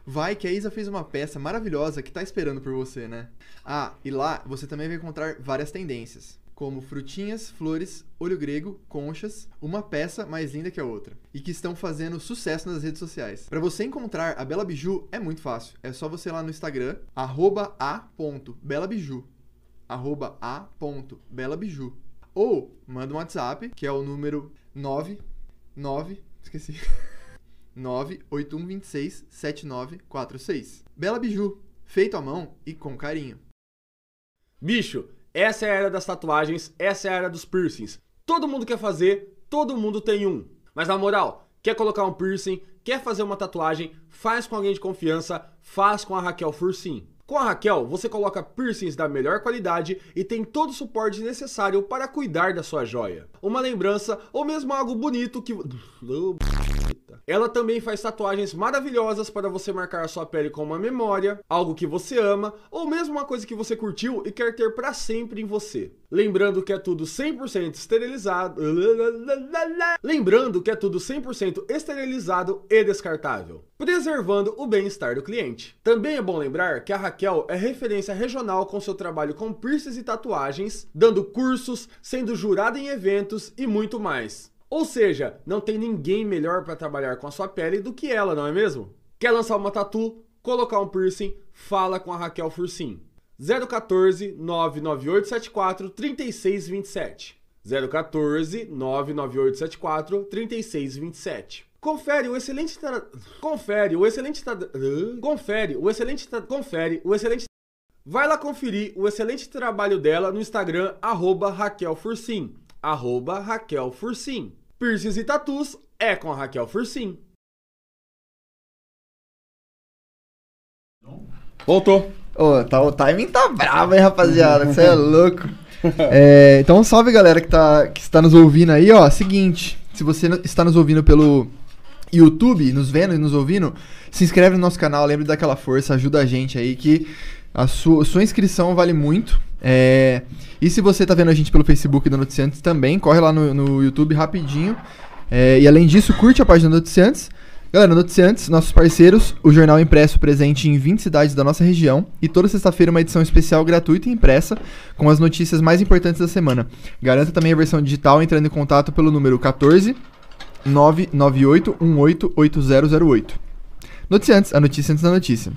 Vai que a Isa fez uma peça maravilhosa que tá esperando por você, né? Ah, e lá você também vai encontrar várias tendências como frutinhas, flores, olho grego, conchas, uma peça mais linda que a outra, e que estão fazendo sucesso nas redes sociais. Para você encontrar a Bela Biju é muito fácil, é só você ir lá no Instagram, a.belabiju, a.belabiju, ou manda um WhatsApp, que é o número 99, esqueci, (laughs) 98126 7946. Bela Biju, feito à mão e com carinho. Bicho, essa é a era das tatuagens, essa é a era dos piercings. Todo mundo quer fazer, todo mundo tem um. Mas na moral, quer colocar um piercing, quer fazer uma tatuagem, faz com alguém de confiança, faz com a Raquel Fursim. Com a Raquel, você coloca piercings da melhor qualidade e tem todo o suporte necessário para cuidar da sua joia. Uma lembrança ou mesmo algo bonito que. (laughs) Ela também faz tatuagens maravilhosas para você marcar a sua pele com uma memória, algo que você ama, ou mesmo uma coisa que você curtiu e quer ter para sempre em você. Lembrando que é tudo 100% esterilizado. (laughs) Lembrando que é tudo 100% esterilizado e descartável, preservando o bem-estar do cliente. Também é bom lembrar que a Raquel é referência regional com seu trabalho com piercings e tatuagens, dando cursos, sendo jurada em eventos e muito mais. Ou seja, não tem ninguém melhor para trabalhar com a sua pele do que ela, não é mesmo? Quer lançar uma tatu, colocar um piercing, fala com a Raquel Fursim. 014 99874 3627. 014 99874 3627. Confere o excelente tra... Confere o excelente tra... Confere o excelente tra... Confere o excelente Vai lá conferir o excelente trabalho dela no Instagram arroba Raquel Fursim. Arroba Raquel Fursim. Piercings e Tatus é com a Raquel Fursim. Voltou. Ô, tá, o timing tá bravo, hein, rapaziada? Você é louco. (laughs) É, então, salve galera que, tá, que está nos ouvindo aí, ó. Seguinte, se você está nos ouvindo pelo YouTube, nos vendo e nos ouvindo, se inscreve no nosso canal, lembre daquela força, ajuda a gente aí que a sua, sua inscrição vale muito. É, e se você está vendo a gente pelo Facebook da Noticiantes também, corre lá no, no YouTube rapidinho. É, e além disso, curte a página da Noticiantes. Galera, Noticiantes, nossos parceiros, o jornal impresso presente em 20 cidades da nossa região e toda sexta-feira uma edição especial gratuita e impressa com as notícias mais importantes da semana. Garanta também a versão digital entrando em contato pelo número 14 998 188008. Noticiantes, a notícia antes da notícia.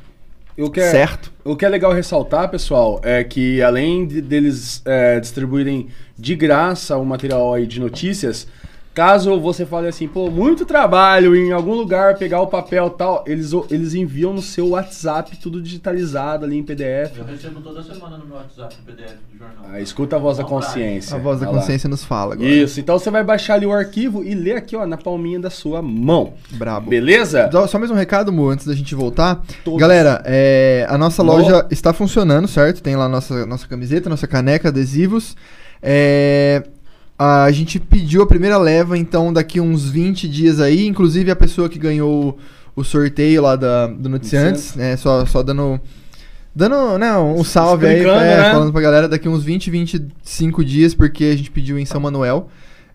O que é, certo? O que é legal ressaltar, pessoal, é que além de, deles é, distribuírem de graça o material aí de notícias, caso você fale assim, pô, muito trabalho em algum lugar pegar o papel e tal, eles, eles enviam no seu WhatsApp tudo digitalizado ali em PDF. Eu recebo toda semana no meu WhatsApp PDF do jornal. Ah, escuta a voz da consciência. A voz da Olha lá. consciência nos fala agora. Isso, então você vai baixar ali o arquivo e ler aqui, ó, na palminha da sua mão. Brabo. Beleza? Só só mais um recado, Mu, antes da gente voltar. Todos. Galera, é, a nossa No- loja está funcionando, certo? Tem lá nossa, nossa camiseta, nossa caneca, adesivos. É, a gente pediu a primeira leva, então daqui uns 20 dias aí. Inclusive a pessoa que ganhou o, sorteio lá da, do Noticiantes, né? Só, só dando. Dando, né, um salve aí, Explicando, é, né? falando pra galera, daqui uns 20, 25 dias, porque a gente pediu em São Manuel.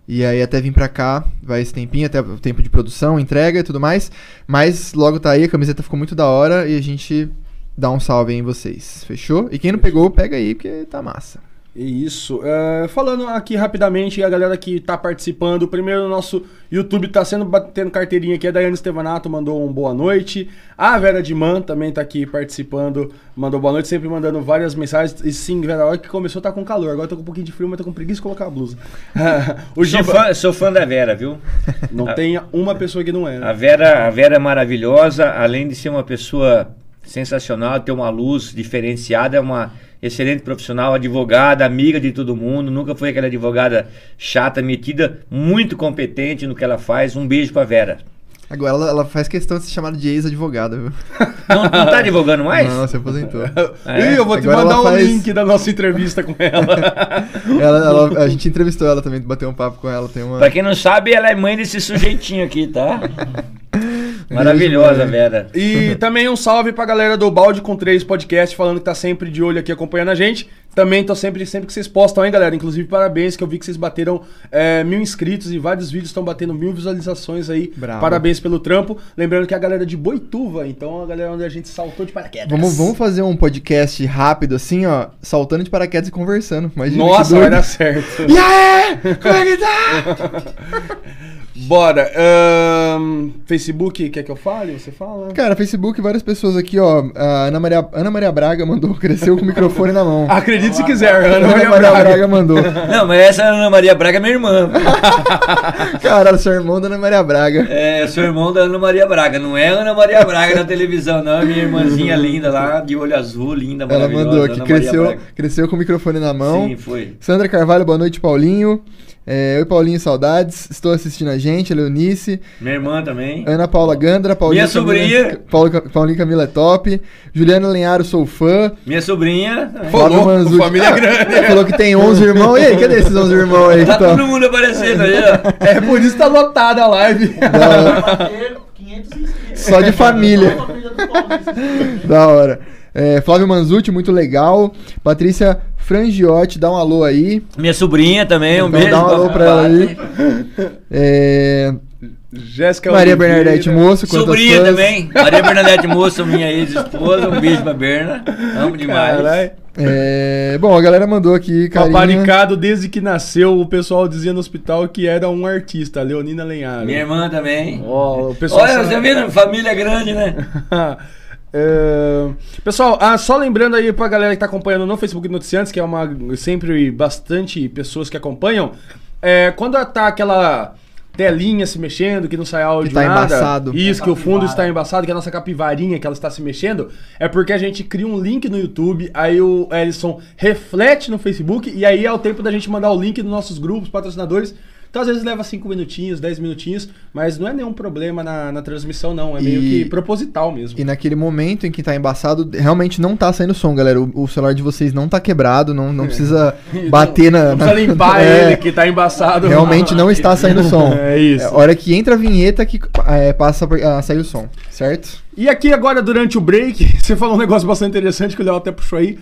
E aí até vir pra cá, vai esse tempinho, até o tempo de produção, entrega e tudo mais. Mas logo tá aí, a camiseta ficou muito da hora e a gente dá um salve aí em vocês. Fechou? E quem não pegou, pega aí, porque tá massa. Isso. É, falando aqui rapidamente, a galera que tá participando, primeiro o nosso YouTube tá sendo batendo carteirinha aqui, a Daiane Estevanato mandou um boa noite. A Vera de Man também tá aqui participando, mandou boa noite, sempre mandando várias mensagens. E sim, Vera, a hora que começou tá com calor, agora tô com um pouquinho de frio, mas tô com preguiça de colocar a blusa. (laughs) o Sou Giba, fã, sou fã da Vera, viu? não tem uma pessoa que não é. A Né? Vera, a Vera é maravilhosa, além de ser uma pessoa sensacional, ter uma luz diferenciada, é uma excelente profissional, advogada, amiga de todo mundo, nunca foi aquela advogada chata, metida, muito competente no que ela faz. Um beijo pra Vera. Agora ela, ela faz questão de ser chamada de ex-advogada, viu? Não, não tá advogando mais? Não, se aposentou. (laughs) É? Ih, eu vou te Agora mandar ela o faz- link da nossa entrevista com ela. (laughs) Ela, ela- a gente entrevistou ela também, bateu um papo com ela. Tem uma. Pra quem não sabe, ela é mãe desse sujeitinho aqui, tá? (laughs) Maravilhosa, Vera. E (laughs) também um salve pra galera do Balde com 3 Podcast, falando que tá sempre de olho aqui acompanhando a gente. Também tô sempre, sempre que vocês postam, hein, galera? Inclusive, parabéns, que eu vi que vocês bateram é, mil inscritos e vários vídeos estão batendo mil visualizações aí. Bravo. Parabéns pelo trampo. Lembrando que é a galera de Boituva, então a galera onde a gente saltou de paraquedas. Vamos, vamos fazer um podcast rápido, assim, ó, saltando de paraquedas e conversando. Imagina Nossa, vai dar certo. E aí? Como é que tá? (laughs) Bora. ahn, Facebook, quer que eu fale? Você fala? Cara, Facebook, várias pessoas aqui, ó. A Ana Maria, Ana Maria Braga mandou, (laughs) cresceu com o microfone na mão. Acredite se quiser, Ana Ana Maria Maria Braga. Braga mandou. (laughs) Não, mas essa Ana Maria Braga é minha irmã. (laughs) Caralho, seu irmão da Ana Maria Braga. É, sou irmão da Ana Maria Braga. Não é Ana Maria Braga na televisão, não. É minha irmãzinha linda lá, de olho azul, linda, Ela mandou Ana Maria cresceu, cresceu com o microfone na mão. Sim, foi. Sandra Carvalho, boa noite, Paulinho. É, Oi, Paulinho, saudades. Estou assistindo a gente, a Leonice. Minha irmã também. Ana Paula Gandra, Paulinho Minha sobrinha. Paulo, Paulinho Camila é top. Juliana Lenharo, sou fã. Minha sobrinha. Manzucci. família Ah, grande. (laughs) Falou que tem 11 irmãos. E aí, cadê esses 11 irmãos aí? Tá que tão- todo mundo aparecendo aí, ó. É por isso que tá lotada a live. Da- Bater 500 inscritos. Só de família. Da hora. É, Flávio Manzucci, muito legal. Patrícia Frangiotti, dá um alô aí. Minha sobrinha também, um Então beijo. dá um alô pra ela aí. É, Jéssica Maria Oliveira. Bernadette Moço, Sobrinha fãs. também. Maria Bernadette Moça, minha ex-esposa. Um beijo pra Berna. Amo demais. Caralho. É, bom, a galera mandou aqui, carinha. Paparicado desde que nasceu, o pessoal dizia no hospital que era um artista, Leonina Lenharo. Minha irmã também. Ó, o pessoal Olha, sabe- você vendo? Família grande, né? (laughs) É, Pessoal, ah, só lembrando aí pra galera que tá acompanhando no Facebook Noticiantes, que é uma sempre bastante pessoas que acompanham, é, quando tá aquela telinha se mexendo, que não sai áudio Que tá nada, embaçado. isso, que o fundo está embaçado, que a nossa capivarinha, que ela está se mexendo, é porque a gente cria um link no YouTube, aí o Ellison reflete no Facebook, e aí é o tempo da gente mandar o link nos nossos grupos, patrocinadores, então às vezes leva 5 minutinhos, 10 minutinhos, mas não é nenhum problema na, na transmissão não, é meio E- que proposital mesmo. E naquele momento em que tá embaçado, realmente não tá saindo som, galera. O, o celular de vocês não tá quebrado, não, não precisa (laughs) bater na. Não precisa na- limpar (laughs) É, ele, que tá embaçado. Realmente não (laughs) está saindo som. É isso. a hora que entra a vinheta que é, passa a a sair o som, certo? E aqui agora, durante o break, você falou um negócio bastante interessante que o Léo até puxou aí.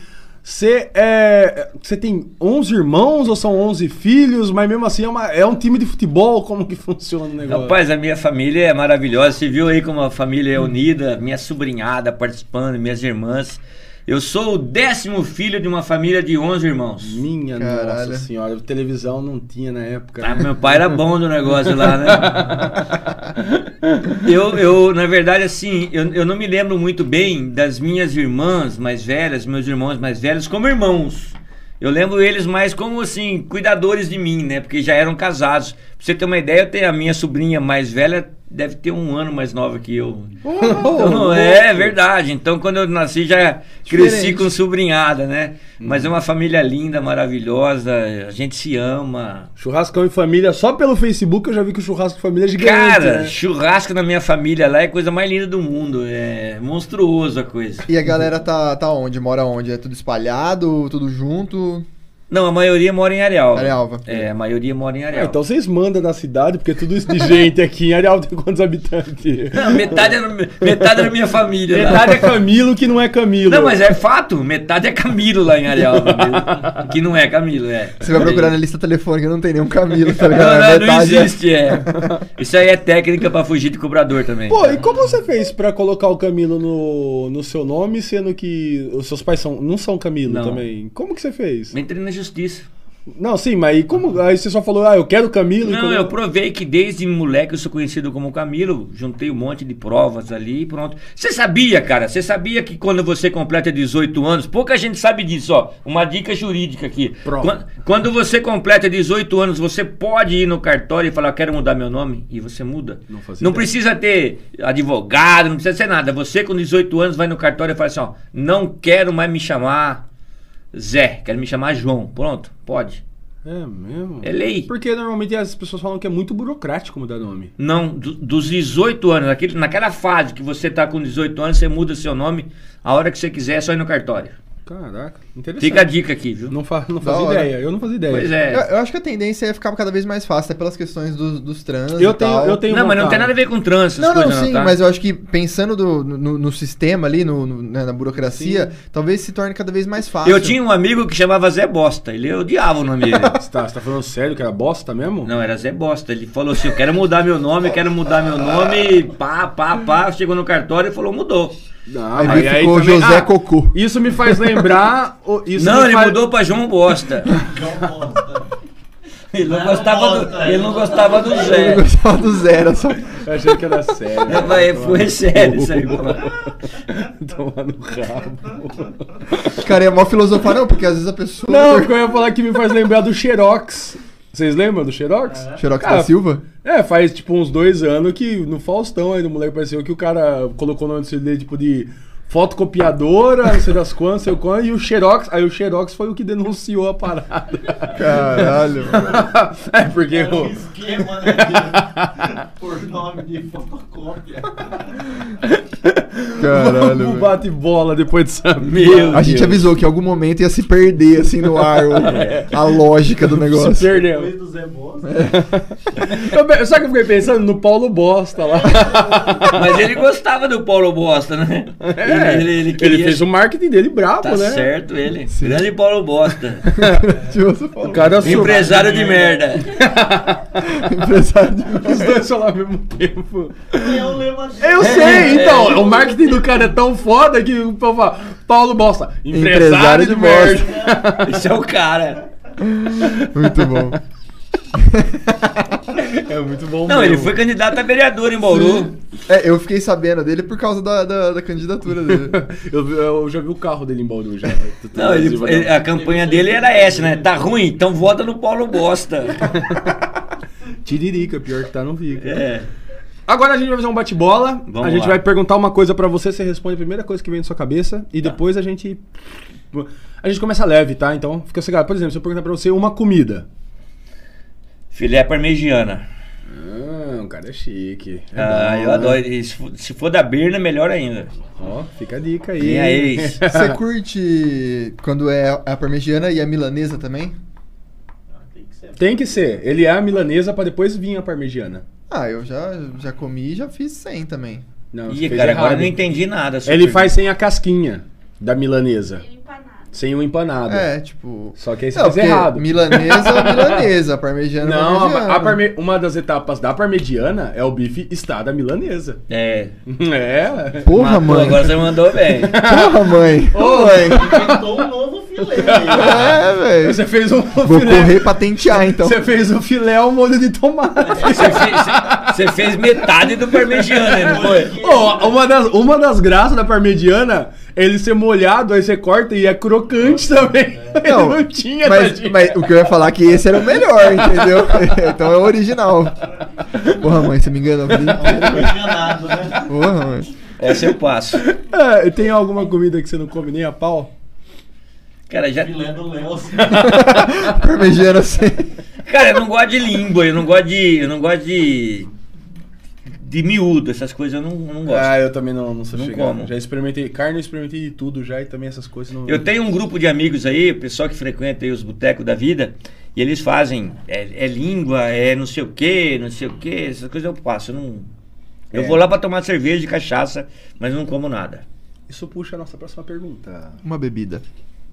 Você é, você tem 11 irmãos ou são 11 filhos, mas mesmo assim é, uma- é um time de futebol? Como que funciona o negócio? Rapaz, a minha família é maravilhosa. Você viu aí como a família é unida, minha sobrinhada participando, minhas irmãs. Eu sou o décimo filho de uma família de 11 irmãos. Minha Caralho. nossa senhora, televisão não tinha na época. Ah, né? meu pai era bom do negócio lá, né? (laughs) Eu, eu, na verdade, assim, eu, eu não me lembro muito bem das minhas irmãs mais velhas, meus irmãos mais velhos, como irmãos. Eu lembro eles mais como, assim, cuidadores de mim, né? Porque já eram casados. Pra você ter uma ideia, eu tenho a minha sobrinha mais velha, deve ter um ano mais nova que eu. (laughs) Então, é verdade. Então, quando eu nasci, já cresci Diferente. com sobrinhada, né? Mas é uma família linda, maravilhosa. A gente se ama. Churrascão em família, só pelo Facebook eu já vi que o churrasco em família é gigante. Cara, né? churrasco na minha família lá é a coisa mais linda do mundo. É monstruoso a coisa. E a galera tá, tá onde? Mora onde? É tudo espalhado, tudo junto? Não, a maioria mora em Arealva. Arealva. É, a maioria mora em Ah, Arealva. então vocês mandam na cidade, porque tudo isso de gente aqui em Areal tem quantos habitantes? Não, metade, é, no- metade é da minha família. lá. Metade é Camilo que não é Camilo. Não, mas é fato. Metade é Camilo lá em Arealva mesmo. Que não é Camilo, é. Você vai procurar na lista telefônica, não tem nenhum Camilo, tá Não, ligado? não, não Metade é- existe, é. Isso aí é técnica pra fugir de cobrador também. Pô, e como você fez pra colocar o Camilo no, no seu nome, sendo que os seus pais são, não são Camilo Não. também? Como que você fez? Entrei na justiça. Não, sim, mas e como. Aí você só falou, ah, eu quero Camilo. Não, como- eu provei que desde moleque eu sou conhecido como Camilo, juntei um monte de provas ali e pronto. Você sabia, cara? Você sabia que quando você completa 18 anos, pouca gente sabe disso, ó. Uma dica jurídica aqui. Prova. Quan- Quando você completa 18 anos, você pode ir no cartório e falar, quero mudar meu nome, e você muda. Não Não precisa ter advogado, não precisa ser nada. Você com 18 anos vai no cartório e fala assim, ó, não quero mais me chamar Zé, quero me chamar João. Pronto, pode. É mesmo? É lei. Porque normalmente as pessoas falam que é muito burocrático mudar nome. Não, do- dos 18 anos, naquele, naquela fase que você tá com 18 anos, você muda seu nome a hora que você quiser, é só ir no cartório. Caraca. Fica a dica aqui, viu? Não, fa não fazia hora. ideia, eu não fazia ideia. Pois Eu, é. eu acho que a tendência é ficar cada vez mais fácil, até pelas questões dos, dos trans Eu e tenho, tal. eu tenho Não, mas não tem nada a ver com trânsito, Não, não, coisas sim, tá? mas eu acho que pensando do- no, no sistema ali, no, no- né, na burocracia, talvez se torne cada vez mais fácil. Eu tinha um amigo que chamava Zé Bosta, ele odiava o nome dele. (laughs) Você tá, você tá falando sério que era bosta mesmo? Não, era Zé Bosta. Ele falou assim: Eu quero mudar meu nome, eu quero mudar meu nome. Pá, pá, pá. Chegou no cartório e falou: Mudou. Não, Aí mas ficou também- José Ah, Cocô. Isso me faz lembrar. (laughs) o- Isso não, ele faz- mudou pra João Bosta. João (laughs) Bosta. Ele não Não, gostava do, ele não é. gostava do Eu Zé. gostava do zero, só. Eu achei que era sério. É, mas foi sério isso aí. (laughs) Tomar no rabo. Cara, é mó filosofar, não, porque às vezes a pessoa. Não, porque eu ia falar que me faz lembrar do Xerox. Vocês lembram do Xerox? Xerox Cara, da Silva? É, faz tipo uns dois anos que no Faustão aí do moleque apareceu que o cara colocou o nome dele tipo de fotocopiadora, não sei das quantas, não sei o quanto, e o Xerox, aí o Xerox foi o que denunciou a parada. Caralho. (laughs) mano. é, porque Era um o. esquema, né? de- (laughs) Por nome de fotocópia. Caralho. o velho. bate-bola depois dessa Meu A gente avisou que em algum momento ia se perder assim no ar o- (laughs) a lógica do negócio. Se perdeu. Depois do Zé Bosta. O que eu fiquei pensando? No Paulo Bosta lá. Mas ele gostava do Paulo Bosta, né? É, ele, ele, ele ele queria- fez o marketing dele brabo, Tá né? certo ele. Grande Paulo Bosta. (laughs) O cara sou- (laughs) Empresário de merda. Empresário de- Os dois falaram ao mesmo tempo. É Eu É, sei, então, é. o marketing do cara é tão foda que o povo fala, Paulo Bosta, empresário, Empresário de, de merda. Esse é o cara. (laughs) Muito bom. (laughs) É muito bom Não, mesmo. ele foi candidato a vereador em Bauru. É, eu fiquei sabendo dele por causa da, da, da candidatura dele. (laughs) Eu, eu já vi o carro dele em Bauru já. Não, ele, ele- a campanha dele era essa, né? (laughs) Tá ruim, então vota no Paulo Bosta. Tiririca, pior que tá, não fica. É. Agora a gente vai fazer um bate-bola. A gente lá. vai perguntar uma coisa pra você, você responde a primeira coisa que vem na sua cabeça e depois a gente. A gente começa leve, tá? Então fica sossegado. Por exemplo, se eu perguntar pra você uma comida. Filé parmegiana. Ah, o cara é chique. É Ah, bom, eu né? adoro. E Se for, se for da Birna, melhor ainda. Ó, fica a dica aí. Quem é ex? Você curte quando é a parmegiana e a milanesa também? Tem que ser. Tem que ser. Ele é a milanesa pra depois vir a parmegiana. Ah, eu já, já comi e já fiz 100 também. Não, Ih, cara, agora eu errado. não entendi nada. Ele faz sem a casquinha da milanesa. Ele empanado. Sem o empanado. É, tipo. Só que aí você Não, fez errado. Milanesa, (laughs) milanesa. Parmegiana, Não, parmegiana. a parme- uma das etapas da parmegiana é o bife estada milanesa. É. (laughs) É. Porra, Pô, mãe. agora você mandou bem. Porra, mãe. (laughs) Ô, mãe. Inventou um novo filé. É, velho. Você fez um Vou filé. correr patentear, então. Você fez um filé ao molho de tomate. Você fez, você- fez metade do parmegiana, não foi? Ó, uma, das, uma das graças da parmegiana é ele ser molhado, aí você corta e é crocante também. (laughs) Não, Ele não tinha, mas, mas o que eu ia falar é que esse era o melhor, entendeu? (laughs) então é o original. Porra, mãe, você me enganou. Não enganado, né? Porra, mãe. Essa eu passo. É, tem alguma comida que você não come nem a pau? Cara, já. Filé do Léo. (laughs) Parmegiana assim. Cara, eu não gosto de língua, eu não gosto de. Eu não gosto de. De miúdo, essas coisas eu não, eu não gosto. Ah, eu também não, não sou Não chegado. como. Já experimentei carne, eu experimentei de tudo já e também essas coisas não. Eu tenho um grupo de amigos aí, o pessoal que frequenta aí os botecos da vida, e eles fazem. É, é língua, é não sei o que, não sei o que, essas coisas eu passo. Eu, não, eu É. vou lá pra tomar cerveja e cachaça, mas não como nada. Isso puxa a nossa próxima pergunta. Uma bebida.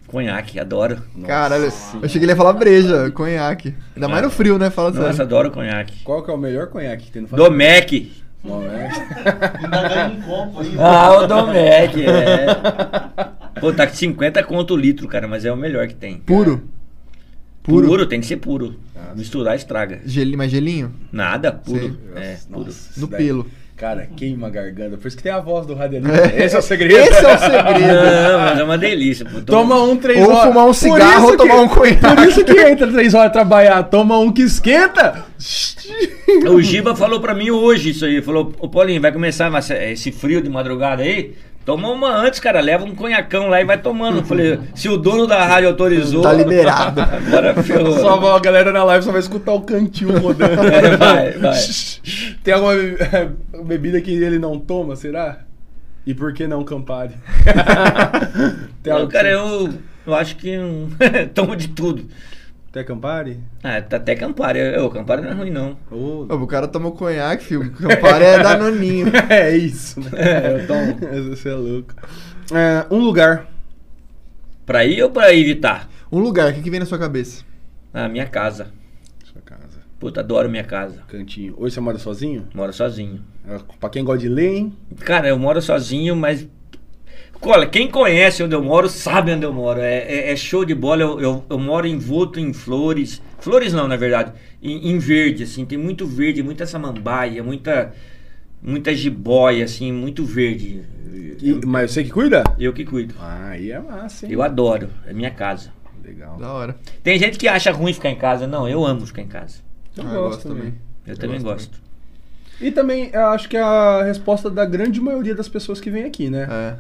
Conhaque, adoro. Caralho, eu achei que ele ia falar breja, conhaque. Ainda mais no frio, né? Fala Nossa, sério. adoro conhaque. Qual que é o melhor conhaque que tem no Domec. Não? Ainda ganha um copo aí. Ah, o Domec, é. (laughs) Pô, tá com 50 conto o litro, cara, mas é o melhor que tem. Puro. Puro, Puro. tem que ser puro. Misturar estraga. Gelinho, mais gelinho? Nada, puro. Sei. É, puro. Nossa, No isso daí- pelo. Cara, queima a garganta. Por isso que tem a voz do radialista. É. Esse é o segredo. (laughs) Esse é o segredo. Não, mas é uma delícia. Pô. Toma um três Ou horas. fumar um cigarro ou tomar que- um conhaque. Por isso que entra três horas trabalhar. Toma um que esquenta. O Giba falou pra mim hoje isso aí. Falou, ô Paulinho, vai começar esse frio de madrugada aí? Toma uma antes, cara. Leva um conhacão lá e vai tomando. Eu falei, se o dono da rádio autorizou. Tá liberado. (laughs) Agora ferrou. Só a galera na live só vai escutar o cantil rodando. (laughs) É, vai, vai. (laughs) Tem alguma be- bebida que ele não toma, será? E por que não Campari? Tem Não, cara, que- eu, eu acho que tomo de tudo. Tem Campari? Ah, tá até Campari. O Campari não é ruim, não. O cara tomou conhaque, filho. Campari é danoninho. (laughs) É isso, né? É, eu tomo. (laughs) Você é louco. É, um lugar. Pra ir ou pra evitar? Um lugar, o que, que vem na sua cabeça? Ah, minha casa. Sua casa. Puta, adoro minha casa. Cantinho. Hoje você mora sozinho? Moro sozinho. É, Pra quem gosta de ler, hein? Cara, eu moro sozinho, mas. Olha, quem conhece onde eu moro sabe onde eu moro. É, é- é show de bola. Eu, eu, eu moro envolto em flores. Flores não, na verdade. Em, em verde, assim. Tem muito verde, muita samambaia, muita. Muita jiboia, assim, muito verde. E- mas você que cuida? Eu que cuido. Ah, aí é massa, hein? Eu adoro. É minha casa. Legal. Da hora. Tem gente que acha ruim ficar em casa. Não, eu amo ficar em casa. Eu Ah, gosto, eu gosto também. também. Eu, também gosto gosto. E também, eu acho que é a resposta da grande maioria das pessoas que vem aqui, né? É.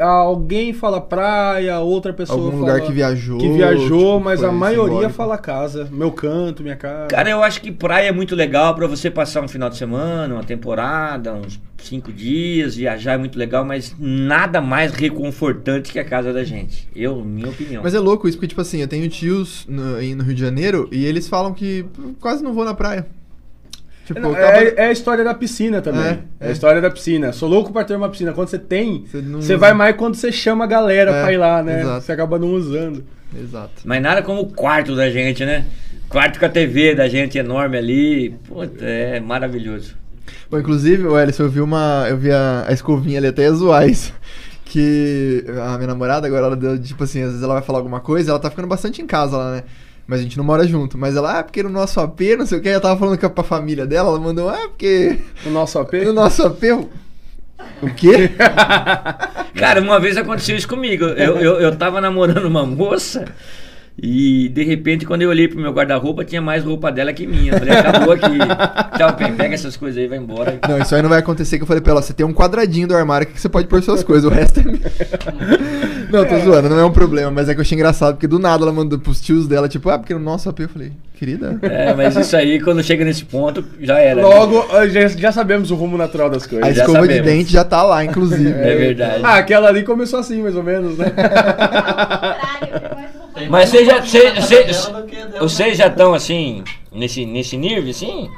Alguém fala praia, outra pessoa Algum fala... lugar que viajou. Que viajou, tipo, mas a maioria simbólico. fala casa. Meu canto, minha casa. Cara, eu acho que praia é muito legal pra você passar um final de semana, uma temporada, uns cinco dias, viajar é muito legal, mas nada mais reconfortante que a casa da gente. Eu, minha opinião. Mas é louco isso, porque, tipo assim, eu tenho tios no, aí no Rio de Janeiro e eles falam que quase não vou na praia. Tipo, Não, acaba- é, é a história da piscina também. É, É, é. a história da piscina. Sou louco pra ter uma piscina. Quando você tem, Você não- você vai mais quando você chama a galera É, pra ir lá, né? exato. Você acaba não usando. Exato. Mas nada como o quarto da gente, né? Quarto com a TV da gente enorme ali. Puta, é maravilhoso. Bom, inclusive, o eu vi uma. Eu vi a, a escovinha ali até ia zoar isso. Que a minha namorada agora, ela deu, tipo assim, às vezes ela vai falar alguma coisa, ela tá ficando bastante em casa lá, né? Mas a gente não mora junto. Mas ela, ah, porque no nosso AP, não sei o que, ela tava falando com a pra família dela, ela mandou, ah, porque O nosso AP. no nosso AP. O quê? (laughs) Cara, uma vez aconteceu isso comigo. Eu, eu, eu tava namorando uma moça e de repente, quando eu olhei pro meu guarda-roupa, tinha mais roupa dela que minha. Eu falei, acabou aqui. (laughs) Tchau, Pen, pega essas coisas aí e vai embora. Não, isso aí não vai acontecer que eu falei pra ela, você tem um quadradinho do armário que você pode pôr suas coisas, o resto é meu. (laughs) Não, tô zoando, não é um problema, mas é que eu achei engraçado, porque do nada ela mandou pros tios dela, tipo, ah, porque no nosso AP eu falei, querida. É, mas isso aí, quando chega nesse ponto, já era. né? Logo, ah, já, já sabemos o rumo natural das A coisas. já escova de dente já tá lá, inclusive. É verdade. Ah, aquela ali começou assim, mais ou menos, né? (laughs) Mas mais você já- que dela. Vocês já estão assim, nesse, nesse nível, assim?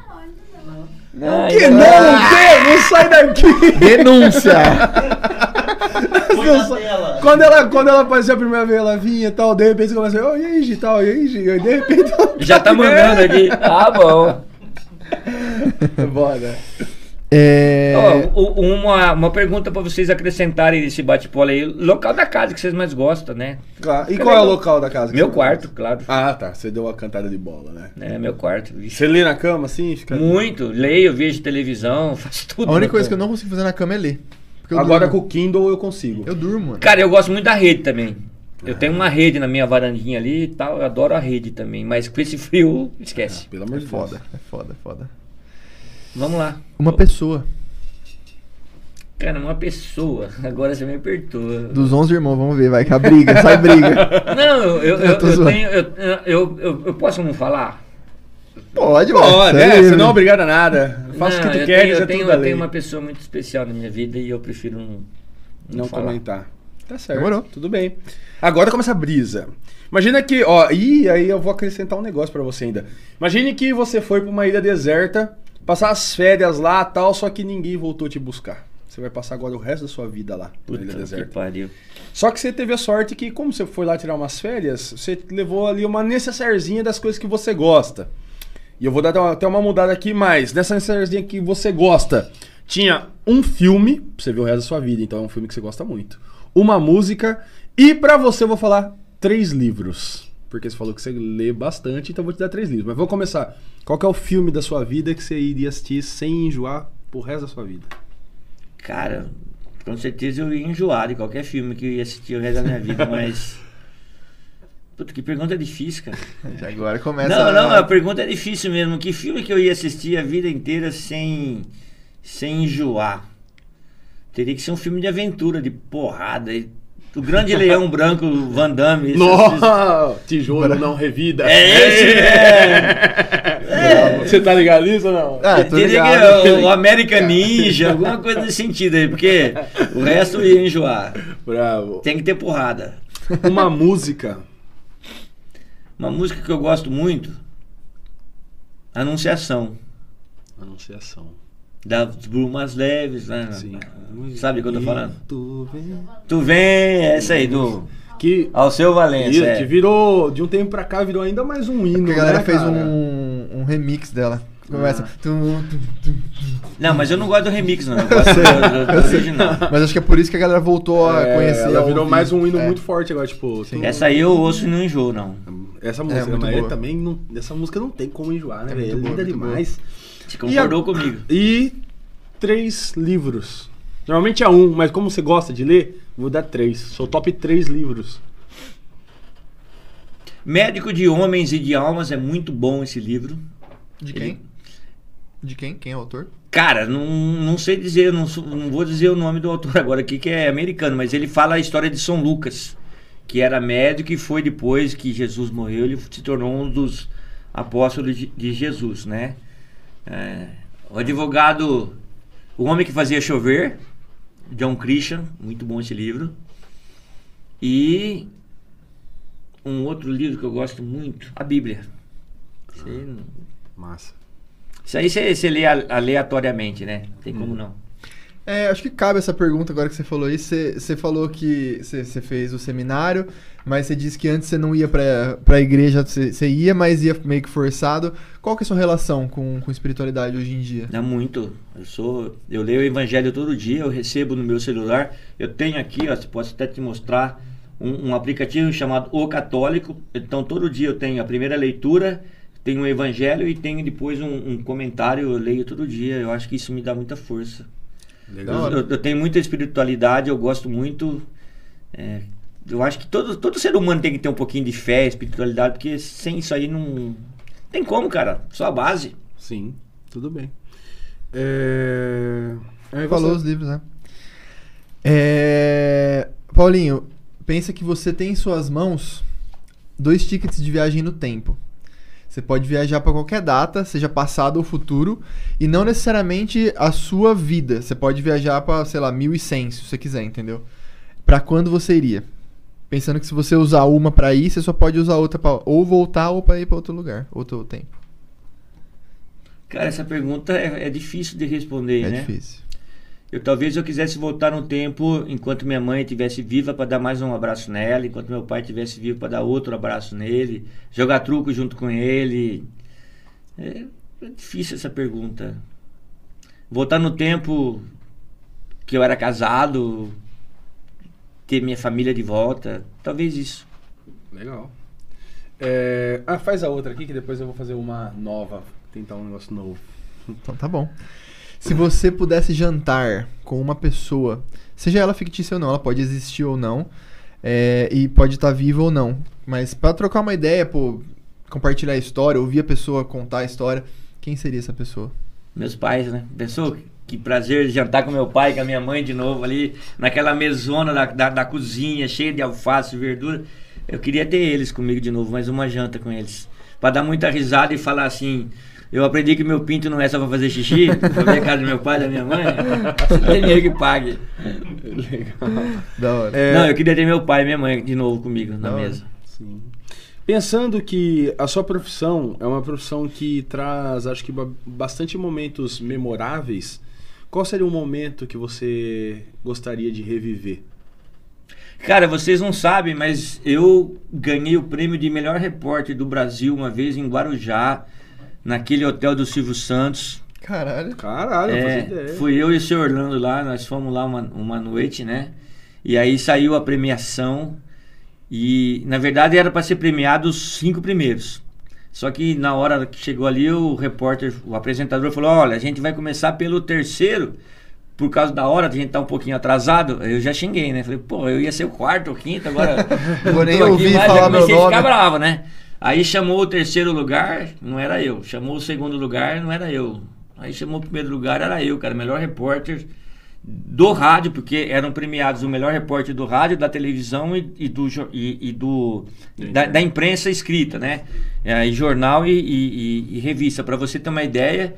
Não. Que não, que? Não sai daqui! Denúncia! (laughs) Quando ela, quando ela apareceu a primeira vez, ela vinha e tal, de repente você começa a oh, e tal, e aí, Gi, e de repente... ela Já tá (laughs) mandando aqui. Ah, bom. Bora. É... U- uma, uma pergunta pra vocês acrescentarem nesse bate-bola aí. Local da casa que vocês mais gostam, né? Claro. E qual é o local da casa? Meu quarto, claro. Ah, tá. Você deu uma cantada de bola, né? É, meu quarto. Vixe. Você lê na cama assim? Fica... Muito. Leio, vejo televisão, (laughs) faço tudo. A única coisa que eu cama. não consigo fazer na cama é ler. Agora com durmo. o Kindle eu consigo. Eu durmo, mano. Cara, eu gosto muito da rede também. Eu tenho uma rede na minha varandinha ali e tal. Eu adoro a rede também. Mas com esse frio, (laughs) esquece. Pelo amor É de Deus. foda, é foda, é foda. Vamos lá. Uma pessoa. Cara, uma pessoa. Agora você me apertou. Dos 11 irmãos, vamos ver, vai que a briga, sai briga. (laughs) Não, eu, eu, Eu eu, tô eu zoando. tenho. Eu, eu, eu, eu posso não falar? Pode, mano. Ó, você não é obrigado a nada. Faça o Não, que tu eu queres, tenho, é eu tenho, tudo da eu tenho uma pessoa muito especial na minha vida e eu prefiro não, Não falar. comentar. Tá certo. Demorou. Tudo bem. Agora começa a brisa. Imagina que, ó, e aí eu vou acrescentar um negócio pra você ainda. Imagine que você foi pra uma ilha deserta, passar as férias lá tal, só que ninguém voltou te buscar. Você vai passar agora o resto da sua vida lá, na Puta ilha que deserta. pariu. Só que você teve a sorte que, como você foi lá tirar umas férias, você levou ali uma necessairezinha das coisas que você gosta. E eu vou dar até uma, mudada aqui, mas nessa necessairezinha que você gosta, tinha um filme, pra você ver o resto da sua vida, então é um filme que você gosta muito. Uma música, e pra você eu vou falar três livros. Porque você falou que você lê bastante, então eu vou te dar três livros. Mas vamos começar. Qual que é o filme da sua vida que você iria assistir sem enjoar pro resto da sua vida? Cara, com certeza eu ia enjoar de qualquer filme que eu ia assistir o resto da minha vida, (laughs) mas. Puta, que pergunta difícil, cara. Agora começa. Não, não, a pergunta é difícil mesmo. Que filme que eu ia assistir a vida inteira sem, sem enjoar? Teria que ser um filme de aventura, de porrada. e- O Grande Leão Branco, Van Damme. Nossa! Tijolo não revida. É esse, é. Você tá ligado nisso ou não? Ah, tô que ligado. o, o American Ninja, alguma coisa nesse sentido aí, porque o resto ia enjoar. Bravo. Tem que ter porrada. Uma música. Uma música que eu gosto muito, Anunciação, Anunciação. Das Brumas Leves, né? Sim. Sabe o que eu tô falando? Tu vem. Tu vem, essa aí, do Que, Alceu Valença. isso, é. que virou, de um tempo pra cá, virou ainda mais um hino. Porque a galera né, fez cara? um, um remix dela. Começa. Ah. Não, mas eu não gosto do remix, não. Eu gosto do, (laughs) do- do original. Mas acho que é por isso que a galera voltou a É, conhecer. Ela virou ouvir. mais um hino É. muito forte agora, tipo. Tu- Essa aí eu ouço e não enjoo, não. Essa música, muito mas também não, essa música não tem como enjoar, né, É velho? É linda muito boa. Você concordou comigo. E três livros. Normalmente é um, mas como você gosta de ler, vou dar três. Sou top três livros. Médico de Homens e de Almas é muito bom esse livro. De Ele- quem? De quem? Quem é o autor? Cara, não, não sei dizer, não, não vou dizer o nome do autor (laughs) agora aqui, que é americano, mas ele fala a história de São Lucas, que era médico e foi depois que Jesus morreu, ele se tornou um dos apóstolos de, de Jesus, né? É, o advogado, o homem que fazia chover, John Christian, muito bom esse livro. E um outro livro que eu gosto muito, a Bíblia. Isso aí, não- Massa. isso aí você, você lê a- aleatoriamente, né? Não tem como não. É, acho que cabe essa pergunta agora que você falou isso. Você, você falou que você, você fez o seminário, mas você disse que antes você não ia pra, pra igreja, você, você ia, mas ia meio que forçado. Qual que é a sua relação com, com espiritualidade hoje em dia? Dá muito. Eu sou, eu leio o evangelho todo dia, eu recebo no meu celular. Eu tenho aqui, ó, posso até te mostrar um, um aplicativo chamado O Católico. Então todo dia eu tenho a primeira leitura, tenho o evangelho e tenho depois um, um comentário. Eu leio todo dia. Eu acho que isso me dá muita força. Hora. eu- eu tenho muita espiritualidade, eu gosto muito. é, eu acho que todo, todo ser humano tem que ter um pouquinho de fé, espiritualidade, porque sem isso aí não tem como, cara. Só a base. Sim, tudo bem. É... Aí Falou os livros, né? É... Paulinho, pensa que você tem em suas mãos dois tickets de viagem no tempo. Você pode viajar para qualquer data, seja passado ou futuro, e não necessariamente a sua vida. Você pode viajar para, sei lá, 1100, se você quiser, entendeu? Para quando você iria? Pensando que se você usar uma para ir, você só pode usar outra ou voltar ou para ir para outro lugar, outro tempo. Cara, essa pergunta é, é difícil de responder, É né? difícil. Eu talvez eu quisesse voltar no tempo enquanto minha mãe estivesse viva para dar mais um abraço nela, enquanto meu pai estivesse vivo para dar outro abraço nele, jogar truco junto com ele. É, é difícil essa pergunta. Voltar no tempo que eu era casado, ter minha família de volta, talvez isso. Legal. É, Ah, faz a outra aqui que depois eu vou fazer uma nova. Tentar um negócio novo. Então tá bom. Se você pudesse jantar com uma pessoa, seja ela fictícia ou não, ela pode existir ou não, é, e pode estar viva ou não, mas pra trocar uma ideia, pô, compartilhar a história, ouvir a pessoa contar a história, quem seria essa pessoa? Meus pais, né? Pensou? Que prazer jantar com meu pai, com a minha mãe de novo ali, naquela mesona da, da, da cozinha, cheia de alface e verdura. Eu queria ter eles comigo de novo, mais uma janta com eles. Pra dar muita risada e falar assim. Eu aprendi que meu pinto não é só pra fazer xixi, pra ver a casa do meu pai e da minha mãe. Não tem ninguém que pague. Da hora. É, Não, eu queria ter meu pai e minha mãe de novo comigo na Da hora. mesa. Sim. Pensando que a sua profissão é uma profissão que traz, acho que, ba- bastante momentos memoráveis, qual seria um momento que você gostaria de reviver? Cara, vocês não sabem, mas eu ganhei o prêmio de melhor repórter do Brasil uma vez em Guarujá, naquele hotel do Silvio Santos. Caralho. Caralho, não É, fazia ideia. fui eu e o seu Orlando lá, nós fomos lá uma, uma noite, né? E aí saiu a premiação e na verdade era para ser premiado os cinco primeiros. Só que na hora que chegou ali o repórter, o apresentador falou: "Olha, a gente vai começar pelo terceiro, por causa da hora, a gente tá um pouquinho atrasado". Eu já xinguei, né? Falei: "Pô, eu ia ser o quarto ou quinto, agora (laughs) Vou nem (laughs) tô aqui, ouvir mas falar já meu comecei a ficar bravo, né? Aí chamou o terceiro lugar, não era eu. Chamou o segundo lugar, não era eu. Aí chamou o primeiro lugar, era eu, cara, melhor repórter do rádio, porque eram premiados o melhor repórter do rádio, da televisão e, e do, e, e do da, da imprensa escrita, né? É, e jornal e, e- e- e revista. Para você ter uma ideia,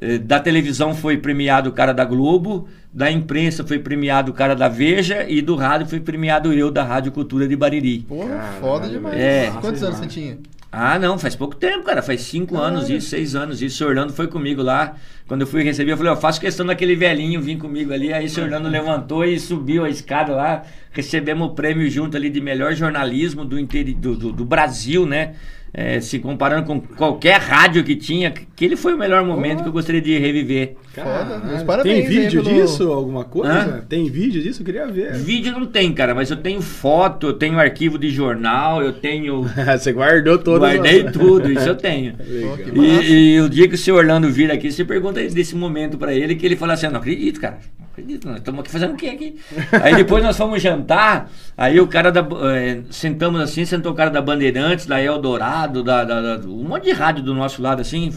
eh, da televisão foi premiado o cara da Globo, da imprensa foi premiado o cara da Veja e do rádio foi premiado eu da Rádio Cultura de Bariri. Pô, foda demais. É. Quantos anos você tinha? Ah, não, faz pouco tempo, cara. Faz cinco anos isso, seis anos isso. O Orlando foi comigo lá. Quando eu fui receber, eu falei, ó, faço questão daquele velhinho vir comigo ali. Aí o Orlando levantou e subiu a escada lá. Recebemos o prêmio junto ali de melhor jornalismo do, interi- do, do, do Brasil, né? É, se comparando com qualquer rádio que tinha, que ele foi o melhor momento que eu gostaria de reviver. Foda, meus Caralho. parabéns Tem aí vídeo pelo- disso? Alguma coisa? Hã? Tem vídeo disso? Eu queria ver. Vídeo não tem, cara, mas eu tenho foto, eu tenho arquivo de jornal, eu tenho. (laughs) você guardou todas Guardei as- tudo, isso eu tenho. (laughs) E, e o dia que o seu Orlando vir aqui, você pergunta desse momento pra ele, que ele fala assim, "Eu não acredito, cara. Acredito, nós estamos aqui fazendo o quê aqui? aí depois nós fomos jantar, aí o cara da. eh, sentamos assim, sentou o cara da Bandeirantes, da Eldorado, da, da, da- um monte de rádio do nosso lado assim.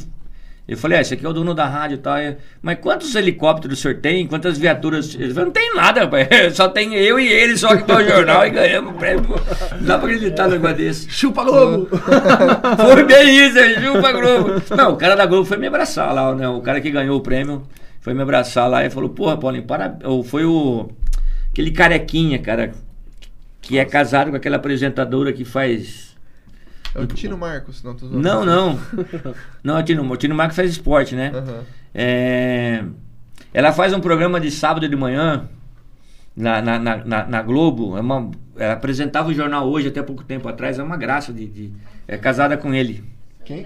Eu falei, ah, esse aqui é o dono da rádio e tal. Eu, Mas quantos helicópteros o senhor tem? Quantas viaturas? Ele falou, não tem nada, rapaz. (laughs) Só tem eu e ele só que tá o jornal e ganhamos o prêmio. Não dá pra acreditar num negócio desse. Chupa Globo! (laughs) Foi bem isso, é chupa Globo. Não, o cara da Globo foi me abraçar lá, né? O cara que ganhou o prêmio foi me abraçar lá e falou, porra, Paulinho, para... Ou foi o... Aquele carequinha, cara, que é casado com aquela apresentadora que faz... É o Tino Marcos, não tô zoando. Não, (laughs) não. Não, o Tino, o Tino Marco faz esporte, né? Aham. É, Ela faz um programa de sábado de manhã na, na, na, na- na Globo. É uma... Ela apresentava o jornal hoje, até pouco tempo atrás. É uma graça de... de- É casada com ele. Quem?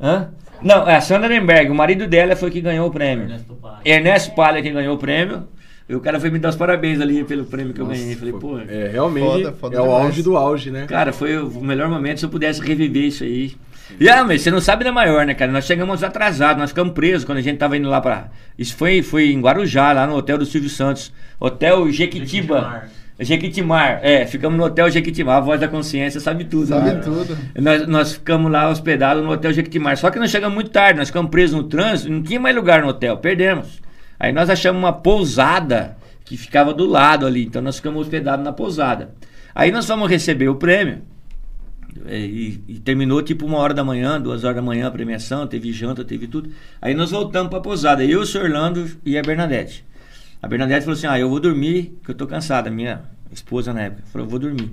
Hã? Não, é a Sandra Nemberg, o marido dela foi que ganhou o prêmio. Ernesto Palha. Ernesto Palha que ganhou o prêmio. E o cara foi me dar os parabéns ali pelo prêmio que eu ganhei. Falei, pô, É, realmente Foda, foda é o demais. auge do auge, né? cara, foi o melhor momento se eu pudesse reviver isso aí. E ah, mas você não sabe da maior, né, cara? Nós chegamos atrasados, nós ficamos presos quando a gente tava indo lá pra. Isso foi, foi em Guarujá, lá no hotel do Silvio Santos. Hotel Jequitiba. Jequitimar. Jequitimar, é, ficamos no Hotel Jequitimar, a voz da consciência sabe tudo. Sabe né? tudo. Nós, nós ficamos lá hospedados no Hotel Jequitimar. Só que nós chegamos muito tarde, nós ficamos presos no trânsito, não tinha mais lugar no hotel, perdemos. Aí nós achamos uma pousada que ficava do lado ali, então nós ficamos hospedados na pousada. Aí nós fomos receber o prêmio. E, e terminou tipo uma hora da manhã, duas horas da manhã a premiação, teve janta, teve tudo. Aí nós voltamos pra pousada, eu, o senhor Orlando e a Bernadette. A Bernadette falou assim: Ah, eu vou dormir, que eu tô cansada, minha esposa na época. Falou, eu vou dormir.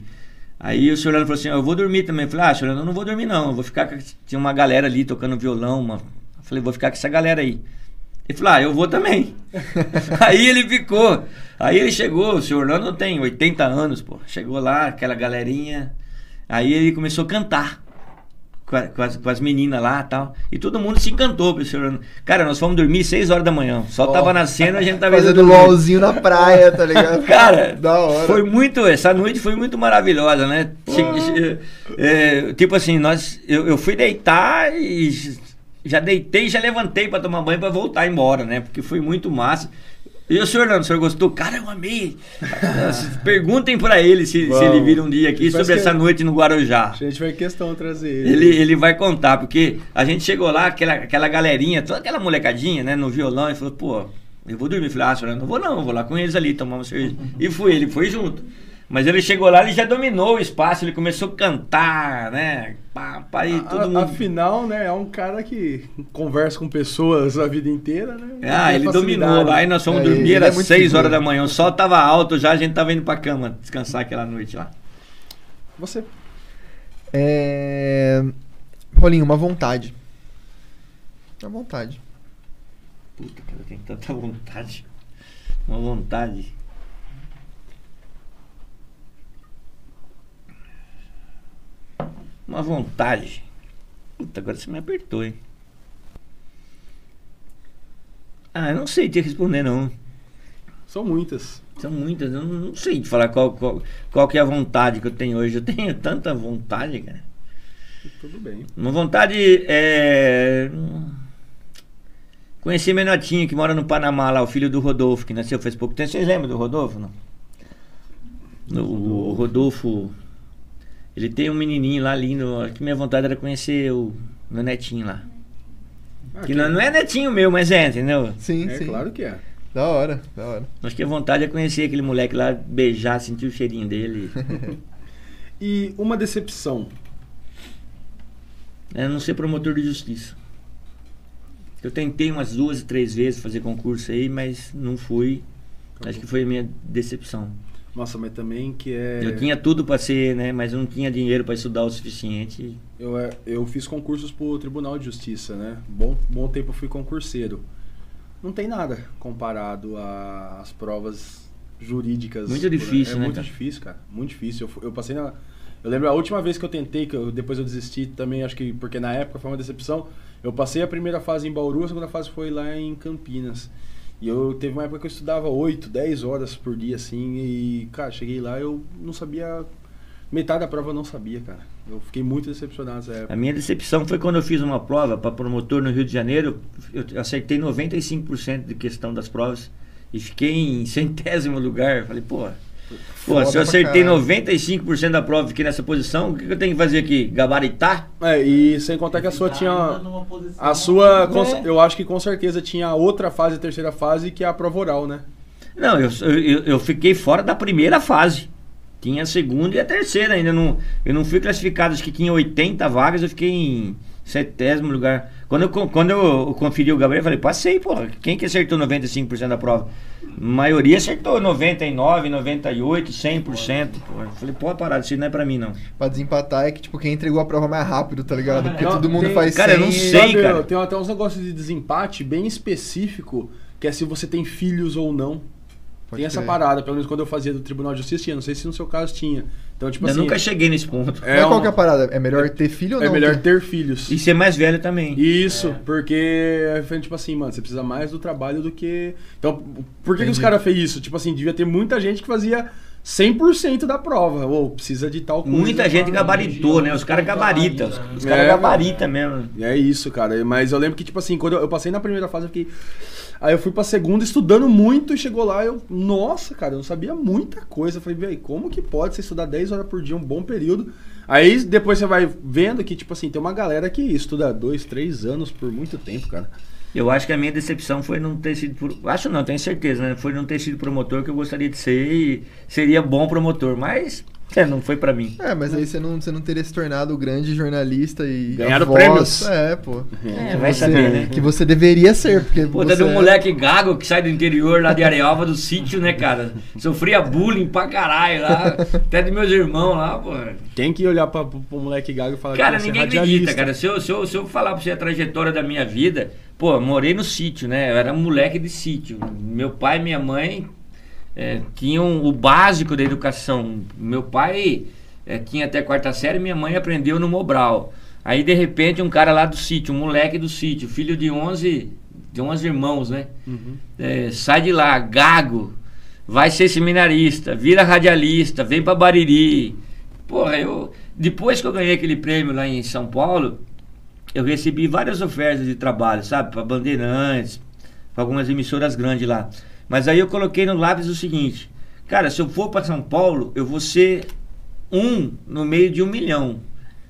Aí o senhor Orlando falou assim: Eu vou dormir também. Eu falei: Ah, senhor Orlando, eu não vou dormir não, eu vou ficar com. Tinha uma galera ali tocando violão. Uma... Eu falei: Vou ficar com essa galera aí. Ele falou, ah, eu vou também. (laughs) Aí ele ficou. Aí ele chegou, o senhor Orlando tem 80 anos, pô. Chegou lá, aquela galerinha. Aí ele começou a cantar com, a- com as, com as meninas lá e tal. E todo mundo se encantou pro senhor Orlando. Cara, nós fomos dormir 6 horas da manhã. O sol Ó, tava nascendo, a gente tava Fazendo. LOLzinho na praia, tá ligado? (laughs) Cara, da hora. foi muito. Essa noite foi muito maravilhosa, né? Che- é, tipo assim, nós, eu, eu fui deitar e já deitei e já levantei pra tomar banho pra voltar embora, né? Porque foi muito massa. E o senhor não, o senhor gostou? Cara, eu amei. (laughs) Perguntem pra ele se, se ele vir um dia aqui sobre essa noite no Guarujá. A gente vai questão trazer ele. Ele, ele vai contar, porque a gente chegou lá, aquela, aquela galerinha, toda aquela molecadinha, né, no violão, e falou, pô, eu vou dormir. Eu falei, ah, senhor, não vou não, vou lá com eles ali tomar uma cerveja. E fui, ele foi junto. Mas ele chegou lá, ele já dominou o espaço, ele começou a cantar, né, pá, pá, e todo A- mundo... Afinal, né, é um cara que conversa com pessoas a vida inteira, né? Ah, Tem ele dominou lá, e nós fomos É, dormir, era é muito 6 figura. horas da manhã, o sol tava alto já, a gente tava indo pra cama descansar aquela noite lá. Você. É... Rolinho, uma vontade. Uma vontade. Puta, cara, tenho tanta vontade. Uma vontade. Uma vontade. Puta, agora você me apertou, hein? Ah, eu não sei te responder, não. São muitas. São muitas, eu não, não sei te falar qual, qual, qual que é a vontade que eu tenho hoje. Eu tenho tanta vontade, cara. Tudo bem. Uma vontade é. Conheci meu netinho que mora no Panamá, lá, o filho do Rodolfo, que nasceu faz pouco tempo. Vocês lembram do Rodolfo, não? O Rodolfo. Ele tem um menininho lá lindo. Acho que minha vontade era conhecer o meu netinho lá. Ah, Que não, não é netinho meu, mas é, entendeu? Sim, É sim. claro que é. Da hora, da hora. Acho que a vontade é conhecer aquele moleque lá, beijar, sentir o cheirinho dele. (laughs) E uma decepção. É não ser promotor de justiça. Eu tentei umas duas, três vezes fazer concurso aí, mas não fui. Acho que foi a minha decepção. Nossa, mas também que é. Eu tinha tudo pra ser, né? Mas eu não tinha dinheiro pra estudar o suficiente. Eu, é- eu fiz concursos pro Tribunal de Justiça, né? Bom, bom tempo eu fui concurseiro. Não tem nada comparado às provas jurídicas. Muito difícil, é né, muito cara? difícil, cara. Muito difícil. Eu, eu passei na. Eu lembro a última vez que eu tentei, que eu- depois eu desisti também, acho que porque na época foi uma decepção. Eu passei a primeira fase em Bauru, a segunda fase foi lá em Campinas. E eu teve uma época que eu estudava 8, 10 horas por dia, assim, e, cara, cheguei lá eu não sabia. Metade da prova eu não sabia, cara. Eu fiquei muito decepcionado nessa época. A minha decepção foi quando eu fiz uma prova para promotor no Rio de Janeiro. Eu acertei 95% de questão das provas e fiquei em centésimo lugar. Falei, pô, pô se eu acertei caralho. 95% da prova e fiquei nessa posição, o que que eu tenho que fazer aqui? Gabaritar? É, e sem contar que a sua tinha. A sua, É. eu acho que com certeza tinha outra fase, a terceira fase, que é a prova oral, né? Não, eu, eu, eu fiquei fora da primeira fase. Tinha a segunda e a terceira ainda. Não, eu não fui classificado, acho que tinha 80 vagas, eu fiquei em centésimo lugar. Quando eu, quando eu conferi o Gabriel, eu falei, passei, porra. Quem que acertou 95% da prova? A maioria acertou 99, 98, 100%. Porra. Eu falei, pô, parada, isso não é pra mim, não. Pra desempatar é que, tipo, quem entregou a prova mais rápido, tá ligado? Porque Não, todo mundo tem- faz Cara, eu não 100 sei, Sabe, cara. Tem até uns negócios de desempate bem específico, que é se você tem filhos ou não. Pode tem essa crer. parada, pelo menos quando eu fazia do Tribunal de Justiça tinha, não sei se no seu caso tinha. Então, tipo eu assim. nunca cheguei nesse ponto. Mas qual um- que é a parada? É melhor ter filho ou é não? melhor ter filhos. E ser mais velho também. Isso, É. porque tipo assim, mano, você precisa mais do trabalho do que. Então, por que, que os caras fez isso? Tipo assim, devia ter muita gente que fazia 100% da prova. Ou precisa de tal coisa. Muita gente gabaritou, né? Os caras gabaritam. Os, os caras É, gabaritam mesmo. É isso, cara. Mas eu lembro que, tipo assim, quando eu, eu passei na primeira fase, eu fiquei. Aí eu fui pra segunda estudando muito e chegou lá, eu. Nossa, cara, eu não sabia muita coisa. Eu falei, velho, como que pode você estudar 10 horas por dia, um bom período? Aí depois você vai vendo que, tipo assim, tem uma galera que estuda 2, 3 anos por muito tempo, cara. Eu acho que a minha decepção foi não ter sido. Acho não, tenho certeza, né? Foi não ter sido promotor que eu gostaria de ser e seria bom promotor. Mas É, não foi pra mim. É, mas aí você não, você não teria se tornado o grande jornalista e. Ganhar a o prêmios. É, pô. É, vai Você- saber, né? Que você deveria ser, porque. Pô, você tá de um é- moleque gago que sai do interior lá de Arealva do sítio, né, cara? Sofria bullying pra caralho lá. Até dos meus irmãos lá, pô. Tem que olhar pra, pro, pro moleque gago e falar Cara, que você é ninguém radialista. acredita, cara. Se eu, se, eu, se eu falar pra você a trajetória da minha vida, pô, eu morei no sítio, né? Eu era um moleque de sítio. Meu pai e minha mãe é, tinham o básico da educação. Meu pai é, tinha até quarta série, minha mãe aprendeu no Mobral. Aí, de repente, um cara lá do sítio, um moleque do sítio, filho de 11, de 11 irmãos, né? Uhum. É, sai de lá, gago, vai ser seminarista, vira radialista, vem pra Bariri. Porra, eu. Depois que eu ganhei aquele prêmio lá em São Paulo, eu recebi várias ofertas de trabalho, sabe? Pra Bandeirantes, pra algumas emissoras grandes lá. Mas aí eu coloquei no lápis o seguinte: cara, se eu for pra São Paulo, eu vou ser um no meio de um milhão.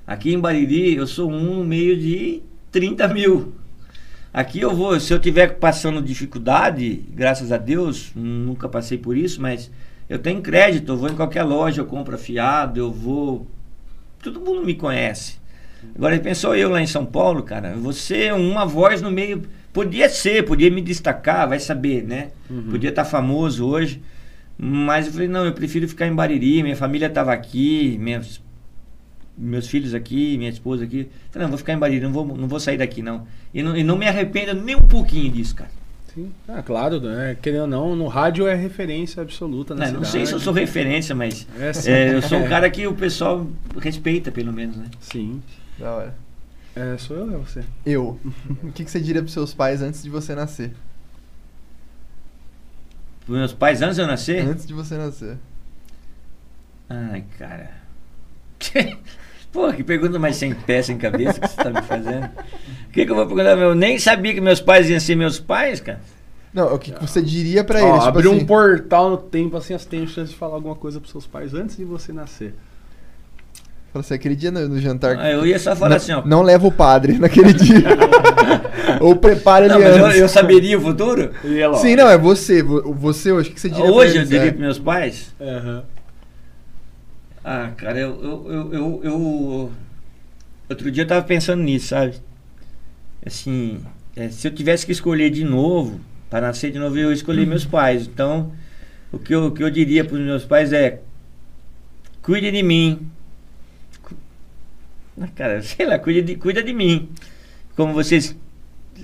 Aqui em Bariri, eu sou um no meio de 30 mil. Aqui eu vou, se eu tiver passando dificuldade, graças a Deus, nunca passei por isso, mas eu tenho crédito, eu vou em qualquer loja, eu compro fiado, eu vou. Todo mundo me conhece. Agora pensou eu lá em São Paulo, cara, você uma voz no meio. Podia ser, podia me destacar, vai saber, né? Podia estar famoso hoje. Mas eu falei, não, eu prefiro ficar em Bariri, minha família estava aqui, minhas, meus filhos aqui, minha esposa aqui. Falei, não, vou ficar em Bariri, não vou, não vou sair daqui, não. E, não. e não me arrependo nem um pouquinho disso, cara. Sim. Ah, claro, né? Querendo ou não, no rádio é referência absoluta na Não, não sei se eu sou referência, mas É, é, eu sou um (laughs) cara que o pessoal respeita, pelo menos, né? Sim. Da hora. É, sou eu ou é você? Eu. O que, que você diria pros seus pais antes de você nascer? Os meus pais, antes de eu nascer, Antes de você nascer. Ai, cara. (laughs) Pô, que pergunta mais sem pé, sem cabeça que você tá me fazendo. O que, que eu vou perguntar? Eu nem sabia que meus pais iam ser meus pais, cara. Não, o que, que você diria pra Ó, eles? Tipo abriu assim, um portal no tempo, assim, você tem chance de falar alguma coisa pros seus pais antes de você nascer. Fala assim, aquele dia no, no jantar. Ah, eu ia só falar não, assim, ó. não leva o padre (laughs) naquele dia. (laughs) Ou prepara ele Não, mas eu, antes. eu saberia o futuro? Sim, não, é você. vo- Você hoje, o que você diria pra Hoje eu eles? diria É. pros meus pais. Aham. Ah, cara, eu, eu, eu, eu, eu- Outro dia eu tava pensando nisso, sabe? Assim, é, se eu tivesse que escolher de novo, para nascer de novo, eu escolhi meus pais. Então, o que eu, o que eu diria pros meus pais é: cuide de mim. (laughs) Cara, sei lá, cuida de, cuida de mim. Como vocês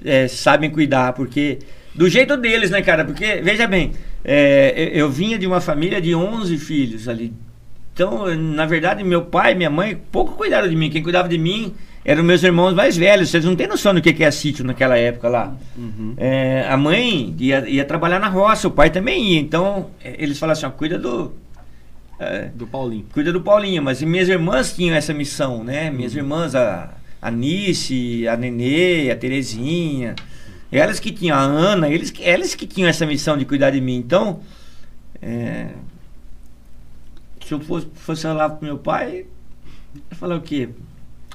é, sabem cuidar, porque. Do jeito deles, né, cara? Porque, veja bem, é, eu, eu vinha de uma família de 11 filhos ali. Então, na verdade, meu pai e minha mãe pouco cuidaram de mim. Quem cuidava de mim eram meus irmãos mais velhos. Vocês não têm noção do que é sítio naquela época lá. Uhum. É, a mãe ia, ia trabalhar na roça, o pai também ia. Então, é, eles falaram assim: ó, cuida do. É, Do Paulinho. cuida do Paulinho, mas minhas irmãs tinham essa missão, né? Minhas irmãs, a, a Nice, a Nenê, a Terezinha, elas que tinham, a Ana, eles, elas que tinham essa missão de cuidar de mim. Então, é, se eu fosse, fosse lá pro meu pai, eu falar o quê?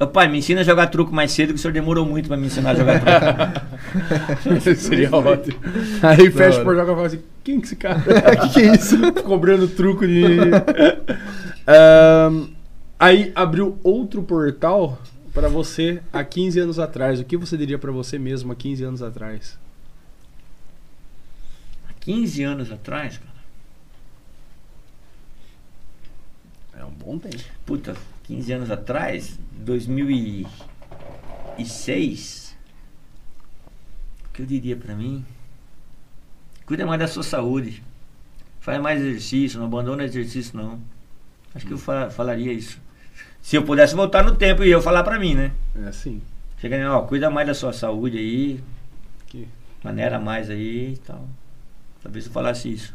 Ô pai, me ensina a jogar truco mais cedo, que o senhor demorou muito pra me ensinar a jogar truco. (laughs) Seria ótimo. Aí fecha o portal e fala assim: quem que esse cara? (laughs) que que é isso? (laughs) Cobrando truco de. Ahn, aí abriu outro portal pra você há 15 anos atrás. O que você diria pra você mesmo há 15 anos atrás? 15 anos atrás, cara. É um bom tempo. Puta, 15 anos atrás, 2006, o que eu diria pra mim? Cuida mais da sua saúde. Faz mais exercício, não abandona exercício não. Acho que eu fa- falaria isso. Se eu pudesse voltar no tempo e eu falar pra mim, né? É assim. Chega ó, cuida mais da sua saúde aí, Que... maneira mais aí e tal. Talvez eu falasse isso.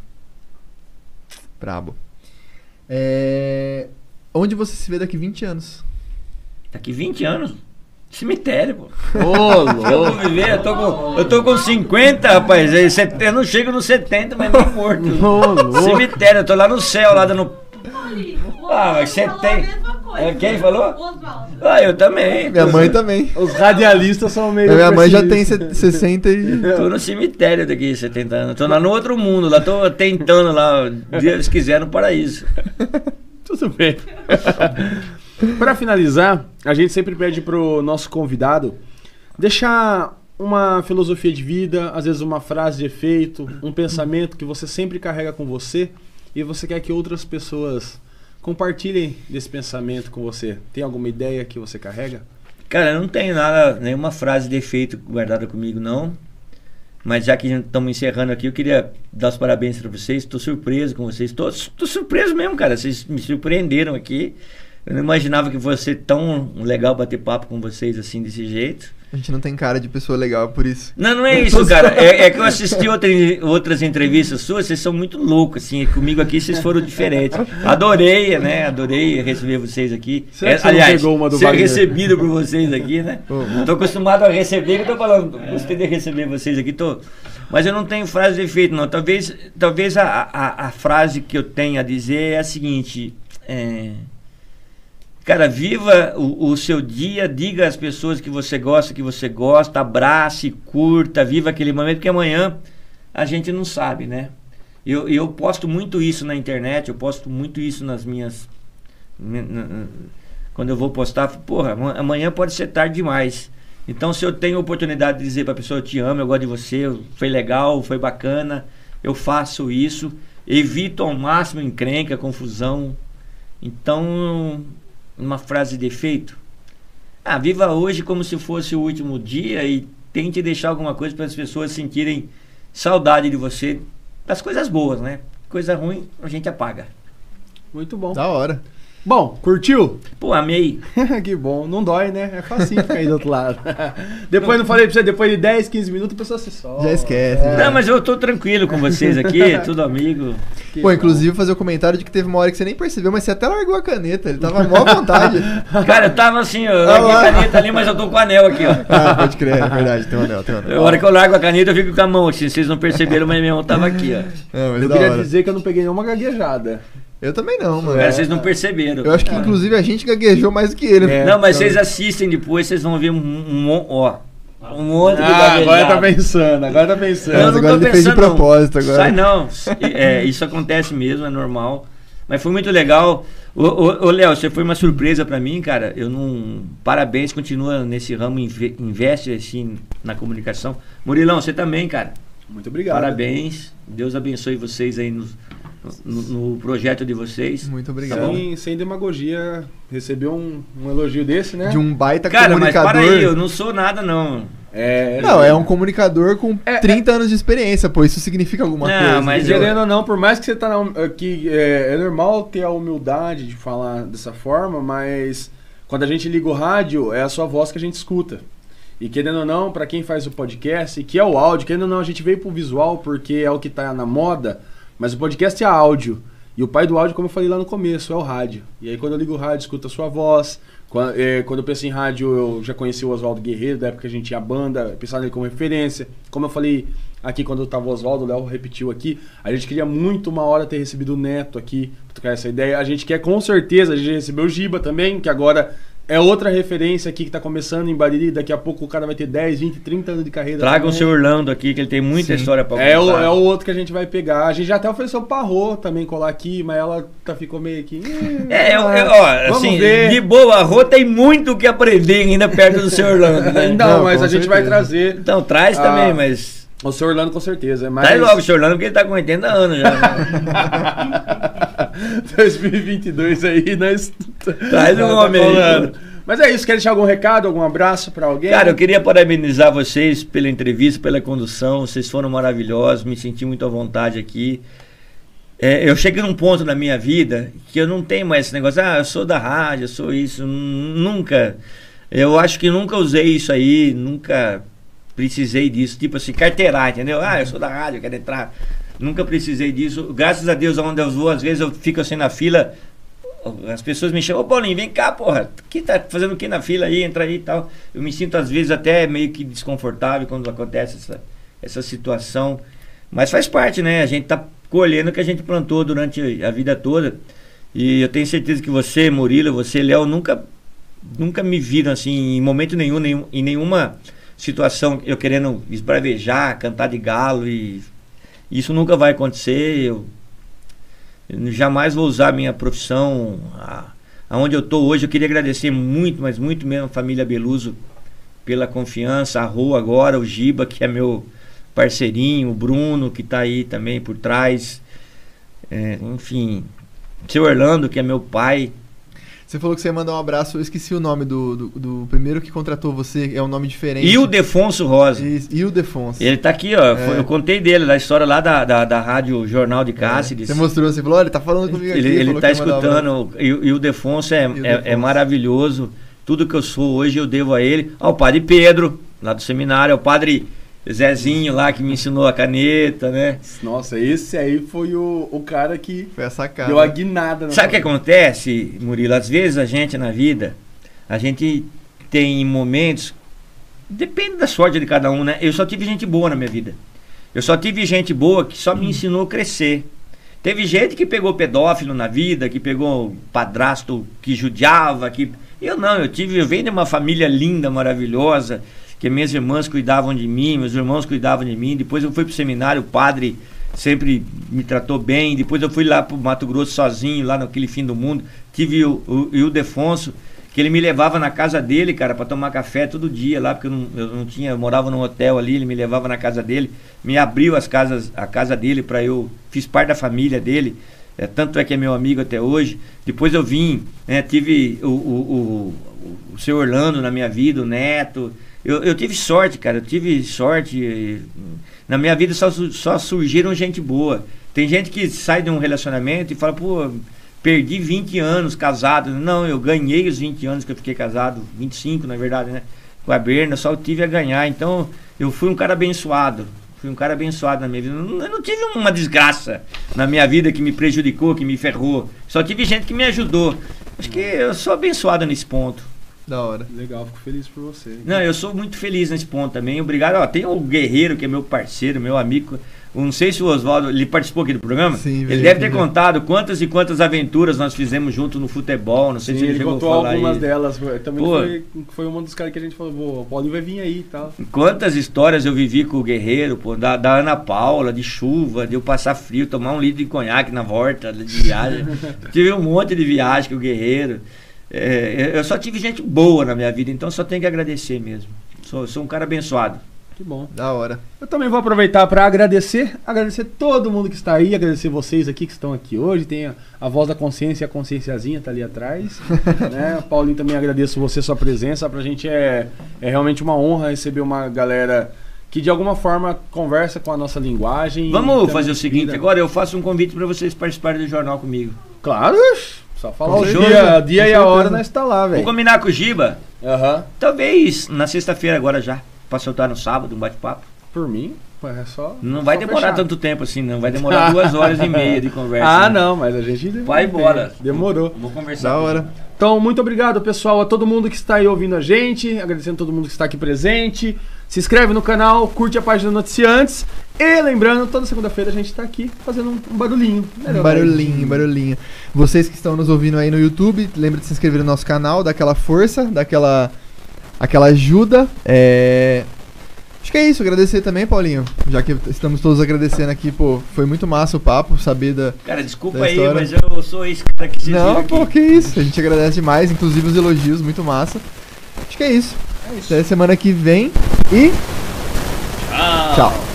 Brabo. É... Onde você se vê daqui 20 anos? Daqui 20 anos, cemitério, pô. Ô, (laughs) Eu vou viver, eu tô com, eu tô com 50, rapaz. Eu não chego nos 70, mas nem morto. Cemitério, eu tô lá no céu, lá dando. Ah, mas você tem- É, quem falou? Oswaldo. Ah, eu também. Minha mãe também. Os radialistas são meio. Minha mãe já tem pessimistas. se- 60 e. Tô no cemitério daqui 70 anos. Tô lá no outro mundo, lá tô tentando lá, Deus quiser, no paraíso. (laughs) Muito bem. (laughs) Para finalizar, a gente sempre pede pro nosso convidado deixar uma filosofia de vida, às vezes uma frase de efeito, um pensamento que você sempre carrega com você e você quer que outras pessoas compartilhem desse pensamento com você. Tem alguma ideia que você carrega? Cara, eu não tenho nada, nenhuma frase de efeito guardada comigo, não. Mas já que estamos encerrando aqui, eu queria dar os parabéns para vocês. Estou surpreso com vocês. Estou surpreso mesmo, cara. Vocês me surpreenderam aqui. Eu não imaginava que fosse tão legal bater papo com vocês assim, desse jeito. A gente não tem cara de pessoa legal por isso. Não, não é isso, cara. É, é que eu assisti outra, outras entrevistas suas, vocês são muito loucos, assim. Comigo aqui vocês foram diferentes. Adorei, né? Adorei receber vocês aqui. Será que É, você não aliás, pegou uma do ser Wagner? recebido por vocês aqui, né? Ô, Tô acostumado a receber, que eu tô falando. Gostei de receber vocês aqui, tô. Mas eu não tenho frase de efeito, não. Talvez, talvez a, a, a frase que eu tenha a dizer é a seguinte. é, Cara, viva o, o seu dia, diga às pessoas que você gosta, que você gosta, abrace, curta, viva aquele momento, porque amanhã a gente não sabe, né? Eu, eu posto muito isso na internet, eu posto muito isso nas minhas. Quando eu vou postar, porra, ama- amanhã pode ser tarde demais. Então, se eu tenho a oportunidade de dizer pra pessoa, eu te amo, eu gosto de você, foi legal, foi bacana, eu faço isso, evito ao máximo encrenca, confusão. Então, uma frase de efeito. Ah, viva hoje como se fosse o último dia e tente deixar alguma coisa para as pessoas sentirem saudade de você, das coisas boas, né? Coisa ruim a gente apaga. Muito bom. Da hora. Bom, curtiu? Pô, amei. (laughs) que bom. Não dói, né? É facinho ficar aí do outro lado. (laughs) depois não falei pra você, depois de 10, 15 minutos a pessoa se solta. Já esquece, É. né? Não, mas eu tô tranquilo com vocês aqui, (laughs) tudo amigo. Que Pô, bom. inclusive fazer o comentário de que teve uma hora que você nem percebeu, mas você até largou a caneta. Ele tava mó à vontade. Cara, eu tava assim, eu larguei a caneta ali, mas eu tô com o anel aqui, ó. Ah, pode crer, é verdade, tem um anel, tem um A anel. hora que eu largo a caneta, eu fico com a mão assim. Vocês não perceberam, mas minha mão tava aqui, ó. Não, mas Eu queria hora. dizer que eu não peguei nenhuma gaguejada. Eu também não, mano. Cara, vocês não perceberam. Eu acho que inclusive a gente gaguejou mais do que ele. É. Não, mas Então, vocês assistem depois, vocês vão ver um, um, ó, um monte de Ah, agora tá pensando, agora tá pensando. Mas agora ele fez de propósito agora. Sai não. É, isso acontece mesmo, é normal. Mas foi muito legal. Ô, ô, ô, Léo, você foi uma surpresa pra mim, cara. Eu não. Parabéns, continua nesse ramo, inve- investe assim na comunicação. Murilão, você também, cara. Muito obrigado. Parabéns. Deus abençoe vocês aí no, no, no projeto de vocês. Muito obrigado. Sem, sem demagogia, recebeu um, um elogio desse, né? De um baita Cara, mas comunicador. para aí, eu não sou nada, não. É, Não, é um comunicador com É, 30 anos de experiência, pô. Isso significa alguma Não, coisa. mas? Querendo ou não, por mais que você tá na, que é, é normal ter a humildade de falar dessa forma, mas quando a gente liga o rádio, é a sua voz que a gente escuta. E querendo ou não, pra quem faz o podcast, e que é o áudio, querendo ou não, a gente veio pro visual porque é o que tá na moda, mas o podcast é áudio. E o pai do áudio, como eu falei lá no começo, é o rádio. E aí quando eu ligo o rádio, escuto a sua voz. Quando, é, quando eu penso em rádio, eu já conheci o Oswaldo Guerreiro, da época que a gente tinha banda, pensava nele como referência. Como eu falei aqui quando eu tava o Oswaldo, o Léo repetiu aqui, a gente queria muito uma hora ter recebido o Neto aqui, pra trocar essa ideia. A gente quer com certeza, a gente recebeu o Giba também, que agora é outra referência aqui que tá começando em Bariri. Daqui a pouco o cara vai ter 10, 20, 30 anos de carreira. Traga o seu Orlando aqui, que ele tem muita história pra É o, contar. é o outro que a gente vai pegar. A gente já até ofereceu pra Rô também colar aqui, mas ela tá, ficou meio aqui. É, eu, eu- ó, vamos assim, ver. de boa, a Rô tem muito o que aprender ainda perto do seu Orlando, né? Não, Não, mas a gente certeza. vai trazer Então, traz Ah, também, mas... o seu Orlando com certeza. Mas... Traz logo o seu Orlando, porque ele tá com 80 anos já. né? (laughs) 2022 aí, nós. Traz um homem aí. Mas é isso, quer deixar algum recado, algum abraço pra alguém? Cara, eu queria parabenizar vocês pela entrevista, pela condução. Vocês foram maravilhosos, me senti muito à vontade aqui. É, eu cheguei num ponto na minha vida que eu não tenho mais esse negócio, ah, eu sou da rádio, eu sou isso. Nunca. Eu acho que nunca usei isso aí, nunca precisei disso. Tipo assim, carteirar, entendeu? Ah, eu sou da rádio, quero entrar. Nunca precisei disso. Graças a Deus, onde eu vou, às vezes eu fico assim na fila. As pessoas me chamam, ô Paulinho, vem cá, porra. Que tá fazendo o que na fila aí? Entra aí e tal. Eu me sinto às vezes até meio que desconfortável quando acontece essa, essa situação. Mas faz parte, né? A gente tá colhendo o que a gente plantou durante a vida toda. E eu tenho certeza que você, Murilo, você, Léo, nunca, nunca me viram assim, em momento nenhum, nenhum, em nenhuma situação eu querendo esbravejar, cantar de galo e isso nunca vai acontecer. Eu, Eu jamais vou usar a minha profissão a- aonde eu estou hoje. Eu queria agradecer muito, mas muito mesmo a família Beluso pela confiança, a Rô agora, o Giba, que é meu parceirinho, o Bruno, que está aí também por trás. É, enfim, seu Orlando, que é meu pai. Você falou que você ia mandar um abraço, eu esqueci o nome do, do, do primeiro que contratou você, é um nome diferente. E o Defonso Rosa. Isso, E o Defonso. Ele tá aqui, ó. É. eu contei dele, da história lá da, da, da Rádio Jornal de Cáceres. Você mostrou, você falou, olha, ele tá falando comigo aqui. Ele, ele tá escutando. E, o Defonso é, é, é maravilhoso. Tudo que eu sou hoje eu devo a ele. Ao padre Pedro, lá do seminário, ao padre Zezinho lá que me ensinou a caneta, né? Nossa, esse aí foi o, o cara que Foi a sacada. deu a guinada. na Sabe o que acontece, Murilo? Às vezes a gente na vida, a gente tem momentos. Depende da sorte de cada um, né? Eu só tive gente boa na minha vida. Eu só tive gente boa que só me ensinou a crescer. Teve gente que pegou pedófilo na vida, que pegou padrasto que judiava, que. Eu não, eu tive, eu venho de uma família linda, maravilhosa, que minhas irmãs cuidavam de mim, meus irmãos cuidavam de mim. Depois eu fui pro seminário, o padre sempre me tratou bem. Depois eu fui lá pro Mato Grosso sozinho, lá naquele fim do mundo. Tive o, o, o Defonso, que ele me levava na casa dele, cara, para tomar café todo dia lá, porque eu não, eu não tinha, eu morava num hotel ali, ele me levava na casa dele, me abriu as casas, a casa dele para eu, fiz parte da família dele. É, tanto é que é meu amigo até hoje. Depois eu vim, né, tive o, o, o, o seu Orlando na minha vida, o Neto. Eu, eu tive sorte, cara, eu tive sorte. Na minha vida só, só surgiram gente boa. Tem gente que sai de um relacionamento e fala, pô, perdi 20 anos casado. Não, eu ganhei os 20 anos que eu fiquei casado, 25 na verdade, né? Com a Berna, só tive a ganhar. Então, eu fui um cara abençoado. Fui um cara abençoado na minha vida. Eu não tive uma desgraça na minha vida que me prejudicou, que me ferrou. Só tive gente que me ajudou. Acho que eu sou abençoado nesse ponto. Da hora. Legal, fico feliz por você. Não, eu sou muito feliz nesse ponto também. Obrigado. Ó, tem o Guerreiro, que é meu parceiro, meu amigo. Eu não sei se o Oswaldo, ele participou aqui do programa? Sim, ele veio deve ter veio. contado quantas e quantas aventuras nós fizemos junto no futebol. Não sei Sim, se ele, ele chegou a contou falar algumas aí. delas. Também Pô. foi, foi um dos caras que a gente falou, o Paulinho vai vir aí e tal. Quantas histórias eu vivi com o Guerreiro, pô, da, da Ana Paula, de chuva, de eu passar frio, tomar um litro de conhaque na volta de viagem. (laughs) tive um monte de viagem com o Guerreiro. É, eu só tive gente boa na minha vida, então só tenho que agradecer mesmo. Sou, sou um cara abençoado. Que bom. Da hora. Eu também vou aproveitar para agradecer, agradecer todo mundo que está aí, agradecer vocês aqui que estão aqui hoje. Tem a, a voz da consciência e a conscienciazinha tá ali atrás. (laughs) né? Paulinho, também agradeço você, sua presença. Pra gente é, é realmente uma honra receber uma galera que de alguma forma conversa com a nossa linguagem. Vamos fazer o seguinte, agora eu faço um convite para vocês participarem do jornal comigo. Claro, só falar o certeza, dia, dia e a hora nós está lá, Vou velho. combinar com o Giba, Aham. talvez na sexta-feira agora já, para soltar no sábado um bate-papo. Por mim, é só. Não vai só demorar fechar. tanto tempo assim, não. Vai demorar (laughs) duas horas e meia de conversa. Ah, né? não, mas a gente. Vai embora. Demorou. Vou conversar. Da hora. Então, muito obrigado, pessoal, a todo mundo que está aí ouvindo a gente, agradecendo a todo mundo que está aqui presente. Se inscreve no canal, curte a página Noticiantes. E lembrando, toda segunda-feira a gente está aqui fazendo um, um barulhinho. Um barulhinho, barulhinho. Vocês que estão nos ouvindo aí no YouTube, lembra de se inscrever no nosso canal, dar aquela força, dar aquela, aquela ajuda. É... Acho que é isso, agradecer também, Paulinho. Já que estamos todos agradecendo aqui, pô, foi muito massa o papo, saber da. Cara, desculpa Da aí, mas eu sou esse cara que vocês Não, aqui. pô, que isso. A gente agradece demais, inclusive os elogios, muito massa. Acho que é isso. Até semana que vem e. Tchau. Tchau.